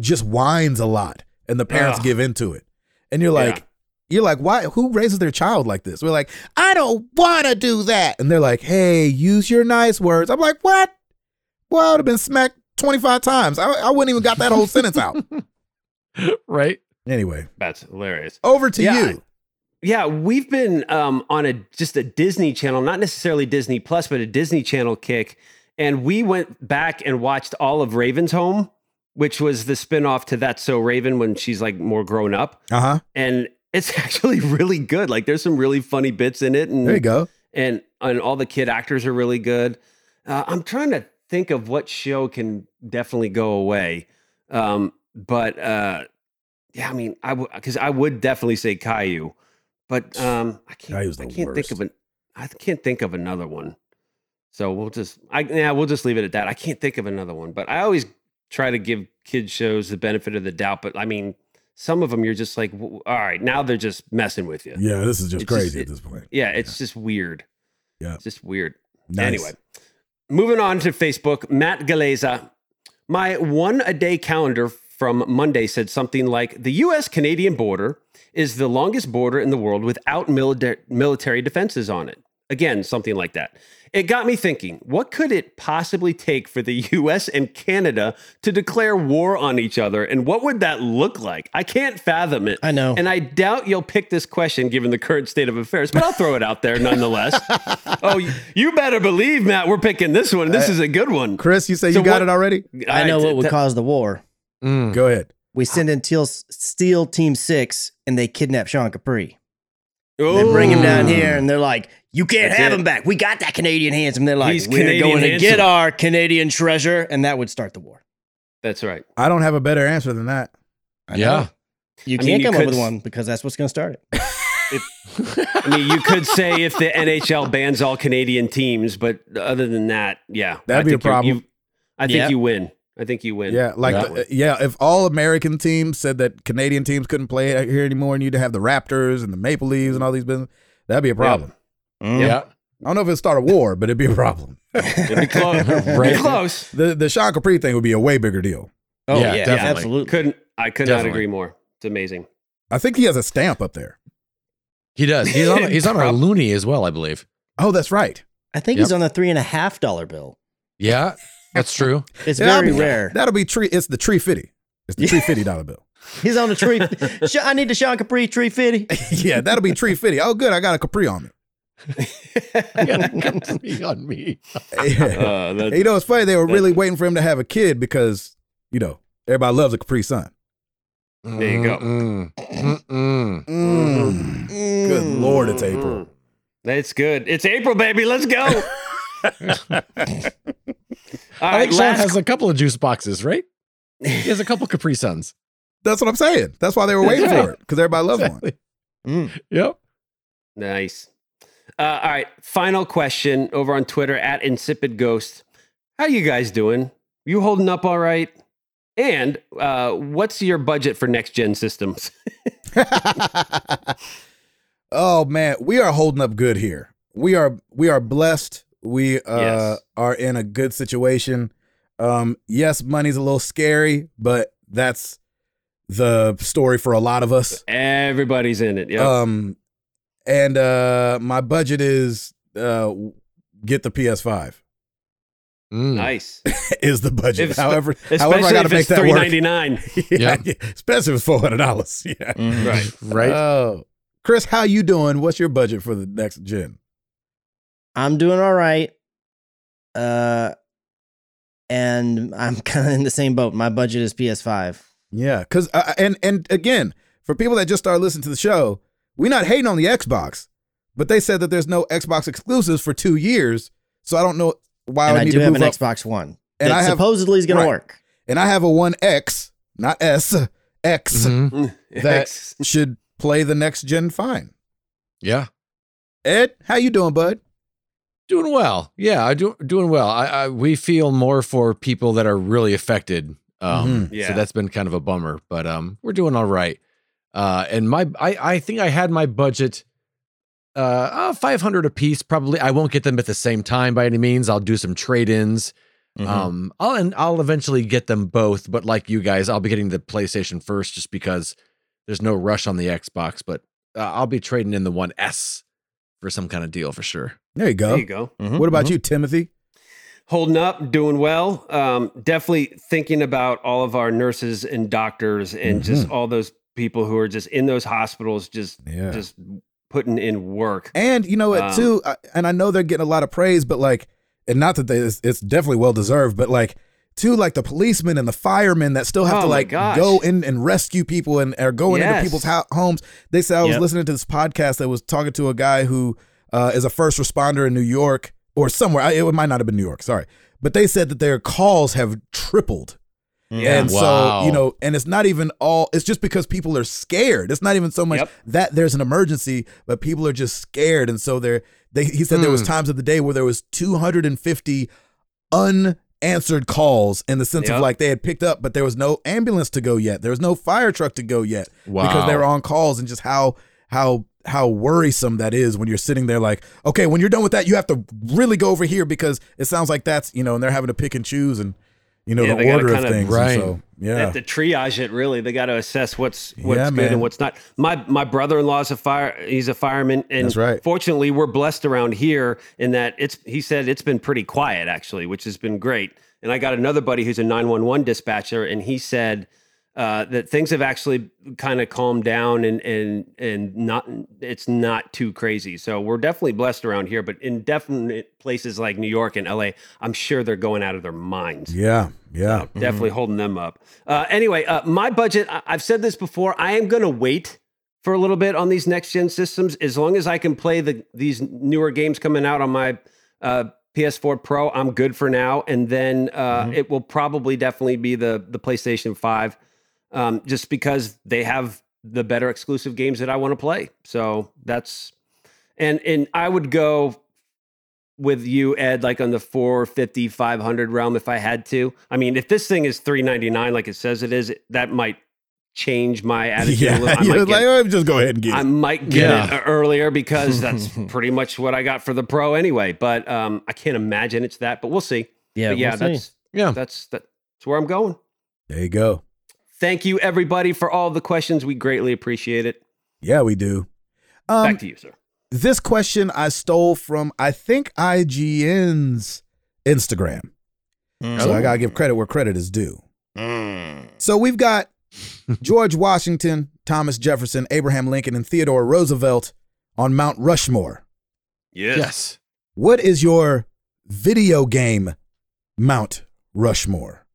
just whines a lot and the parents Ugh. give into it. And you're like, Yeah. you're like, why who raises their child like this? We're like, I don't wanna do that. And they're like, hey, use your nice words. I'm like, what? Well, I would have been smacked 25 times. I, I wouldn't even got that whole sentence out. right? Anyway, That's hilarious. over to Yeah, you. Yeah, we've been um, on a just a Disney channel, not necessarily Disney Plus, but a Disney Channel kick, and we went back and watched all of Raven's Home, which was the spinoff to That's So Raven when she's like more grown up, Uh huh. and it's actually really good. Like there's some really funny bits in it, and There you go. and and all the kid actors are really good. Uh, I'm trying to think of what show can definitely go away, um, but uh, yeah, I mean, I would because I would definitely say Caillou, but um, I can't. Caillou's I can't think of an. I can't think of another one. So we'll just, I yeah, we'll just leave it at that. I can't think of another one, but I always try to give kids shows the benefit of the doubt. But I mean, some of them you're just like, all right, now they're just messing with you. Yeah, this is just It's crazy it- at this point. Yeah, it's just weird. Yeah. It's just weird. Nice. Anyway, moving on to Facebook, Matt Galeza. My one a day calendar from Monday said something like the US Canadian border is the longest border in the world without milita- military defenses on it. Again, something like that. It got me thinking, what could it possibly take for the US and Canada to declare war on each other? And what would that look like? I can't fathom it. I know. And I doubt you'll pick this question given the current state of affairs, but I'll throw it out there nonetheless. oh, you- you better believe, Matt, we're picking this one. This is a good one. Chris, you say So you got what- it already? I know what would th- cause the war. Mm. Go ahead. We send in Teal, Steel Team Six, and they kidnap Sean Capri. They bring him down here, and they're like, "You can't That's have it. him back. We got that Canadian handsome." They're like, He's "We're Canadian going to handsome." get our Canadian treasure," and that would start the war. That's right. I don't have a better answer than that. I Yeah. know. you I can't mean, you come up could with s- one because that's what's going to start it. I mean, you could say if the NHL bans all Canadian teams, but other than that, yeah, That'd I be a think you're- problem. you- I think Yeah. you win. I think you win. Yeah, like Yeah. Uh, the- yeah, if all American teams said that Canadian teams couldn't play here anymore, and you'd have the Raptors and the Maple Leafs and all these business, that'd be a problem. Mm. Yeah. I don't know if it'd start a war, but it'd be a problem. It'd be close. Right. Be close. The the Sean Capri thing would be a way bigger deal. Oh Yeah, yeah, definitely. absolutely. Couldn't I could not agree more. It's amazing. I think he has a stamp up there. He does. He's on. He's on our Prob- loony as well, I believe. Oh, that's right. I think Yep. he's on the three and a half dollar bill. Yeah, that's true. It's Yeah, very that'll be- rare. That'll be tree. It's the tree fifty. It's the tree fifty dollar bill. He's on the tree. I need the Sean Capri tree fifty. yeah, that'll be tree fifty. Oh, good. I got a Capri on me. I got a Capri on me. Uh, you know, it's funny. They were really waiting for him to have a kid because you know everybody loves a Capri Sun. There you go. Mm-mm. Mm-mm. Mm. Good lord, it's April. It's good. It's April, baby. Let's go. All I think Sean has a couple of juice boxes, right? He has a couple Capri Suns. That's what I'm saying. That's why they were waiting for it because everybody loves one. Mm. Yep. Nice. Uh, all right. Final question over on Twitter at Insipid Ghost. How you guys doing? You holding up all right? And uh, what's your budget for next gen systems? oh man, we are holding up good here. We are we are blessed. We uh, Yes. are in a good situation. Um, yes, money's a little scary, but that's the story for a lot of us. Everybody's in it. Yeah. Um, and uh, my budget is uh, get the PS5 Mm. nice. is the budget. If- however, however, Especially I got to if make it's that three work. ninety nine. yeah, Yeah. especially if it's four hundred dollars. Yeah. Mhm. Right. Right. Oh, Chris, how you doing? What's your budget for the next gen? I'm doing all right. Uh, and I'm kind of in the same boat. My budget is PS5. Yeah, because uh, and and again, for people that just started listening to the show, we're not hating on the Xbox, but they said that there's no Xbox exclusives for two years, so I don't know why and I I need do to have an up. Xbox One. And that I have- supposedly is going right. to work. And I have a One X, not S, X Mhm. that should play the next gen fine. Yeah. Ed, how you doing, bud? Doing well. Yeah, I do doing well. I, I we feel more for people that are really affected. Um Yeah. so that's been kind of a bummer, but um we're doing all right. Uh and my I I think I had my budget uh, uh 500 a piece probably. I won't get them at the same time by any means. I'll do some trade-ins. Mhm. Um I'll and I'll eventually get them both, but like you guys, I'll be getting the PlayStation first just because there's no rush on the Xbox, but uh, I'll be trading in the one S for some kind of deal for sure. There you go. There you go. Mhm, What about mhm. you, Timothy? Holding up, doing well. Um, definitely thinking about all of our nurses and doctors and just all those people who are just in those hospitals, just Yeah. just putting in work. And you know what, Um, too, I, and I know they're getting a lot of praise, but like, and not that they, it's, it's definitely well deserved, but like, too, like the policemen and the firemen that still have Oh to like go in and rescue people and are going into people's ho- homes. They said I was Yep. listening to this podcast that was talking to a guy who uh, is a first responder in New York or somewhere. It might not have been New York, sorry, but they said that their calls have tripled. Yeah. And Wow. so, you know, and it's not even all, it's just because people are scared. It's not even so much Yep. that there's an emergency, but people are just scared. And so they're, they, he said there was Hmm. times of the day where there was 250 unanswered calls in the sense Yep. of like they had picked up, but there was no ambulance to go yet. There was no fire truck to go yet because they were on calls and just how, how, how worrisome that is when you're sitting there like, okay, when you're done with that, you have to really go over here because it sounds like that's, you know, and they're having to pick and choose and, you know, Yeah, the they order of kinda- things. Right. so, yeah. They yeah. have to triage it really. They got to assess what's what's Yeah, good man. and what's not. My my brother in law is a fire. He's a fireman, and That's right. fortunately, we're blessed around here in that it's. He said it's been pretty quiet actually, which has been great. And I got another buddy who's a nine one one dispatcher, and he said uh, that things have actually kind of calmed down and and and not it's not too crazy. So we're definitely blessed around here, but in definite places like New York and LA, I'm sure they're going out of their minds. Yeah, yeah. So definitely holding them up. Uh, anyway, uh, my budget. I- I've said this before. I am going to wait for a little bit on these next gen systems as long as I can play the these newer games coming out on my uh, PS4 Pro. I'm good for now, and then uh, it will probably definitely be the the PlayStation Five, um, just because they have the better exclusive games that I want to play. So that's and and I would go with you ed like on the 450 500 realm if i had to i mean if this thing is 399 like it says it is that might change my attitude a Yeah, little. I you're might, like, get, oh, just go ahead and get I it. might get Yeah. it earlier because that's pretty much what i got for the pro anyway but um i can't imagine it's that but we'll see Yeah, but yeah we'll see. that's Yeah. that's that's where i'm going There you go. Thank you everybody for all the questions we greatly appreciate it Yeah, we do. Um, back to you sir this question I stole from I think IGN's Instagram. Mm. So I gotta give credit where credit is due. Mm. So we've got George Washington, Thomas Jefferson, Abraham Lincoln, and Theodore Roosevelt on Mount Rushmore. Yes. yes. What is your video game Mount Rushmore?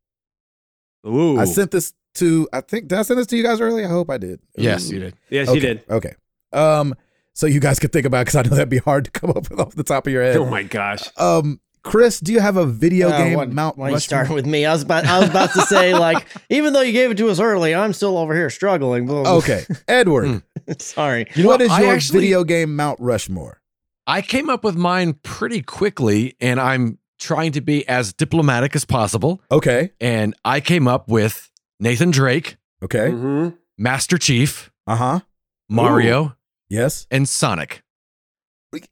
Ooh. I sent this to I think did I send this to you guys earlier? I hope I did. Yes, Ooh. you did. yes okay. you did Okay. Um, so you guys could think about because I know that'd be hard to come up with off the top of your head. oh my gosh Um, Chris, do you have a video Uh, game why- Mount why you Rushmore? start with me? I was about I was about to say like even though you gave it to us early, I'm still over here struggling. Blah, blah, Okay, Edward. Sorry. You know what what? is I your actually- video game Mount Rushmore? I came up with mine pretty quickly, and I'm trying to be as diplomatic as possible. Okay, And I came up with Nathan Drake, okay, Mhm. Master Chief, uh huh, Mario, yes. and Sonic.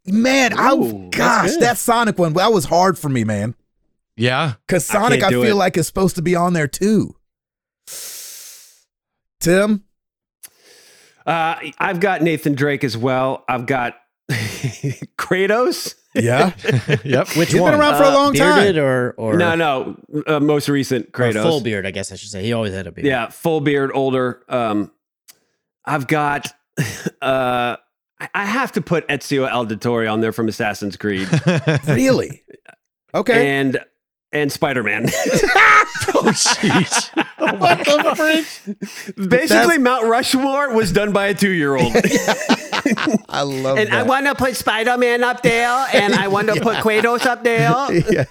Man, I Ooh, that's gosh, that Sonic one that was hard for me, man. Yeah. Because Sonic, I, can't feel it. like is supposed to be on there too. Tim, Uh, I've got Nathan Drake as well. I've got Kratos. Yeah, yep. Which He's been around for a Uh, long time. Or or No, no, uh, most recent or Kratos. full beard? I guess I should say. He always had a beard. Yeah, full beard, older. Um, I've got. Uh, I- I have to put Ezio Auditore on there from Assassin's Creed, Really? Okay. and and Spider Man. oh, jeez. what the frick? Basically, Mount Rushmore was done by a two year old. I love it. And I want to put Spider Man up there, and I want to put Kratos up there. yeah.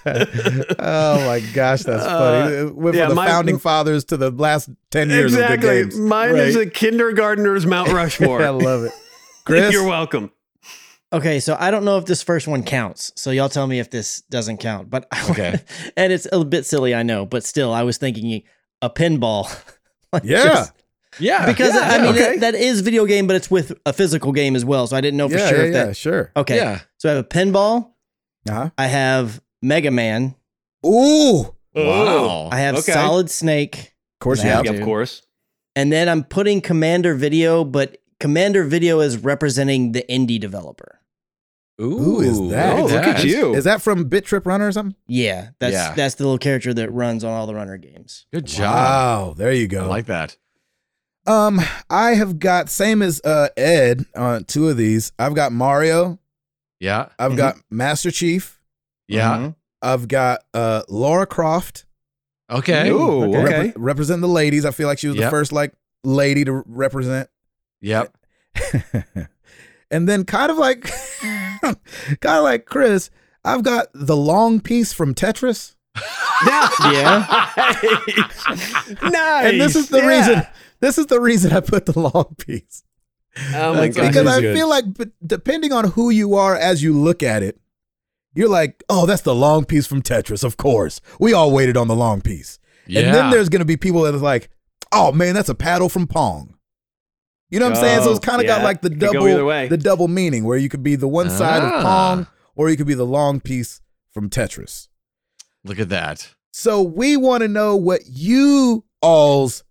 Oh my gosh, that's funny. Uh, Went yeah, from the my- founding fathers to the last ten years Exactly. of the games. Mine is a kindergartner's Mount Rushmore. I love it. Chris, You're welcome. Okay, so I don't know if this first one counts. So y'all tell me if this doesn't count. But Okay. and it's a bit silly, I know, but still, I was thinking a pinball. Like, yeah, just- Yeah. because Yeah, I mean okay. that- that is video game, but it's with a physical game as well. So I didn't know for yeah, sure yeah, if yeah, sure. Okay, Yeah. so I have a pinball. Uh-huh. I have Mega Man. Ooh, Wow. I have Okay. Solid Snake, of course you Yeah. have. Yeah, of course. and then I'm putting Commander Video, but Commander Video is representing the indie developer. Who is that? Oh, look at you. Is that from Bit Trip Runner or something? Yeah, that's Yeah. that's the little character that runs on all the runner games. Good job. Wow, there you I go. like that. um, I have got same as uh Ed on two of these. I've got Mario. Yeah. I've Mhm. got Master Chief. Yeah. Mhm. I've got uh Laura Croft. Okay. Ooh, Okay. okay. Repre- representing the ladies. I feel like she was the Yep. first like lady to represent. Yep. and then kind of like kind of like Chris, I've got the long piece from Tetris. Yeah. nice. And this is the Yeah. reason this is the reason I put the long piece. Oh my god. because I good. feel like depending on who you are as you look at it, you're like, "Oh, that's the long piece from Tetris, of course. We all waited on the long piece." Yeah. And then there's going to be people that are like, "Oh man, that's a paddle from Pong." You know what I'm saying? So it's Oh, kind of got like the double the double meaning where you could be the one side of Ah. Pong or you could be the long piece from Tetris. Look at that. So we want to know what you all's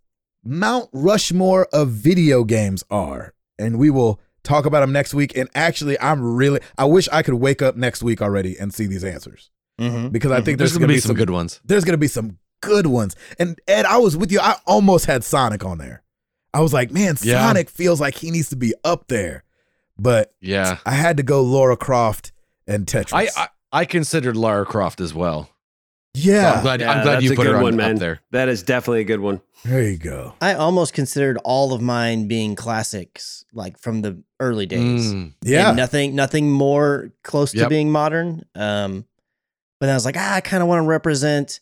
Mount Rushmore of video games are. And we will talk about them next week. And actually, I'm really, I wish I could wake up next week already and see these answers Mhm. because I think There's there's, going to be be some good ones. There's going to be some good ones. And Ed, I was with you. I almost had Sonic on there. I was like, man, Yeah. Sonic feels like he needs to be up there. But Yeah. I had to go Laura Croft and Tetris. I, I I considered Lara Croft as well. So yeah. I'm glad Yeah, I'm glad you put good her on, one, up man. there. That is definitely a good one. there you go. I almost considered all of mine being classics, like from the early days. Mm. Yeah. And nothing, nothing more close to being modern. Um, but then I was like, ah, I kind of want to represent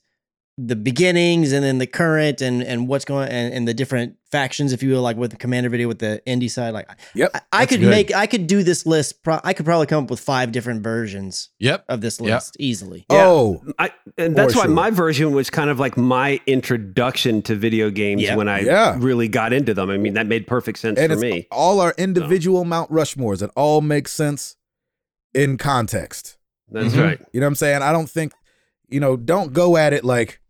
the beginnings and then the current and and what's going and, and the different factions, if you will, like with the commander video with the indie side. Like, Yep. I, I could good. make, I could do this list. Pro- I could probably come up with five different versions Yep. of this Yep. list easily. Yeah. Oh, I, and that's why sure. my version was kind of like my introduction to video games Yeah. when I Yeah. really got into them. I mean, that made perfect sense and for it's me. all our individual Mount Rushmores. It all makes sense in context. That's Mhm. right. You know what I'm saying? I don't think, you know, don't go at it like,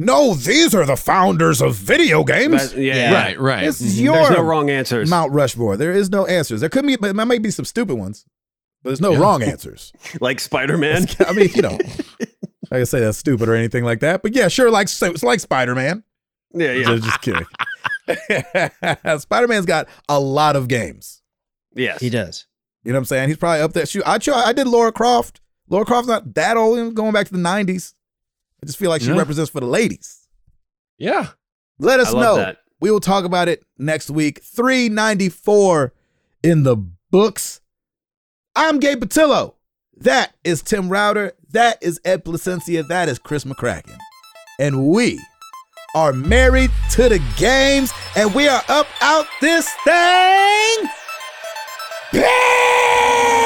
no, these are the founders of video games. That- yeah, Yeah. Right, right. This is mm-hmm. There's your no wrong answers. Mount Rushmore. There is no answers. There could be, but there might be some stupid ones, but there's no Yeah. wrong answers. like Spider Man. I mean, you know, like I say that's stupid or anything like that, but yeah, sure, like it's like Spider Man. yeah, yeah. Just, just kidding. Spider Man's got a lot of games. Yes. He does. You know what I'm saying? He's probably up there. Shoot, I try, I did Laura Croft. Laura Croft's not that old. Going back to the '90s. I just feel like she Yeah. represents for the ladies. Yeah. Let us I love know. that. We will talk about it next week. 394 in the books. I'm Gabe Patillo. That is Tim Router. That is Ed Placencia. That is Chris McCracken. And we are married to the games, and we are up out this thing. Bang!